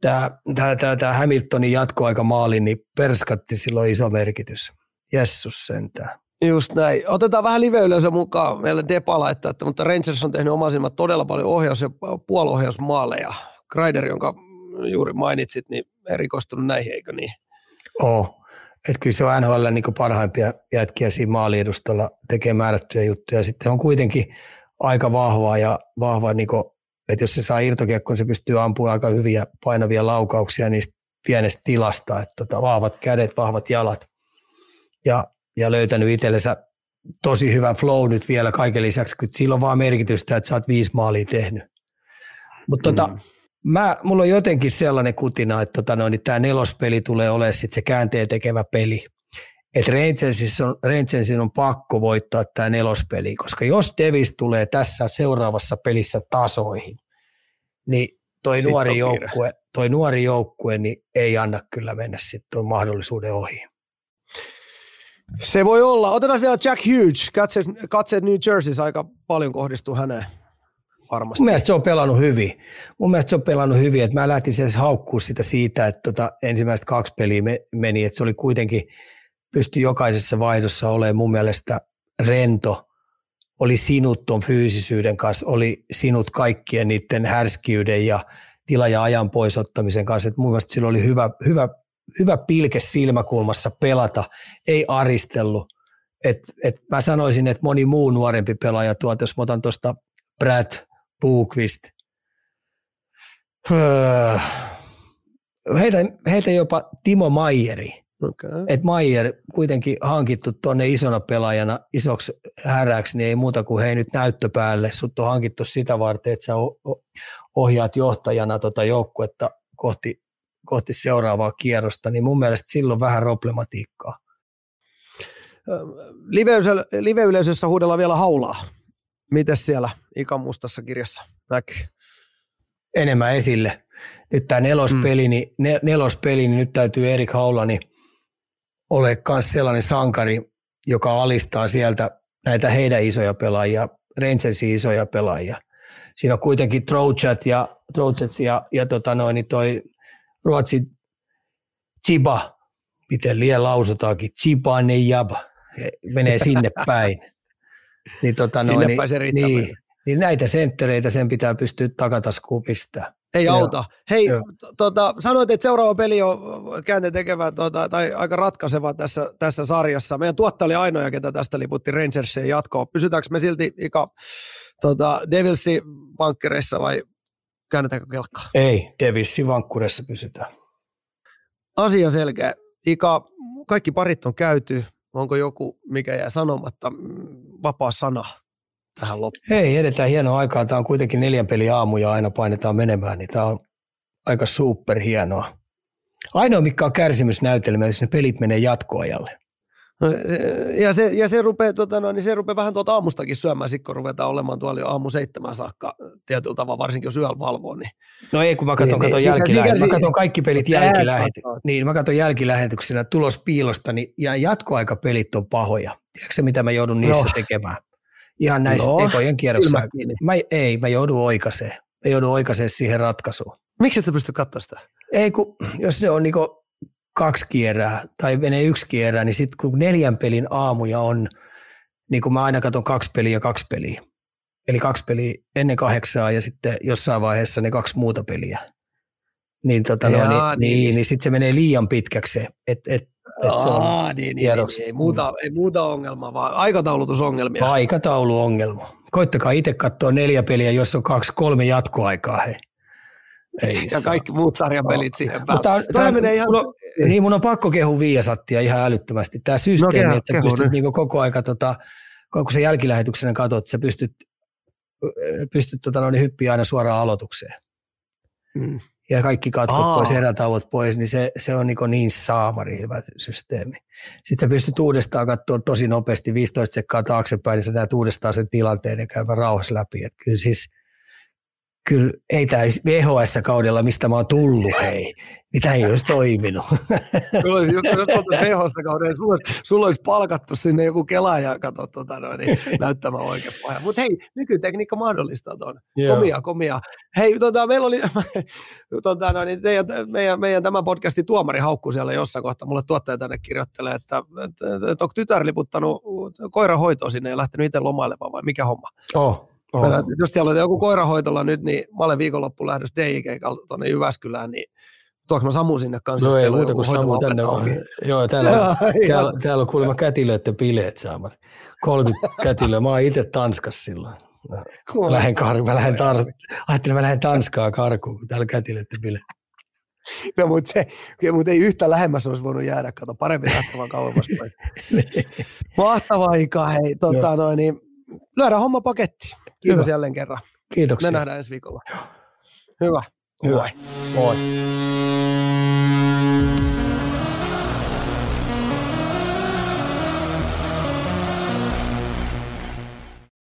S3: tämä, tämä, tämä, tämä Hamiltonin jatkoaika maali, niin perskatti silloin iso merkitys. Jessus sentään.
S2: Just näin. Otetaan vähän live mukaan. Meillä Depa laittaa, että, mutta Rangers on tehnyt oman todella paljon ohjaus- ja puolohjausmaaleja. Kreider, jonka juuri mainitsit, niin erikoistunut näihin, eikö niin?
S3: Oh. Että kyllä se on NHL niin parhaimpia jätkiä siinä maaliedustalla tekee määrättyjä juttuja. Sitten on kuitenkin aika vahvaa ja vahva, niin kuin, että jos se saa irtokiekkoon, se pystyy ampumaan aika hyviä painavia laukauksia niistä pienestä tilasta. Että tota, vahvat kädet, vahvat jalat ja, ja löytänyt itsellensä tosi hyvän flow nyt vielä kaiken lisäksi, kun sillä on vaan merkitystä, että sä oot viisi maalia tehnyt. Mutta tota, mm mä, mulla on jotenkin sellainen kutina, että tota noin, niin tämä nelospeli tulee olemaan sit se käänteen tekevä peli. Että Rangersin on, Rangersin on pakko voittaa tämä nelospeli, koska jos Davis tulee tässä seuraavassa pelissä tasoihin, niin toi nuori, joukkue, toi nuori joukkue niin ei anna kyllä mennä sitten tuon mahdollisuuden ohi.
S2: Se voi olla. Otetaan vielä Jack Hughes. Katseet, katseet New Jerseyssä aika paljon kohdistuu häneen varmasti.
S3: Mun mielestä se on pelannut hyvin. Mun mielestä se on pelannut hyvin, että mä lähtin siis haukkuu sitä siitä, että tota ensimmäiset kaksi peliä meni, että se oli kuitenkin, pystyi jokaisessa vaihdossa olemaan mun mielestä rento, oli sinut tuon fyysisyyden kanssa, oli sinut kaikkien niiden härskiyden ja tila- ja ajan poisottamisen kanssa. että mun mielestä sillä oli hyvä, hyvä, hyvä pilke silmäkulmassa pelata, ei aristellut. Et, et mä sanoisin, että moni muu nuorempi pelaaja tuolta, jos mä otan tuosta Brad Bukvist, öö, heitä, heitä jopa Timo Maijeri, Okay. Et Maier kuitenkin hankittu tuonne isona pelaajana isoksi häräksi, niin ei muuta kuin hei nyt näyttöpäälle. Sut on hankittu sitä varten, että sä ohjaat johtajana tota joukkuetta kohti, kohti seuraavaa kierrosta, niin mun mielestä silloin vähän problematiikkaa.
S2: Live-yleisössä huudellaan vielä haulaa. Mites siellä Ikan mustassa kirjassa näkyy?
S3: Enemmän esille. Nyt tämä nelospeli, mm. niin, nelospeli, niin nyt täytyy Erik Haulani – ole myös sellainen sankari, joka alistaa sieltä näitä heidän isoja pelaajia, Rangersin isoja pelaajia. Siinä on kuitenkin Trojat ja, Trojats ja, ja tota noin, niin toi Ruotsin Chiba, miten liian lausutaankin, Chiba ne jaba, menee sinne päin.
S2: Niin, tota noin, niin,
S3: niin, niin, näitä senttereitä sen pitää pystyä takataskuun pistämään.
S2: Ei Joo. auta. Hei, tota, sanoit, että seuraava peli on käänteen tekevä tota, tai aika ratkaiseva tässä, tässä sarjassa. Meidän tuottaja oli ainoa, ketä tästä liputti Rangersien jatkoon. Pysytäänkö me silti Ika tota, Devilsin vankkereissa vai käännetäänkö kelkkaa?
S3: Ei, Devilsin vankkureissa pysytään.
S2: Asia selkeä. Ika, kaikki parit on käyty. Onko joku, mikä jää sanomatta? Vapaa sana tähän loppuun.
S3: Hei, edetään hienoa aikaa. Tämä on kuitenkin neljän peli aamu ja aina painetaan menemään, niin tämä on aika super hienoa. Ainoa, mikä on kärsimysnäytelmä, jos ne pelit menee jatkoajalle.
S2: No, ja se, ja se rupeaa, tota, no, niin se rupeaa vähän tuolta aamustakin syömään, sitten kun ruvetaan olemaan tuolla jo aamu seitsemän saakka tietyllä tavalla, varsinkin jos yöllä valvoo. Niin.
S3: No ei, kun mä katson, niin, katon niin, jälkilähet- mä katson kaikki pelit jälkilähet- niin, mä katson jälkilähetyksenä tulospiilosta, niin, ja jatkoaikapelit on pahoja. Tiedätkö mitä mä joudun niissä no. tekemään? Ihan näissä no, ekojen kierroksissa. Mä, ei, mä joudun oikaiseen. Mä joudun oikaiseen siihen ratkaisuun.
S2: Miksi et sä pysty katsoa sitä?
S3: Ei, kun jos se on niinku kaksi kierää tai menee yksi kierää, niin sitten kun neljän pelin aamuja on, niin kuin mä aina katson kaksi peliä ja kaksi peliä. Eli kaksi peliä ennen kahdeksaa ja sitten jossain vaiheessa ne kaksi muuta peliä. Niin, tota Jaa, no, niin, niin, niin, niin sitten se menee liian pitkäksi että et,
S2: et se on Aa, niin, niin, niin, ei, muuta, ei muuta ongelmaa, vaan aikataulutusongelmia.
S3: Aikatauluongelma. Koittakaa itse katsoa neljä peliä, jos on kaksi, kolme jatkoaikaa. Hei.
S2: Ei ja kaikki muut sarjapelit no. siihen
S3: Mutta tämä, menee ihan... Mun on, niin mun on pakko kehu Viasattia ihan älyttömästi. Tämä systeemi, no, että sä pystyt niinku koko aika, tota, kun sä jälkilähetyksenä katsot, sä pystyt, pystyt tota, no, niin hyppiä aina suoraan aloitukseen. Mm ja kaikki katkot Aa. pois, erätauot pois, niin se, se on niin, niin saamari hyvä systeemi. Sitten sä pystyt uudestaan katsoa tosi nopeasti, 15 sekkaa taaksepäin, niin sä näet uudestaan sen tilanteen ja käydä rauhassa läpi. Et kyllä siis kyllä ei tämä VHS-kaudella, mistä mä oon tullut, hei, niin tämä ei olisi toiminut.
S2: Sulla olisi, jos VHS-kaudella, sulla, sulla olisi palkattu sinne joku kelaaja, kato, tota, no, niin, näyttämään oikein pahan. Mutta hei, nykytekniikka mahdollistaa tuon. Komia, komia. Hei, tota, meillä oli, tota, no, niin teidän, meidän, meidän tämän podcastin tuomari haukkuu siellä jossain kohtaa. Mulle tuottaja tänne kirjoittelee, että, että, että, että onko tytär liputtanut koirahoitoa sinne ja lähtenyt itse lomailemaan vai mikä homma?
S3: Oh.
S2: Oh. Meillä, jos siellä on joku koirahoitolla nyt, niin mä olen viikonloppu lähdössä DJ-keikalla tuonne Jyväskylään, niin tuoks mä Samu sinne kanssa?
S3: No ei muuta kuin Samu tänne on. Joo, täällä, täällä, täällä, on kuulemma kätilöiden bileet saamari. 30 kätilöä. Mä oon itse Tanskassa silloin. Mä lähden, kar- mä lähden tar- ajattelin, mä lähden Tanskaa karkuun, kun täällä kätilöiden bileet.
S2: No, mutta, se, mutta ei yhtä lähemmäs olisi voinut jäädä, kato, parempi lähteä vaan kauemmas. Mahtavaa Ika, hei, tota, noin, niin, lyödään homma paketti. Kiitos Hyvä. jälleen kerran.
S3: Kiitoksia.
S2: Me nähdään ensi viikolla. Hyvä.
S3: Hyvä. Moi. Moi.